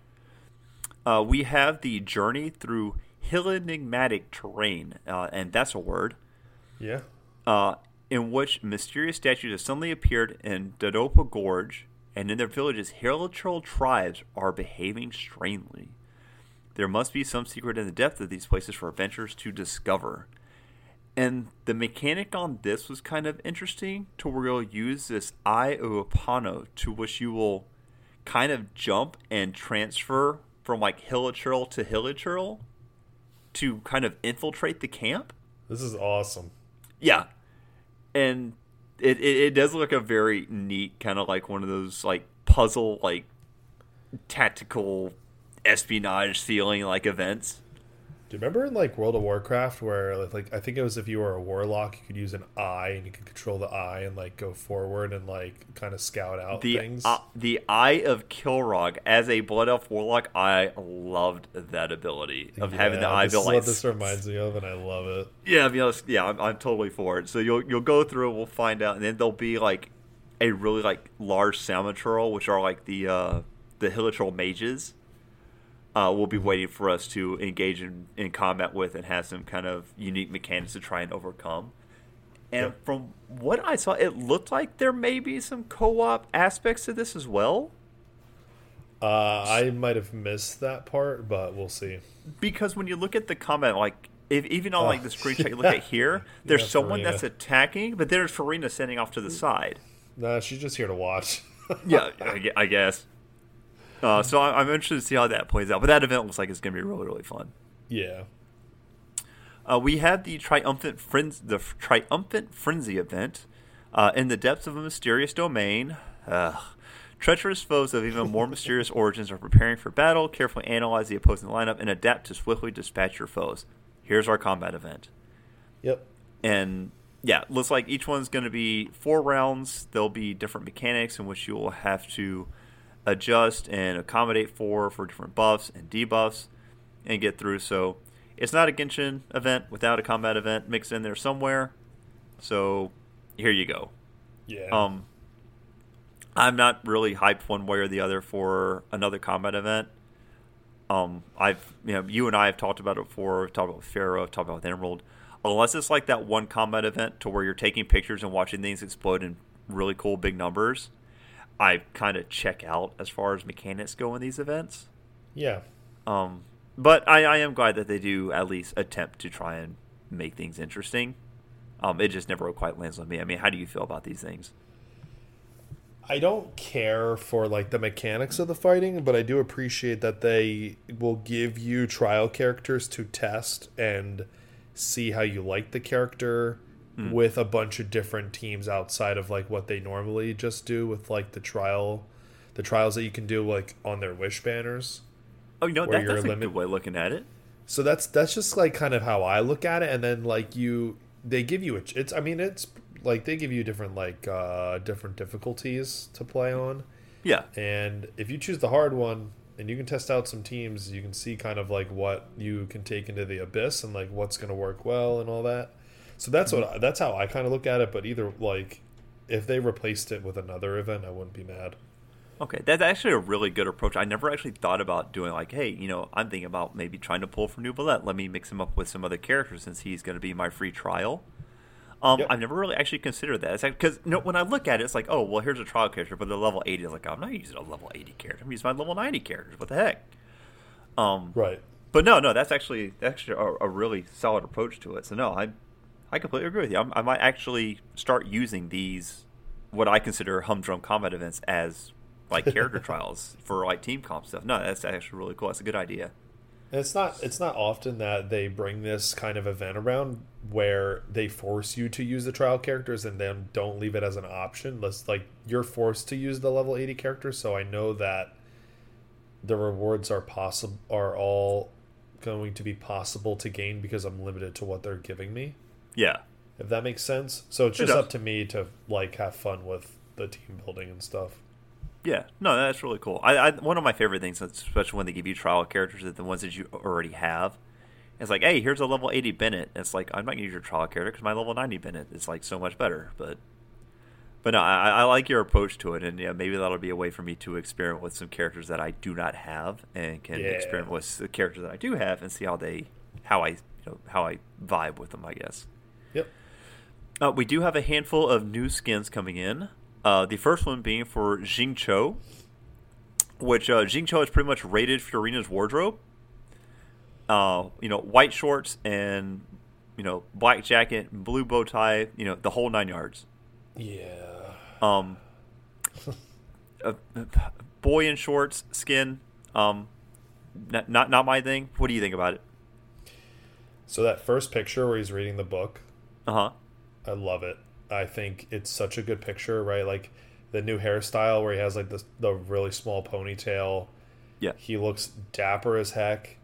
Uh, we have the journey through Hillenigmatic terrain, uh, and that's a word. Yeah. Uh, in which mysterious statues have suddenly appeared in Dodopa Gorge, and in their villages, hilichurl tribes are behaving strangely. There must be some secret in the depth of these places for adventurers to discover. And the mechanic on this was kind of interesting to where you'll use this Eye of Apano to which you will kind of jump and transfer from like hilichurl to hilichurl to kind of infiltrate the camp. This is awesome. Yeah, and it, it, it does look a very neat kind of like one of those like puzzle like tactical espionage feeling like events. Do you remember in like World of Warcraft where like I think it was if you were a warlock you could use an eye and you could control the eye and like go forward and like kind of scout out the, things. Uh, the Eye of Kilrogg as a Blood Elf warlock, I loved that ability of yeah, having the eye. This is what this reminds me of, and I love it. Yeah, you know, yeah, I'm, I'm totally for it. So you'll you'll go through, we'll find out, and then there'll be like a really like large Samachurl, which are like the uh, the Hilichurl mages uh, will be waiting for us to engage in, in combat with and have some kind of unique mechanics to try and overcome. And from what I saw, it looked like there may be some co-op aspects to this as well. Uh, I might have missed that part, but we'll see. Because when you look at the combat, like if, even on like the screenshot you look at here, *laughs* there's yeah, someone Furina. that's attacking, but there's Furina standing off to the side. Nah, she's just here to watch. *laughs* yeah, I guess. Uh, so I'm interested to see how that plays out. But that event looks like it's going to be really, really fun. Yeah. Uh, we have the triumphant frenzy, the triumphant frenzy event uh, in the depths of a mysterious domain. treacherous foes of even more mysterious origins are preparing for battle. Carefully analyze the opposing lineup and adapt to swiftly dispatch your foes. Here's our combat event. Yep. And yeah, looks like each one's going to be four rounds. There'll be different mechanics in which you will have to adjust and accommodate for for different buffs and debuffs and get through. So it's not a Genshin event without a combat event mixed in there somewhere. So here you go. Yeah. Um, I'm not really hyped one way or the other for another combat event. Um, I've you know you and I have talked about it before. We've talked about Pharaoh, talked about Emerald. Unless it's like that one combat event to where you're taking pictures and watching things explode in really cool big numbers, I kind of check out as far as mechanics go in these events. Yeah. Um, but I, I am glad that they do at least attempt to try and make things interesting. Um, it just never quite lands on me. I mean, how do you feel about these things? I don't care for like the mechanics of the fighting, but I do appreciate that they will give you trial characters to test and see how you like the character mm. with a bunch of different teams outside of like what they normally just do with like the trial the trials that you can do like on their wish banners Oh, you know that, that's a limit- good way of looking at it. So that's that's just like kind of how I look at it, and then like you, they give you a, it's I mean it's like they give you different like uh different difficulties to play on, Yeah, and if you choose the hard one and you can test out some teams, you can see kind of like what you can take into the abyss and like what's going to work well and all that. So that's what I, that's how I kind of look at it. But either like if they replaced it with another event, I wouldn't be mad. Okay, that's actually a really good approach. I never actually thought about doing like, hey, you know, I'm thinking about maybe trying to pull from Neuvillette. Let me mix him up with some other characters since he's going to be my free trial. Um, Yep. I've never really actually considered that. It's because you know, when I look at it, it's like, oh, well, here's a trial character, but they're level 80. is like, I'm not using a level 80 character. I'm using my level 90 characters. What the heck? Um, Right. but no, no, that's actually actually a, a really solid approach to it. So no, I I completely agree with you. I'm, I might actually start using these what I consider humdrum combat events as like character *laughs* trials for like team comp stuff. No, that's actually really cool. That's a good idea. And it's not it's not often that they bring this kind of event around where they force you to use the trial characters and then don't leave it as an option. Let's like you're forced to use the level 80 characters, so I know that the rewards are possible are all going to be possible to gain because I'm limited to what they're giving me. Yeah, If that makes sense. So it's just does. up to me to like have fun with the team building and stuff. yeah. No, that's really cool. I, I one of my favorite things, especially when they give you trial characters, is the ones that you already have. It's like, hey, here's a level 80 Bennett. It's like I'm not gonna use your trial character because my level 90 Bennett is like so much better. But But no, I, I like your approach to it, and yeah, maybe that'll be a way for me to experiment with some characters that I do not have, and can Yeah. experiment with the characters that I do have, and see how they, how I, you know, how I vibe with them. I guess. Yep. Uh, we do have a handful of new skins coming in. Uh, the first one being for Xingqiu, which uh, Xingqiu is pretty much rated Furina's wardrobe. Uh, you know, white shorts and you know black jacket, blue bow tie, you know the whole nine yards. Yeah. Um, *laughs* uh, boy in shorts skin. Um, not, not not my thing. What do you think about it? So that first picture where he's reading the book, Uh huh. I love it. I think it's such a good picture, right? Like the new hairstyle where he has like the the really small ponytail. Yeah. He looks dapper as heck.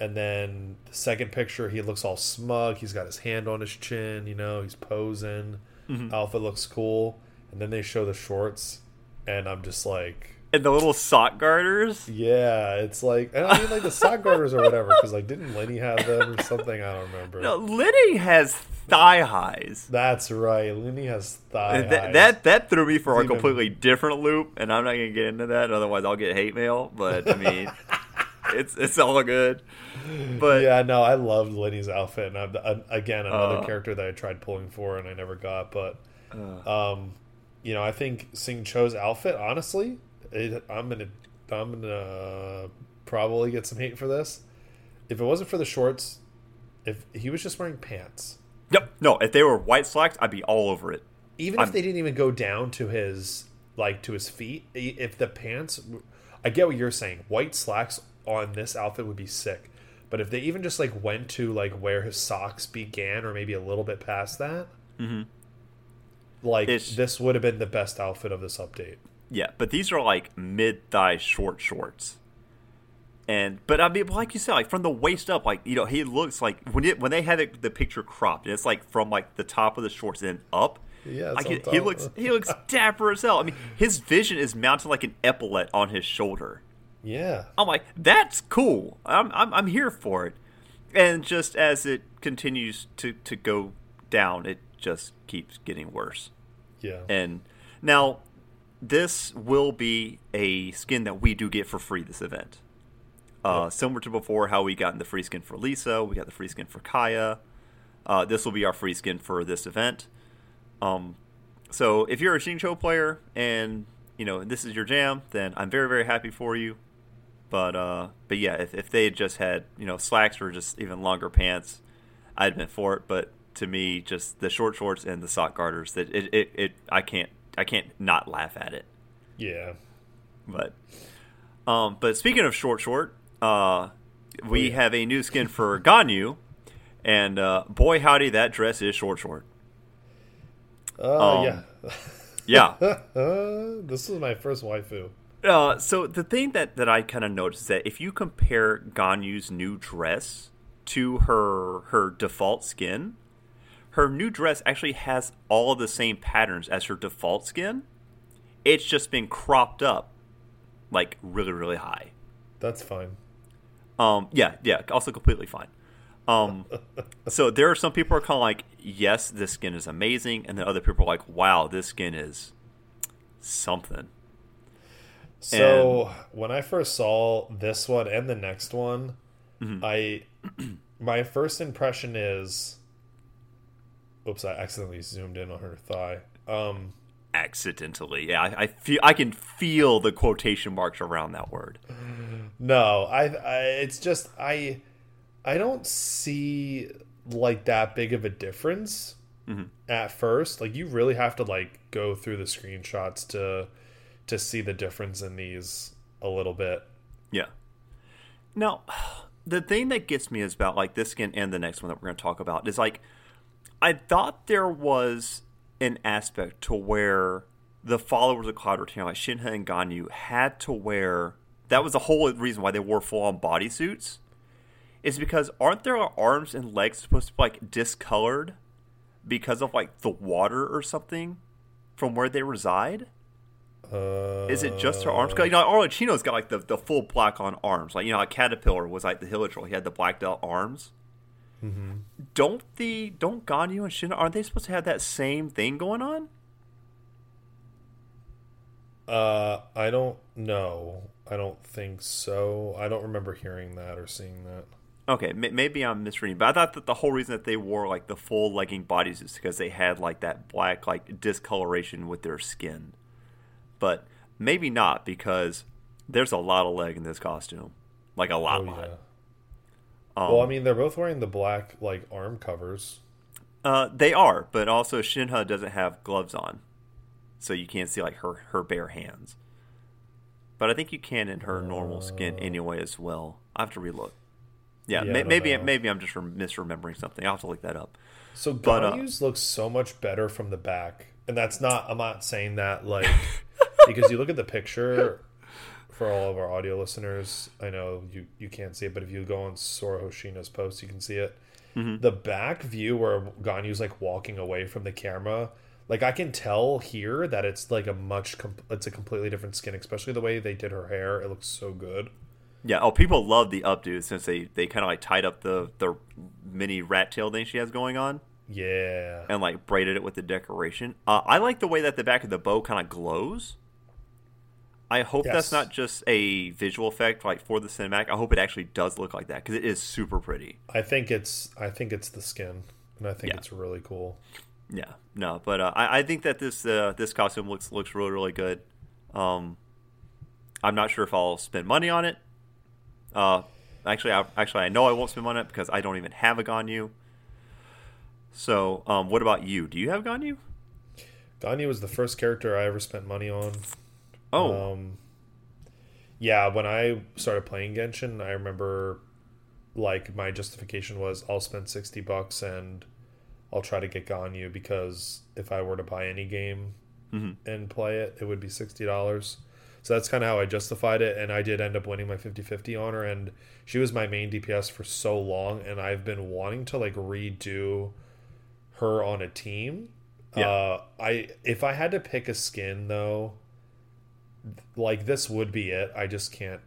And then the second picture, he looks all smug. He's got his hand on his chin, you know, he's posing. Mhm. Outfit looks cool. And then they show the shorts, and I'm just like, And the little sock garters. yeah, it's like, and I mean, like the sock *laughs* garters or whatever, because like, didn't Lyney have them or something? I don't remember. No, Lyney has thigh highs. That's right. Lyney has thigh That, highs. that that threw me for a even- completely different loop, and I'm not gonna get into that. Otherwise, I'll get hate mail. But I mean, *laughs* it's it's all good. But yeah, no, I loved Lyney's outfit, and i again another Uh. character that I tried pulling for and I never got. But, uh, um, you know, I think Xingqiu's outfit, honestly, it, I'm gonna, I'm gonna probably get some hate for this. If it wasn't for the shorts, if he was just wearing pants, yep, no. If they were white slacks, I'd be all over it. even I'm- if they didn't even go down to his like to his feet, if the pants, I get what you're saying. White slacks on this outfit would be sick, but if they even just like went to like where his socks began, or maybe a little bit past that, Mhm. like It's- this would have been the best outfit of this update. Yeah, but these are like mid thigh short shorts. And but I mean, like you said, like from the waist up, like you know, he looks like when it when they had it, the picture cropped, and it's like from like the top of the shorts and up. Yeah, like he, he looks he looks *laughs* dapper as hell. I mean, his vision is mounted like an epaulet on his shoulder. Yeah, I'm like, that's cool. I'm I'm, I'm here for it. And just as it continues to to go down, it just keeps getting worse. yeah, And now, this will be a skin that we do get for free this event. Uh, Yep. Similar to before, how we got the free skin for Lisa, we got the free skin for Kaeya. Uh, this will be our free skin for this event. Um, so if you're a Xingqiu player and you know this is your jam, then I'm very very happy for you. But uh, but yeah, if, if they had just had you know slacks or just even longer pants, I'd been for it. But to me, just the short shorts and the sock garters, that it, it, it I can't I can't not laugh at it. yeah. But um, but speaking of short short, uh, we Oh, have a new skin for Ganyu, and uh, boy howdy, that dress is short short. Uh, Um, yeah. *laughs* Yeah, *laughs* this is my first waifu. Uh, so the thing that, that I kind of noticed is that if you compare Ganyu's new dress to her her default skin, her new dress actually has all the same patterns as her default skin. It's just been cropped up, like really really high. That's fine. Um, yeah, yeah, also completely fine. Um, *laughs* so there are some people are kind of like, yes, this skin is amazing, and then other people are like, wow, this skin is something. So when I first saw this one and the next one, Mm-hmm. I *clears throat* my first impression is, oops, I accidentally zoomed in on her thigh. Um, Accidentally, yeah, I, I feel I can feel the quotation marks around that word. no, I, I it's just I I don't see like that big of a difference mm-hmm. at first. Like you really have to like go through the screenshots to to see the difference in these a little bit. Yeah. Now, *sighs* the thing that gets me is about like this skin and the next one that we're going to talk about is like, I thought there was an aspect to where the followers of Cloud Retainer, like Shenhe and Ganyu, had to wear. That was the whole reason why they wore full on bodysuits. Is because aren't their arms and legs supposed to be like discolored because of like the water or something from where they reside? Uh, Is it just her arms? you know, Orochino's got like the, the full black on arms. Like you know, like Caterpillar was like the Hilichurl. He had the blacked out arms. Don't the don't Ganyu and Shin aren't they supposed to have that same thing going on? Uh, I don't know. I don't think so. I don't remember hearing that or seeing that. Okay, m- maybe I'm misreading, but I thought that the whole reason that they wore like the full legging bodies is because they had like that black like discoloration with their skin. But maybe not because there's a lot of leg in this costume, like a lot. Oh lot. yeah. Um, well, I mean, they're both wearing the black like arm covers. Uh, they are, but also Shenhe doesn't have gloves on, so you can't see like her her bare hands. But I think you can in her normal skin anyway as well. I have to relook. Yeah, Yeah, I maybe know. maybe I'm just rem- misremembering something. I'll have to look that up. So But, uh, Ganyu's looks so much better from the back, and that's not. I'm not saying that like *laughs* because you look at the picture for all of our audio listeners. I know you you can't see it, but if you go on Sora Hoshino's post, you can see it. Mm-hmm. The back view where Ganyu's like walking away from the camera, like I can tell here that it's like a much com- it's a completely different skin, especially the way they did her hair. It looks so good. Yeah. Oh, people love the updo since they they kind of like tied up the the mini rat tail thing she has going on Yeah, and like braided it with the decoration. Uh, I like the way that the back of the bow kind of glows. I hope Yes. that's not just a visual effect like for the cinematic. I hope it actually does look like that because it is super pretty. I think it's I think it's the skin, and I think Yeah. it's really cool. Yeah, no, but uh, I, I think that this uh, this costume looks looks really really good. Um, I'm not sure if I'll spend money on it. Uh, actually, I, actually I know I won't spend money on it because I don't even have a Ganyu. So, um, what about you? Do you have Ganyu? Ganyu was the first character I ever spent money on. Oh, Um, yeah, when I started playing Genshin, I remember like my justification was I'll spend sixty bucks and I'll try to get Ganyu because if I were to buy any game and play it, it would be sixty dollars. So that's kind of how I justified it, and I did end up winning my 50-50 on her, and she was my main DPS for so long, and I've been wanting to like redo her on a team. Yeah. Uh, I if I had to pick a skin though, like this would be it. I just can't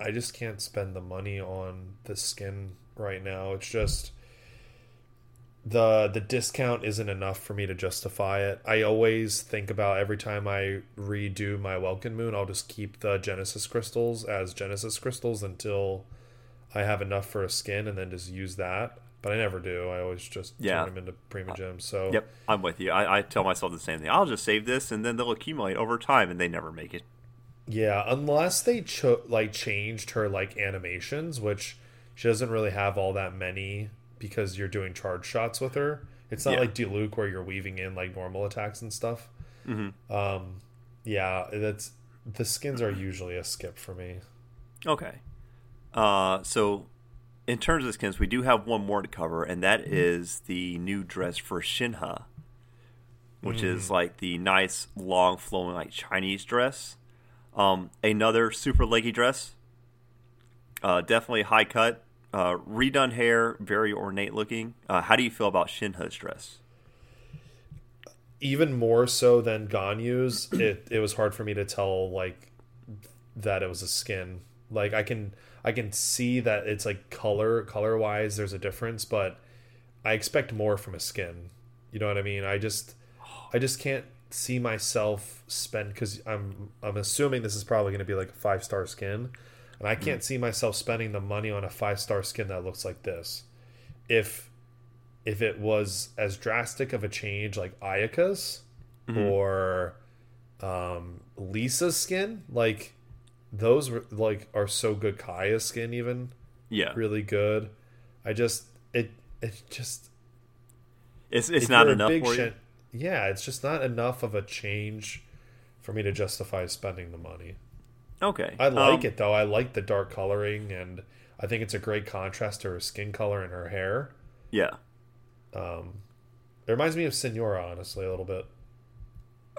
I just can't spend the money on the skin right now. It's just the the discount isn't enough for me to justify it. I always think about every time I redo my Welkin Moon, I'll just keep the Genesis crystals as Genesis crystals until I have enough for a skin and then just use that. But I never do. I always just Yeah. turn them into Primogems. So yep, I'm with you. I, I tell myself the same thing. I'll just save this, and then they'll accumulate over time, and they never make it. Yeah, unless they cho- like changed her like animations, which she doesn't really have all that many because you're doing charge shots with her. It's not Yeah. like Diluc where you're weaving in like normal attacks and stuff. Mm-hmm. Um, yeah, that's the skins are usually a skip for me. Okay. Uh, so, in terms of skins, we do have one more to cover, and that is the new dress for Shenhe, which is like the nice, long, flowing, like Chinese dress. Um, another super leggy dress. Uh, definitely high cut, uh, redone hair, very ornate looking. Uh, how do you feel about Shenhe's dress? Even more so than Ganyu's, it it was hard for me to tell like that it was a skin. Like I can I can see that it's like color color wise there's a difference, but I expect more from a skin. You know what I mean? I just I just can't see myself spend because I'm I'm assuming this is probably going to be like a five star skin, and I can't mm. see myself spending the money on a five star skin that looks like this. If if it was as drastic of a change like Ayaka's mm-hmm. or um, Lisa's skin, like those were like are so good. Kaeya's skin even, yeah, really good. I just it it just it's it's not enough for you yeah, it's just not enough of a change for me to justify spending the money. Okay. I like um, it though. I like the dark coloring and I think it's a great contrast to her skin color and her hair. Yeah. Um it reminds me of Signora, honestly, a little bit.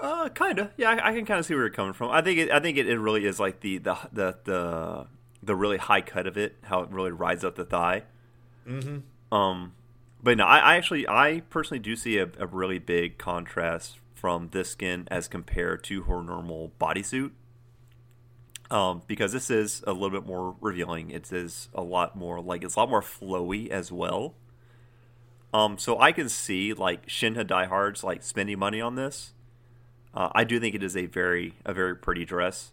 Uh, kind of. Yeah, I, I can kind of see where you're coming from. I think it. I think it, it really is like the, the the the the really high cut of it, how it really rides up the thigh. Mm-hmm. Um, but no, I, I actually, I personally do see a, a, really big contrast from this skin as compared to her normal bodysuit. Um, because this is a little bit more revealing. It is a lot more like it's a lot more flowy as well. Um, so I can see like Shenhe diehards like spending money on this. Uh, I do think it is a very a very pretty dress.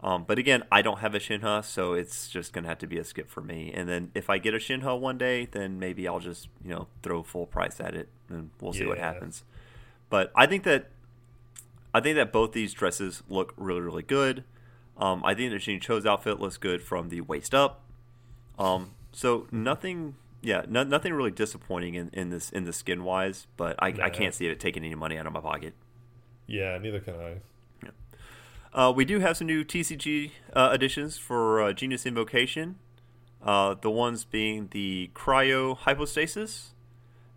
Um, but again, I don't have a Shenhe, so it's just gonna have to be a skip for me. And then if I get a Shenhe one day, then maybe I'll just you know throw full price at it, and we'll see yeah. what happens. But I think that I think that both these dresses look really really good. Um, I think that the Xingqiu's outfit looks good from the waist up. Um, so nothing, yeah, no, nothing really disappointing in, in this in the skin wise. But I, I can't see it taking any money out of my pocket. Yeah, neither can I. Uh, we do have some new TCG uh, additions for uh, Genius Invocation. Uh, the ones being the Cryo Hypostasis,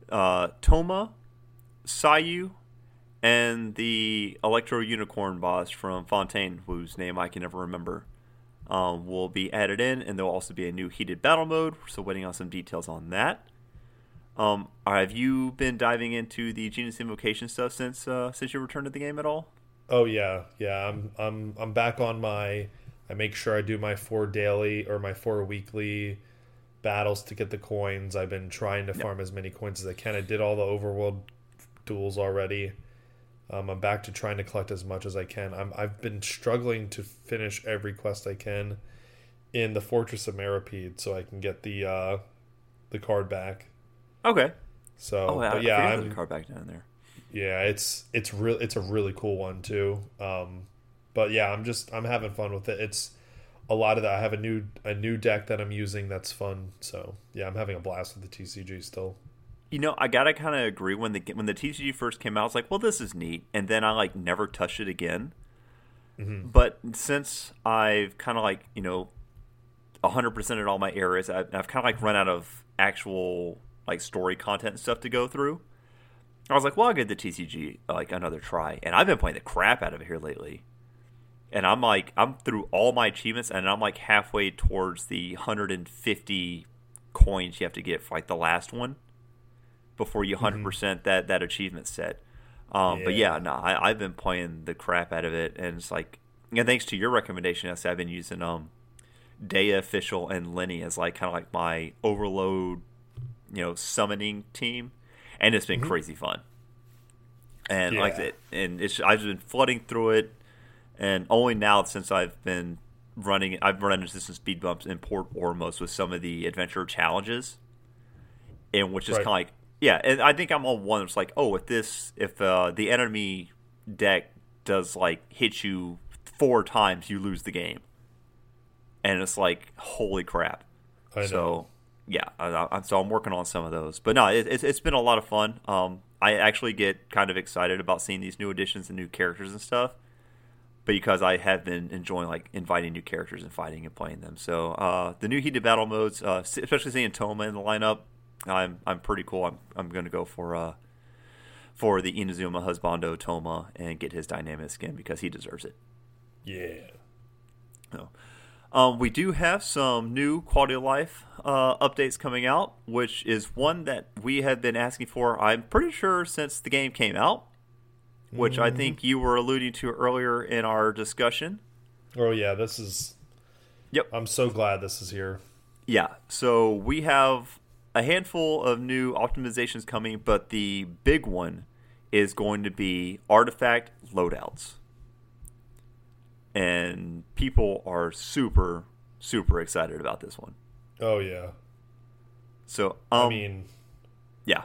uh, Thoma, Sayu, and the Electro Unicorn boss from Fontaine, whose name I can never remember, um, will be added in, and there will also be a new heated battle mode. So, waiting on some details on that. Um, have you been diving into the Genius Invocation stuff since uh, since you returned to the game at all? Oh yeah, yeah. I'm I'm I'm back on my. I make sure I do my four daily or my four weekly battles to get the coins. I've been trying to yep. farm as many coins as I can. I did all the overworld duels already. Um, I'm back to trying to collect as much as I can. I'm I've been struggling to finish every quest I can in the Fortress of Meropide so I can get the uh, the card back. Okay. So, oh, yeah, yeah, I'm the card back down there. Yeah, it's it's real. It's a really cool one too. Um, but yeah, I'm just I'm having fun with it. It's a lot of that. I have a new a new deck that I'm using that's fun. So yeah, I'm having a blast with the TCG still. You know, I gotta kind of agree when the when the TCG first came out, I was like, well, this is neat, and then I like never touched it again. Mm-hmm. But since I've kind of like you know, hundred percent in all my areas, I've, I've kind of like run out of actual like story content and stuff to go through. I was like, well, I'll give the TCG like another try, and I've been playing the crap out of it here lately. And I'm like, I'm through all my achievements, and I'm like halfway towards the 150 coins you have to get for like the last one before you 100 mm-hmm. percent that that achievement set. Um, yeah. But yeah, no, I, have been playing the crap out of it, and it's like, and thanks to your recommendation, I I've been using um, Dehya official and Lenny as like kind of like my overload, you know, summoning team and it's been mm-hmm. crazy fun. And yeah. like it, and it's I've been flooding through it, and only now since I've been running, I've run into some speed bumps in Port Ormos with some of the adventure challenges, and which is right. kind of like yeah, and I think I'm on one that's like oh if this if uh, the enemy deck does like hit you four times, you lose the game, and it's like holy crap. So yeah, I, so I'm working on some of those. But no, it, it's, it's been a lot of fun. Um, I actually get kind of excited about seeing these new additions and new characters and stuff, because I have been enjoying like inviting new characters and fighting and playing them. So uh, the new heated battle modes, uh, especially seeing Thoma in the lineup, I'm I'm pretty cool. I'm I'm going to go for uh, for the Inazuma Husbando Thoma and get his dynamic skin because he deserves it. Yeah. No. Um, we do have some new quality of life uh, updates coming out, which is one that we have been asking for. I'm pretty sure since the game came out, which I think you were alluding to earlier in our discussion. Oh yeah, this is. Yep. I'm so glad this is here. Yeah. So we have a handful of new optimizations coming, but the big one is going to be artifact loadouts. And people are super, super excited about this one. Oh yeah. So, um, I mean, yeah.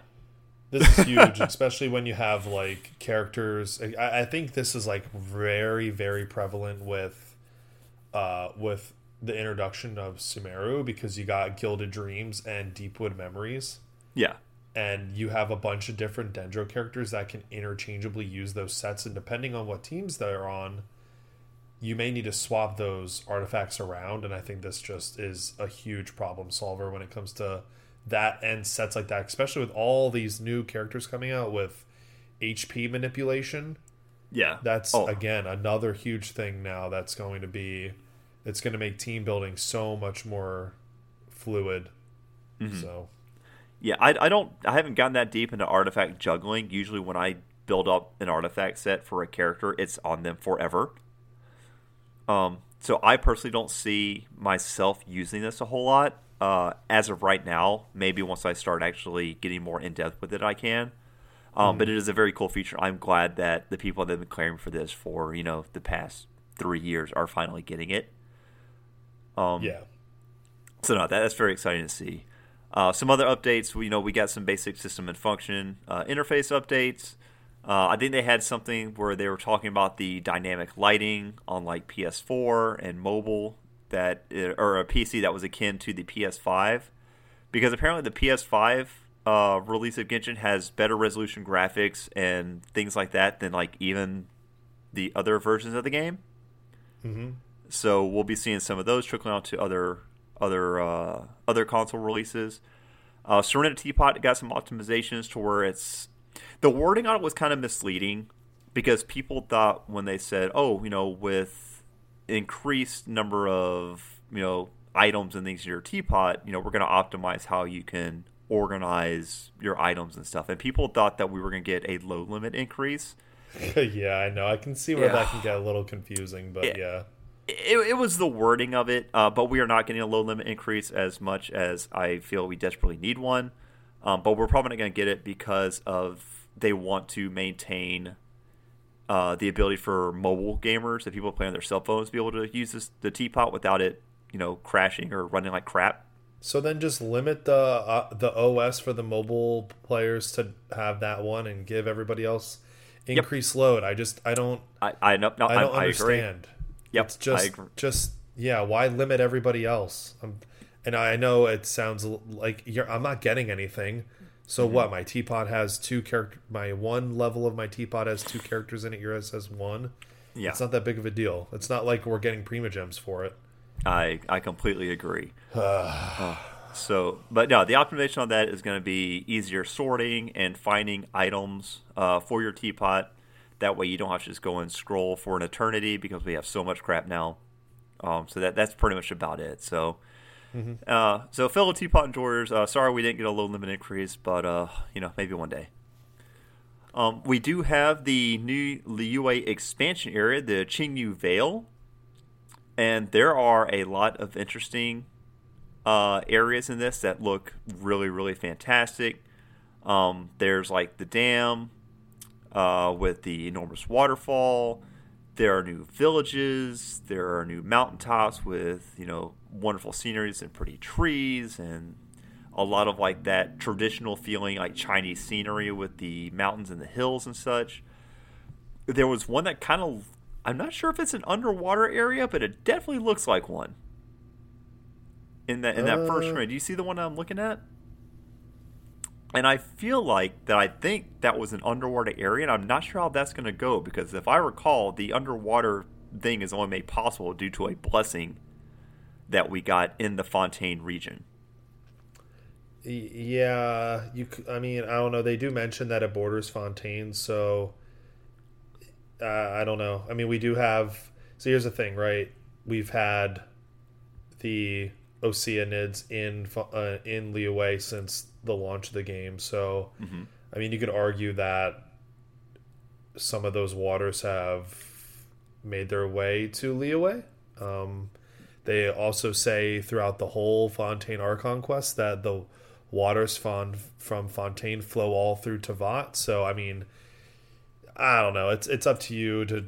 this is huge, *laughs* especially when you have like characters. I, I think this is like very, very prevalent with, uh, with the introduction of Sumeru because you got Gilded Dreams and Deepwood Memories. Yeah. and you have a bunch of different Dendro characters that can interchangeably use those sets, and depending on what teams they're on, you may need to swap those artifacts around. And I think this just is a huge problem solver when it comes to that and sets like that, especially with all these new characters coming out with HP manipulation. Yeah. That's Oh. again another huge thing now that's going to be it's going to make team building so much more fluid. Mm-hmm. So Yeah, I, I don't I haven't gotten that deep into artifact juggling. Usually when I build up an artifact set for a character, it's on them forever. Um, so I personally don't see myself using this a whole lot. Uh, as of right now, maybe once I start actually getting more in depth with it, I can. Um, But it is a very cool feature. I'm glad that the people that have been clamoring for this for you know the past three years are finally getting it. Um, yeah. so no, that, that's very exciting to see. Uh, some other updates, we- you know, we got some basic system and function uh, interface updates. Uh, I think they had something where they were talking about the dynamic lighting on like PS4 and mobile that, or a PC that was akin to the PS5, because apparently the PS5 uh, release of Genshin has better resolution graphics and things like that than like even the other versions of the game. Mm-hmm. So we'll be seeing some of those trickling out to other other uh, other console releases. Uh, Serenity Teapot got some optimizations to where it's the wording on it was kind of misleading because people thought when they said, "Oh, you know, with increased number of you know items and things in your teapot, you know, we're going to optimize how you can organize your items and stuff." And people thought that we were going to get a low limit increase. *laughs* yeah, I know. I can see where Yeah. that can get a little confusing, but Yeah. yeah. it, it was the wording of it, uh, but we are not getting a low limit increase as much as I feel we desperately need one. Um, but we're probably not going to get it because of they want to maintain uh, the ability for mobile gamers, if people play on their cell phones, to be able to use this, the teapot without it, you know, crashing or running like crap. So then just limit the uh, the OS for the mobile players to have that one and give everybody else increased load. I just I don't I I, no, no, I I, don't I agree. understand. Yep, It's just just yeah, why limit everybody else? i and I know it sounds like you're I'm not getting anything. So Mm-hmm. what? My teapot has two character. My one level of my teapot has two characters in it. Yours has one. Yeah, It's not that big of a deal. It's not like we're getting Primogems for it. I I completely agree. *sighs* Uh, so, but no, the optimization on that is going to be easier sorting and finding items uh, for your teapot. That way, you don't have to just go and scroll for an eternity because we have so much crap now. Um, so that that's pretty much about it. So, uh, so fellow teapot enjoyers, uh, sorry we didn't get a low limit increase, but uh, you know maybe one day. Um, we do have the new Liyue expansion area, the Chenyu Vale, and there are a lot of interesting uh, areas in this that look really, really fantastic. Um, there's like the dam uh, with the enormous waterfall. There are new villages. There are new mountaintops with you know wonderful sceneries and pretty trees and a lot of like that traditional feeling like Chinese scenery with the mountains and the hills and such. There was one that kind of I'm not sure if it's an underwater area, but it definitely looks like one. In that in that first Uh. screen, do you see the one I'm looking at? And I feel like that I think that was an underwater area, and I'm not sure how that's going to go because if I recall, the underwater thing is only made possible due to a blessing that we got in the Fontaine region. Yeah, you. I mean, I don't know. They do mention that it borders Fontaine, so uh, I don't know. I mean, we do have. So here's the thing, right? we've had the Oceanids in uh, in Liyue since the launch of the game. So, mm-hmm. I mean, you could argue that some of those waters have made their way to Liyue. Um, they also say throughout the whole Fontaine Archon quest that the waters from from Fontaine flow all through Teyvat. So I mean, I don't know. It's it's up to you to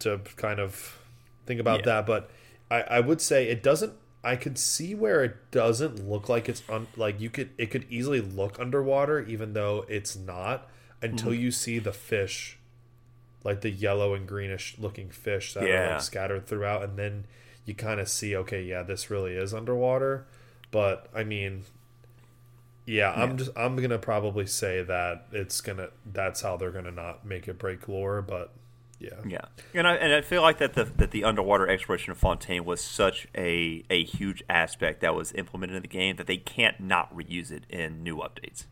to kind of think about yeah. that. But I, I would say it doesn't. I could see where it doesn't look like it's un, like you could it could easily look underwater even though it's not until mm-hmm. you see the fish like the yellow and greenish looking fish that yeah. are like scattered throughout and then you kind of see okay yeah this really is underwater but i mean yeah, yeah, i'm just i'm gonna probably say that it's gonna that's how they're gonna not make it break lore but yeah yeah and i and i feel like that the that the underwater exploration of fontaine was such a a huge aspect that was implemented in the game that they can't not reuse it in new updates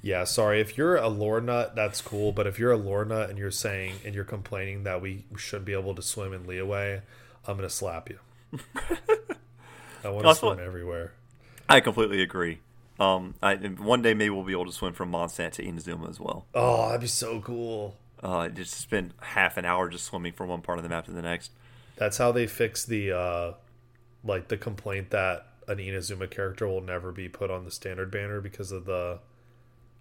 yeah, sorry. If you're a lore nut, that's cool. But if you're a lore nut and you're saying and you're complaining that we shouldn't be able to swim in Liyue, I'm gonna slap you. *laughs* I want to swim everywhere. I completely agree. Um, I, one day maybe we'll be able to swim from Mondstadt to Inazuma as well. Oh, that'd be so cool. Uh, just spend half an hour just swimming from one part of the map to the next. That's how they fix the uh, like the complaint that an Inazuma character will never be put on the standard banner because of the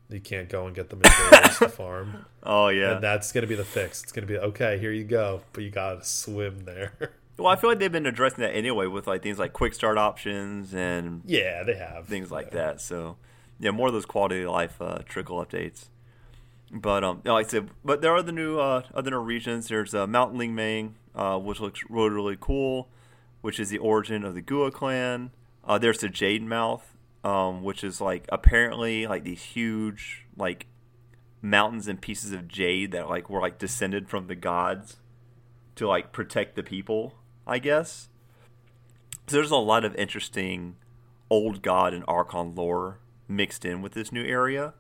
you can't go and get the *laughs* materials to farm. Oh yeah, and that's gonna be the fix. It's gonna be okay. Here you go, but you gotta swim there. *laughs* Well, I feel like they've been addressing that anyway with like things like quick start options and yeah, they have things like yeah. that. So yeah, more of those quality of life uh, trickle updates. But um, like I said, but there are the new uh, other new regions. There's uh, Mount Lingmeng, uh, which looks really really cool, which is the origin of the Guhua clan. Uh, there's the Jade Mouth, um, which is like apparently like these huge like mountains and pieces of jade that like were like descended from the gods to like protect the people, I guess. So there's a lot of interesting old god and archon lore mixed in with this new area,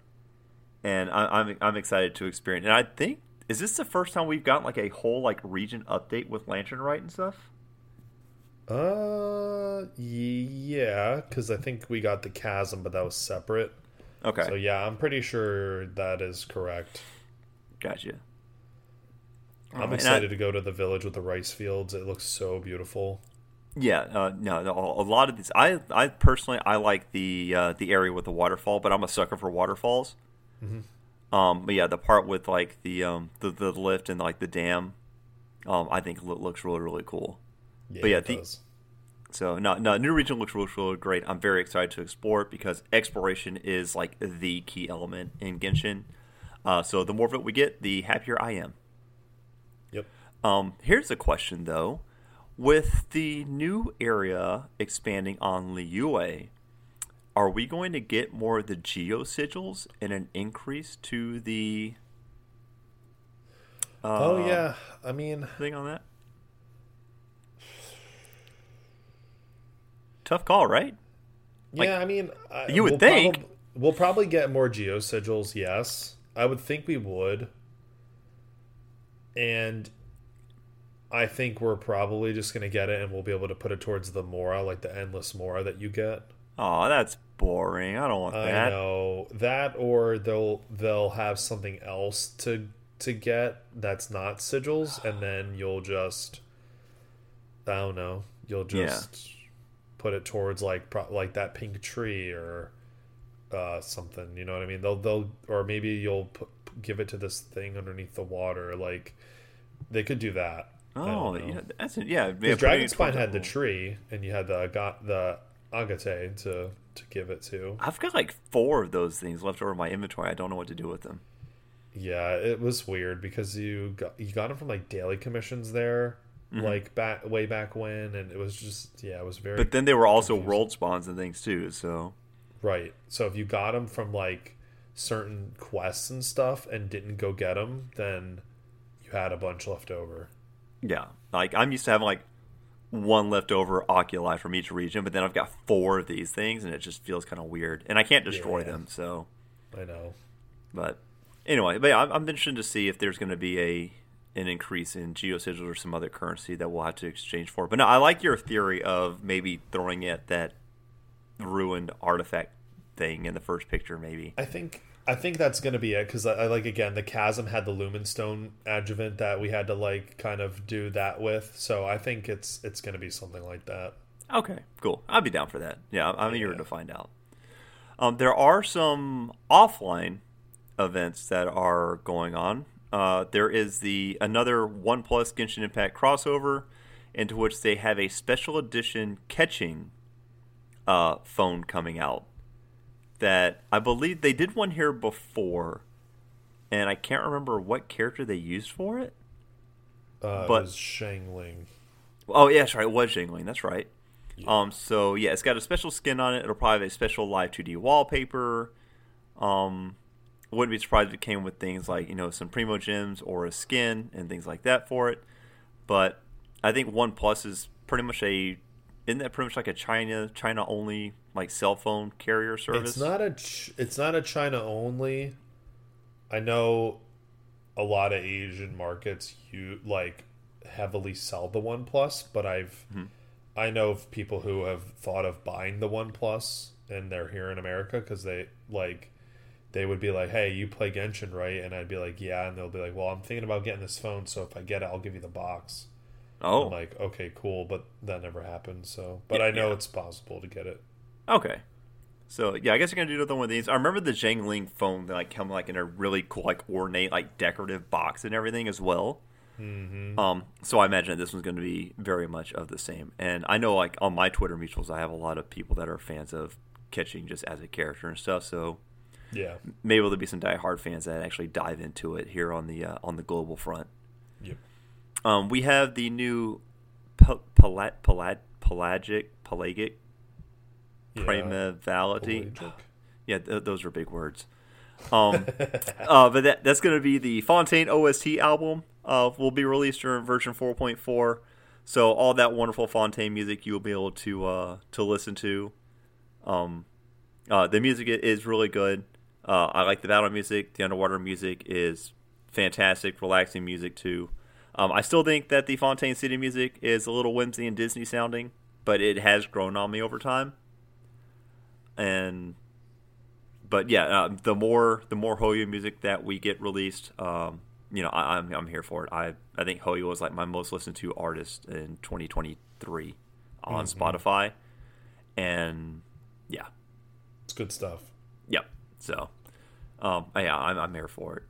and I, am I'm, I'm excited to experience. And I think is this the first time we've gotten like a whole like region update with Lantern Rite and stuff? Uh, yeah, because I think we got the chasm, but that was separate. Okay. So yeah, I'm pretty sure that is correct. Gotcha. I'm excited I, to go to the village with the rice fields. It looks so beautiful. Yeah, uh, no, no, a lot of these. I, I personally, I like the uh, the area with the waterfall, but I'm a sucker for waterfalls. Mm-hmm. Um, but yeah, the part with like the um the, the lift and like the dam, um, I think looks really really cool. Yeah, but yeah, the, so no, no, new region looks really, really great. I'm very excited to explore it because exploration is like the key element in Genshin. Uh, so the more of it we get, the happier I am. Yep. Um, here's a question though: with the new area expanding on Liyue, are we going to get more of the geo sigils and an increase to the? Uh, oh yeah, I mean, thing on that. tough call, right? Like, yeah, I mean, you would we'll think prob- we'll probably get more geo sigils. Yes, I would think we would, and I think we're probably just gonna get it, and we'll be able to put it towards the Mora, like the endless Mora that you get. Oh, that's boring. I don't want that. I know that, or they'll they'll have something else to to get that's not sigils, and then you'll just I don't know. You'll just. Yeah put it towards like like that pink tree or uh, something. You know what I mean? They'll they'll or maybe you'll put, give it to this thing underneath the water. Like they could do that. Oh, yeah, that's yeah. Because Dragon Spine had the tree, and you had the got the agate to to give it to. I've got like four of those things left over in my inventory. I don't know what to do with them. Yeah, it was weird because you got you got them from like daily commissions there, mm-hmm. like back way back when, and it was just yeah, it was very. But then they were also confusing. world spawns and things too. So right, so if you got them from like certain quests and stuff and didn't go get them, then you had a bunch left over. Yeah, like I'm used to having like one leftover oculi from each region, but then I've got four of these things, and it just feels kind of weird. And I can't destroy yeah. them, so I know. But anyway, but yeah, I'm, I'm interested to see if there's going to be a an increase in geosigils or some other currency that we'll have to exchange for. But no, I like your theory of maybe throwing it that ruined artifact thing in the first picture. Maybe I think I think that's gonna be it because I, I, like again the chasm had the lumen stone adjuvant that we had to like kind of do that with. So I think it's it's gonna be something like that. Okay, cool. I'll be down for that. Yeah, I'm eager to find out. Um, there are some offline events that are going on. Uh, there is the another OnePlus Genshin Impact crossover, into which they have a special edition Keqing uh, phone coming out. That I believe they did one here before, and I can't remember what character they used for it. Uh, but it was Xiangling. Oh yeah, that's right. It was Xiangling. That's right. Yeah. Um, so yeah, it's got a special skin on it. It'll probably have a special live 2D wallpaper. Um, wouldn't be surprised if it came with things like you know some Primogems or a skin and things like that for it. But I think OnePlus is pretty much a isn't that pretty much like a China China only like cell phone carrier service? It's not a it's not a China only. I know a lot of Asian markets you like heavily sell the OnePlus, but I've mm-hmm. I know of people who have thought of buying the OnePlus and they're here in America because they like they would be like, "Hey, you play Genshin, right?" And I'd be like, "Yeah," and they'll be like, "Well, I'm thinking about getting this phone, so if I get it, I'll give you the box." Oh, I'm like, okay, cool, but that never happened. So, but yeah, I know yeah. it's possible to get it. Okay, so yeah, I guess you're gonna do another one of these. I remember the Xiangling phone that like come like in a really cool, like ornate, like decorative box and everything as well. Mm-hmm. Um, so I imagine that this one's going to be very much of the same. And I know, like on my Twitter mutuals, I have a lot of people that are fans of Keqing just as a character and stuff. So yeah, maybe there'll be some diehard fans that actually dive into it here on the uh, on the global front. Um, we have the new pel- pelat- pelat- pelagic pelagic yeah. primavality. *sighs* Yeah, th- those are big words. Um, *laughs* uh, but that that's going to be the Fontaine OST album. Uh, will be released during version 4.4. So all that wonderful Fontaine music you'll be able to uh, to listen to. Um, uh, the music is really good. Uh, I like the battle music. The underwater music is fantastic, relaxing music too. Um, I still think that the Fontaine City music is a little whimsy and Disney sounding, but it has grown on me over time. And but yeah, uh, the more the more Hoyo music that we get released, um, you know, I, am I'm, I'm here for it. I I think Hoyo was like my most listened to artist in 2023 on mm-hmm. Spotify, and yeah, it's good stuff. Yep. So, um, yeah, I'm, I'm here for it.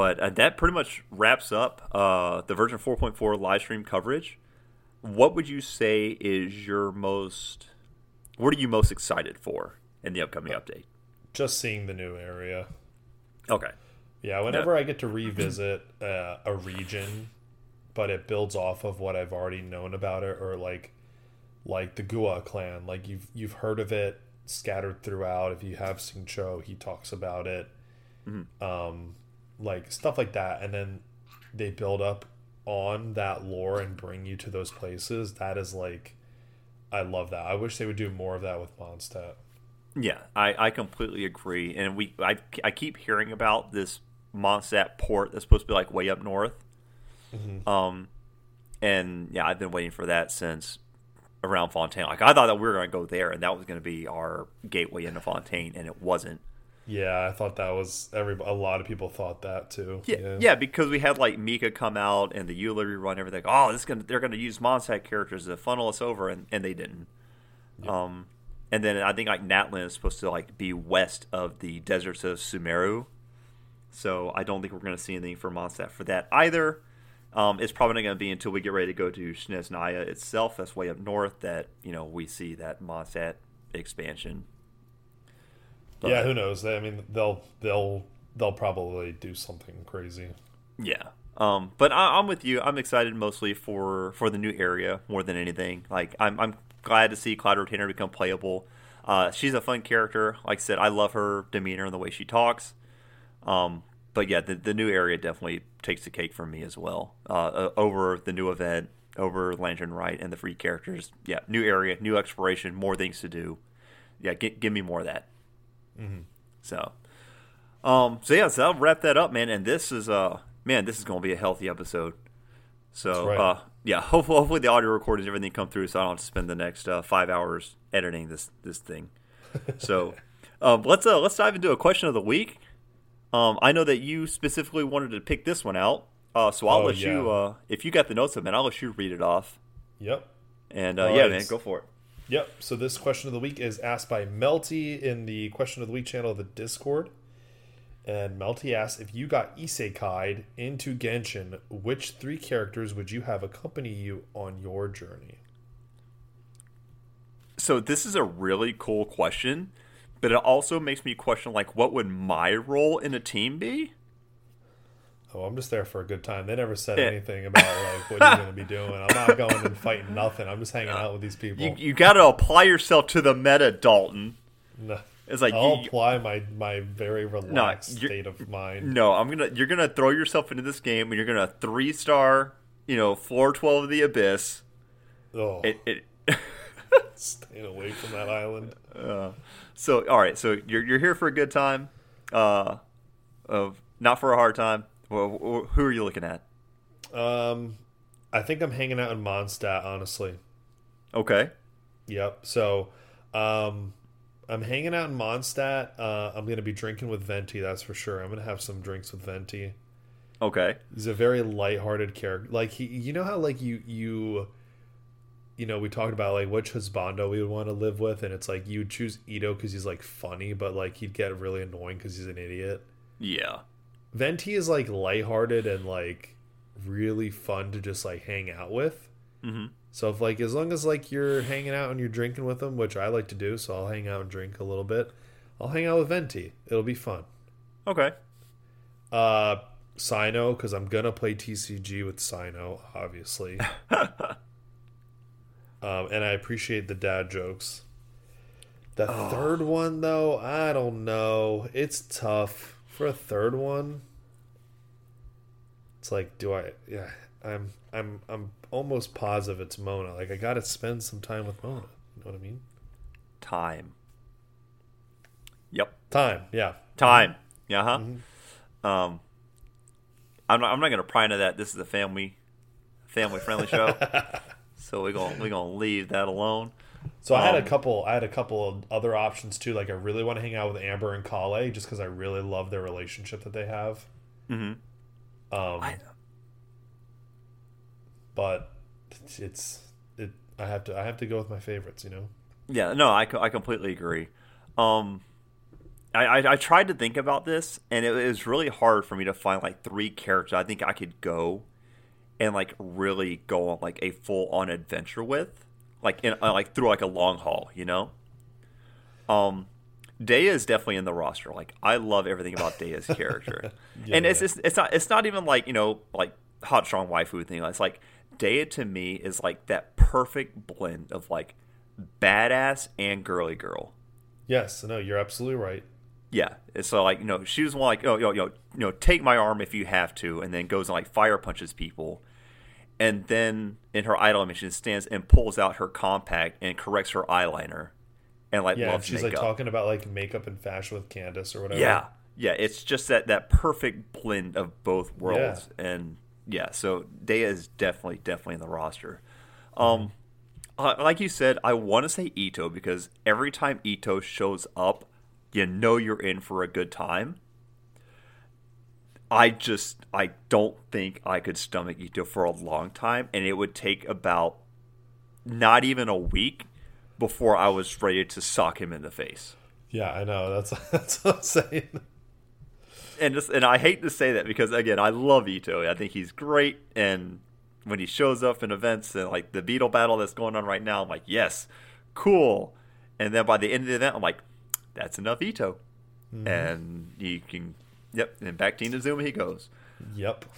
But uh, that pretty much wraps up uh, the version 4.4 live stream coverage. What would you say is your most? What are you most excited for in the upcoming update? just seeing the new area. Okay. Yeah, whenever I get to revisit uh, a region, but it builds off of what I've already known about it, or like, like the Guhua clan, like you've you've heard of it scattered throughout. If you have Xingqiu, he talks about it, mm-hmm. um, like stuff like that, and then they build up on that lore and bring you to those places. That is like, I love that. I wish they would do more of that with Mondstadt. Yeah, I, I completely agree. And we I, I keep hearing about this Mondstadt port that's supposed to be like way up north. Mm-hmm. Um, and yeah, I've been waiting for that since around Fontaine. Like I thought that we were going to go there, and that was going to be our gateway into Fontaine, and it wasn't. Yeah, I thought that was every. A lot of people thought that too. Yeah, yeah, yeah because we had like Mika come out and the Eula rerun, everything. Oh, this gonna they're going to use Mondstadt characters to funnel us over, and, and they didn't. Um, and then I think like Natlan is supposed to like be west of the deserts of Sumeru. So I don't think we're going to see anything for Mondstadt for that either. Um, it's probably not going to be until we get ready to go to Snezhnaya itself. That's way up north that you know we see that Mondstadt expansion. But, yeah, who knows? I mean, they'll they'll they'll probably do something crazy. Yeah, um, but I, am with you. I'm excited mostly for for the new area more than anything. Like I'm I'm glad to see Cloud Retainer become playable. Uh, she's a fun character. Like I said, I love her demeanor and the way she talks. Um, but yeah, the, the new area definitely takes the cake for me as well. Uh, uh, over the new event, over Lantern Rite, and the free characters. Yeah, new area, new exploration, more things to do. Yeah, g- give me more of that. Mm-hmm. So, um, so yeah, so I'll wrap that up, man. And this is uh, man, this is going to be a healthy episode. So, right. uh, yeah, hopefully, hopefully the audio recordings, everything come through, so I don't have to spend the next uh, five hours editing this this thing. *laughs* So, um, let's uh, let's dive into a question of the week. Um, I know that you specifically wanted to pick this one out, uh, so I'll Oh, let yeah. you. Uh, if you got the notes, of man, I'll let you read it off. Yep. And uh, yeah, man, go for it. Yep. So this question of the week is asked by Melty in the question of the week channel of the Discord. And Melty asks if you got isekai'd into Genshin, which three characters would you have accompany you on your journey? So this is a really cool question, but it also makes me question like, what would my role in a team be? Oh, I'm just there for a good time. They never said Yeah. anything about like what you're going to be doing. I'm not going and fighting nothing. I'm just hanging out with these people. You you got to apply yourself to the meta, Dalton. no. It's like I'll you- apply my my very relaxed you're- state of mind. No, I'm gonna. You're gonna throw yourself into this game, and you're gonna three star. You know, floor twelve of the abyss. Oh, It. it *laughs* staying away from that island. so all right. So you're you're here for a good time. Uh, of not for a hard time. Well, who are you looking at? Um, I think I'm hanging out in Mondstadt, honestly. Okay. Yep. So, um, I'm hanging out in Mondstadt. Uh, I'm gonna be drinking with Venti, that's for sure. I'm gonna have some drinks with Venti. Okay. He's a very lighthearted character. Like he, you know how like you you, you know, we talked about like which husbando we would want to live with, and it's like you choose Itto because he's like funny, but like he'd get really annoying because he's an idiot. Yeah. Venti is like lighthearted and like really fun to just like hang out with. hmm So if like as long as like you're hanging out and you're drinking with them, which I like to do, so I'll hang out and drink a little bit. I'll hang out with Venti. It'll be fun. Okay. Uh Cyno, because I'm gonna play TCG with Cyno, obviously. *laughs* um, and I appreciate the dad jokes. The third one though, I don't know. It's tough. For a third one, it's like, do I yeah, I'm I'm I'm almost positive it's Mona. Like I gotta spend some time with Mona. You know what I mean? Time. Yep. Time, yeah. Time. Yeah. Huh. Mm-hmm. Um. I'm not. I'm not going to pry into that. This is a family, family friendly show. *laughs* so we're gonna we're gonna leave that alone. So I had a Um, couple. I had a couple of other options too. Like I really want to hang out with Amber and Kale, just because I really love their relationship that they have. Mhm. Um, I- but it's it. I have to. I have to go with my favorites. You know. Yeah, no, I, I completely agree. Um, I, I I tried to think about this, and it was really hard for me to find like three characters I think I could go and like really go on like a full on adventure with, like in uh, like through like a long haul, you know. Um, Dehya is definitely in the roster. Like I love everything about Dehya's *laughs* character, Yeah, and it's, it's it's not it's not even like you know like hot strong waifu thing. It's like Dehya to me is like that perfect blend of like badass and girly girl. Yes. No, you're absolutely right. Yeah, and so like you know she was one like oh yo yo you know take my arm if you have to, and then goes and like fire punches people, and then in her idol mission she stands and pulls out her compact and corrects her eyeliner, and like Yeah. she's makeup. like talking about like makeup and fashion with Candace or whatever. Yeah, yeah, it's just that that perfect blend of both worlds, and yeah, so Dehya is definitely definitely in the roster. Um, uh, like you said, I want to say Itto because every time Itto shows up, you know you're in for a good time. I just I don't think I could stomach Itto for a long time, and it would take about not even a week before I was ready to sock him in the face. Yeah, I know. That's *laughs* that's what I'm saying. and just and I hate to say that because again I love Itto. I think he's great, and when he shows up in events and like the Beetle battle that's going on right now, I'm like, yes, cool. And then by the end of the event, I'm like, that's enough Itto, mm-hmm. and you can, yep. And back to Inazuma he goes. Yep. *laughs*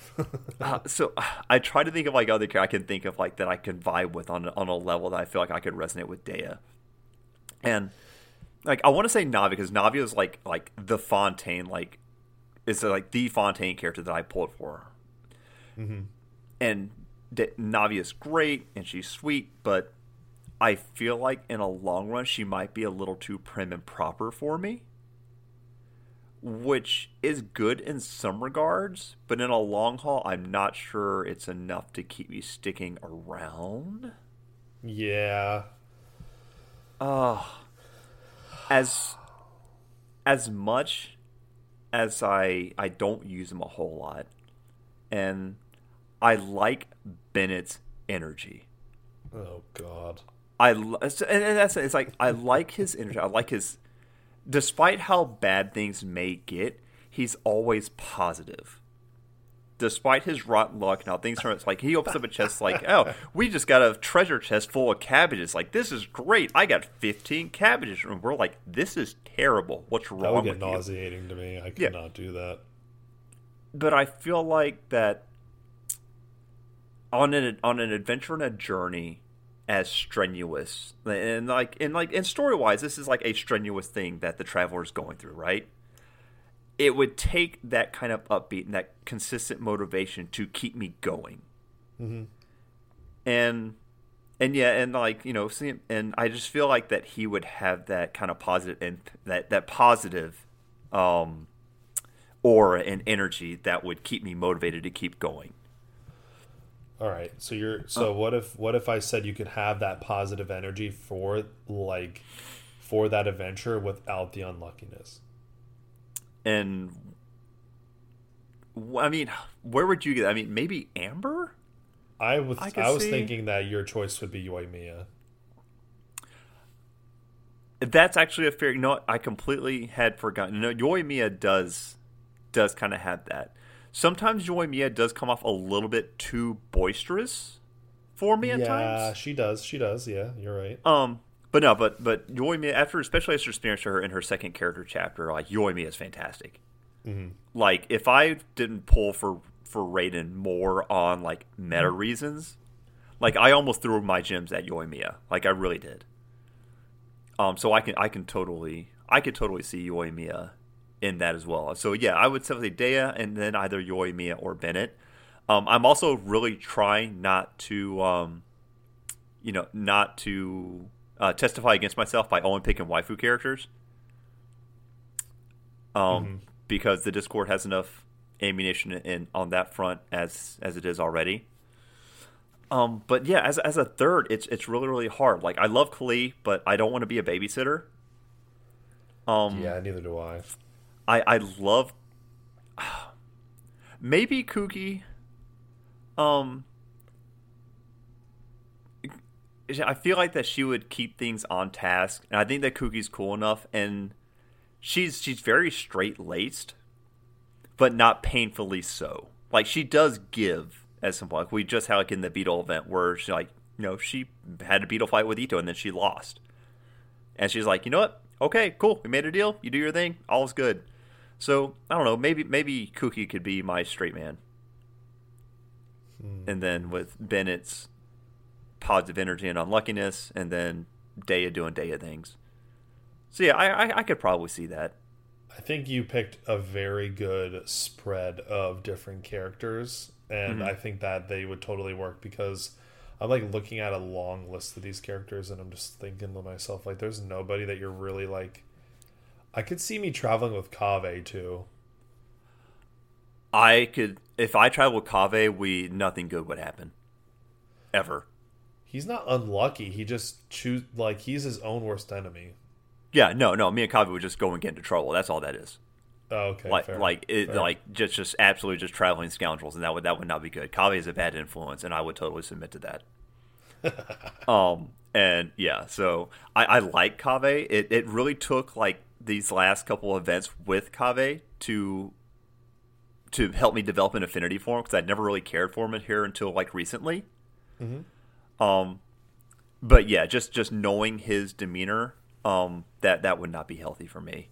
Uh, so I try to think of like other characters I can think of like that I can vibe with on on a level that I feel like I could resonate with Dehya, and like I want to say Navi because Navi is like like the Fontaine like is like the Fontaine character that I pulled for, Mhm. and D- Navi is great and she's sweet, but I feel like in a long run she might be a little too prim and proper for me. Which is good in some regards, but in a long haul, I'm not sure it's enough to keep me sticking around. Yeah. Uh, as as much as I I don't use him a whole lot, and I like Bennett's energy. Oh God. I and that's it's like I like his energy. I like his, despite how bad things may get, he's always positive. Despite his rotten luck and how things turn, it's like he opens up a chest like, *laughs* oh, we just got a treasure chest full of cabbages. Like this is great. I got fifteen cabbages, and we're like, this is terrible. What's wrong that would get with nauseating to me. I Yeah. cannot do that. but I feel like that on an on an adventure and a journey as strenuous and like and like and story wise, this is like a strenuous thing that the traveler is going through, right? It would take that kind of upbeat and that consistent motivation to keep me going, Mm-hmm. and and yeah, and like you know, see, and I just feel like that he would have that kind of positive and that that positive um aura and energy that would keep me motivated to keep going. All right. So you're uh, so what if what if I said you could have that positive energy for like for that adventure without the unluckiness? And i mean, where would you get? I mean, maybe Amber. I was I I, was see- thinking that your choice would be Yoimiya. That's actually a fair. Know. I completely had forgotten. No, Yoimiya does does kind of have that. Sometimes Yoimiya does come off a little bit too boisterous for me at yeah, times. she does. She does. Yeah, you're right. Um, but no, but but Yoimiya after, especially after experiencing her in her second character chapter, like Yoimiya is fantastic. Mm-hmm. Like if I didn't pull for for Raiden more on like meta Mm-hmm. reasons, like I almost threw my gems at Yoimiya. Like I really did. Um, so I can I can totally I could totally see Yoimiya in that as well. So yeah, I would say Dehya and then either Yoimiya or Bennett. Um, I'm also really trying not to um, you know, not to uh, testify against myself by only picking waifu characters. Um, because the Discord has enough ammunition in on that front as as it is already. Um, but yeah, as as a third, it's it's really really hard. Like I love Kali, but I don't want to be a babysitter. Um, Yeah, neither do I. I I love *sighs* maybe Kuki. Um, I feel like that she would keep things on task, and I think that Kuki's cool enough, and she's she's very straight laced, but not painfully so. Like she does give at some point. Like we just had like in the Beetle event where she like you know she had a Beetle fight with Itto and then she lost, and she's like, you know what? Okay, cool. We made a deal. You do your thing. All's good. So I don't know. Maybe maybe Kuki could be my straight man, and then with Bennett's positive energy and unluckiness, and then Dehya doing Dehya things. So yeah, I, I I could probably see that. I think you picked a very good spread of different characters, and Mhm. I think that they would totally work because I'm like looking at a long list of these characters, and I'm just thinking to myself, like, there's nobody that you're really like. I could see me traveling with Kaveh too. I could if I travel with Kaveh, we nothing good would happen, ever. He's not unlucky. He just choose like he's his own worst enemy. Yeah, no, no. Me and Kaveh would just go and get into trouble. That's all that is. Oh, okay, like fair. like it, Fair. like just just absolutely just traveling scoundrels, and that would that would not be good. Kaveh is a bad influence, and I would totally submit to that. *laughs* um, and yeah, so I, I like Kaveh. It it really took like these last couple of events with Kaveh to to help me develop an affinity for him because I'd never really cared for him here until like recently. Mhm. Um, but yeah, just just knowing his demeanor, um, that that would not be healthy for me.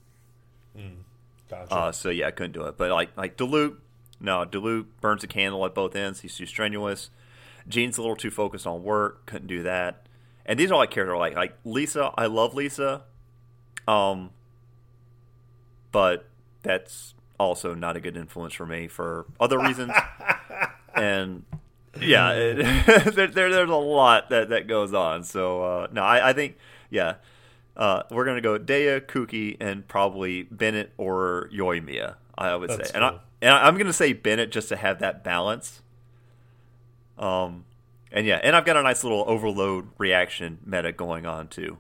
Gotcha. Uh, so yeah, I couldn't do it. But like like Diluc, no, Diluc burns a candle at both ends. He's too strenuous. Jean's a little too focused on work. Couldn't do that. And these are like characters like like Lisa. I love Lisa, um, but that's also not a good influence for me for other reasons. *laughs* and yeah, it, *laughs* there, there there's a lot that that goes on. So uh, no, I, I think yeah. Uh, we're gonna go Dehya, Kuki, and probably Bennett or Yoimiya. I would That's say, and, I and I'm gonna say Bennett just to have that balance. Um, and yeah, and I've got a nice little overload reaction meta going on too.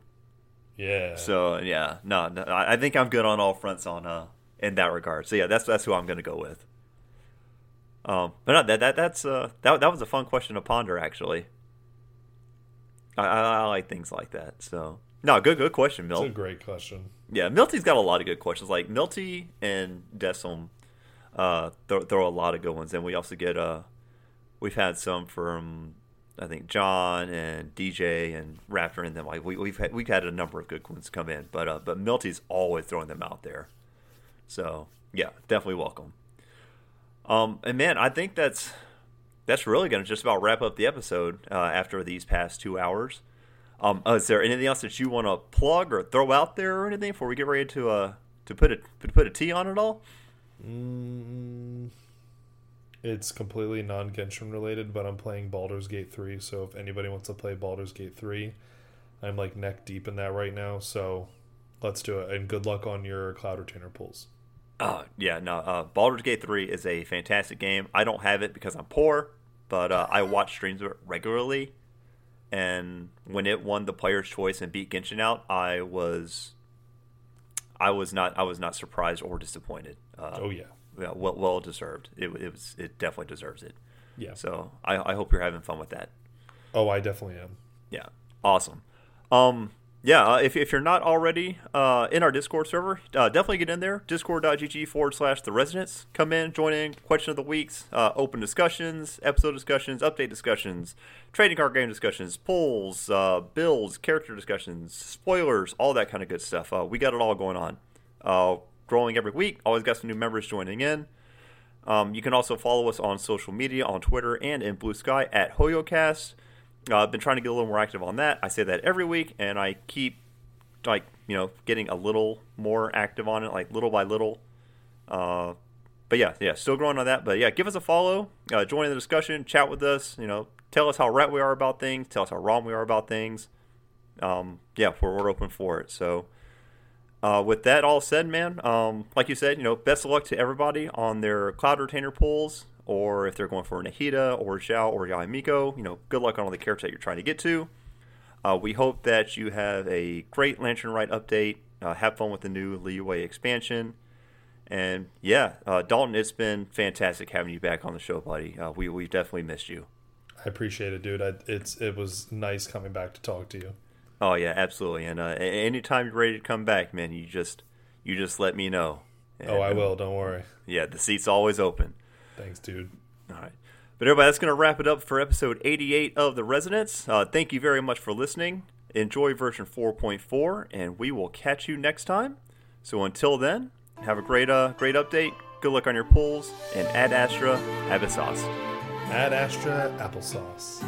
Yeah. So yeah, no, no I think I'm good on all fronts on uh in that regard. So yeah, that's that's who I'm gonna go with. Um, but no, that that that's uh that that was a fun question to ponder actually. I, I, I like things like that. So no, good good question, it's a great question. Yeah, Milty's got a lot of good questions. Like Milty and Desom, uh, throw, throw a lot of good ones, and we also get uh, we've had some from I think John and DJ and Raptor and them. Like we, we've had we've had a number of good ones come in, but uh, but Milty's always throwing them out there. So yeah, definitely welcome. Um, and man, I think that's that's really going to just about wrap up the episode uh, after these past two hours. Um, uh, is there anything else that you want to plug or throw out there or anything before we get ready to uh to put a to put a T on it all? Mm, it's completely non Genshin related, but I'm playing Baldur's Gate 3. So if anybody wants to play Baldur's Gate 3, I'm like neck deep in that right now. So let's do it. And good luck on your Cloud Retainer pulls. Oh yeah, no. Uh, Baldur's Gate three is a fantastic game. I don't have it because I'm poor, but uh, I watch streams of it regularly. And when it won the Player's Choice and beat Genshin out, I was, I was not, I was not surprised or disappointed. Uh, Oh, yeah. Yeah, well, well deserved. It, it was, it definitely deserves it. Yeah. So I, I hope you're having fun with that. Oh, I definitely am. Yeah, awesome. Um, yeah, uh, if, if you're not already uh, in our Discord server, uh, definitely get in there. Discord.gg forward slash the resonance. Come in, join in, question of the weeks, uh, open discussions, episode discussions, update discussions, trading card game discussions, polls, uh, builds, character discussions, spoilers, all that kind of good stuff. Uh, we got it all going on. Growing every week. Always got some new members joining in. Um, you can also follow us on social media on Twitter and in Blue Sky at HoYoCast. Uh, I've been trying to get a little more active on that. I say that every week, and I keep like you know getting a little more active on it, like little by little. Uh, but yeah, yeah, still growing on that. But yeah, give us a follow, uh, join in the discussion, chat with us. You know, tell us how right we are about things, tell us how wrong we are about things. Um, yeah, we're, we're open for it. So. Uh, with that all said, man, um, like you said, you know, best of luck to everybody on their cloud retainer pulls, or if they're going for Nahida or Xiao or Yae Miko, you know, good luck on all the characters that you're trying to get to. Uh, we hope that you have a great Lantern Rite update. Uh, have fun with the new Liyue expansion. And yeah, uh, Dalton, it's been fantastic having you back on the show, buddy. Uh, we we've definitely missed you. I appreciate it, dude. I, it's it was nice coming back to talk to you. Oh yeah, absolutely. And uh, anytime you're ready to come back, man, you just you just let me know. Oh, I will. Don't worry. Yeah, the seat's always open. Thanks, dude. All right. But everybody, that's going to wrap it up for episode 88 of The Resonance. Uh, thank you very much for listening. Enjoy version 4.4, and we will catch you next time. So until then, have a great uh, great update. Good luck on your pulls, and Ad Astra, Abyssosque. Ad Astra applesauce.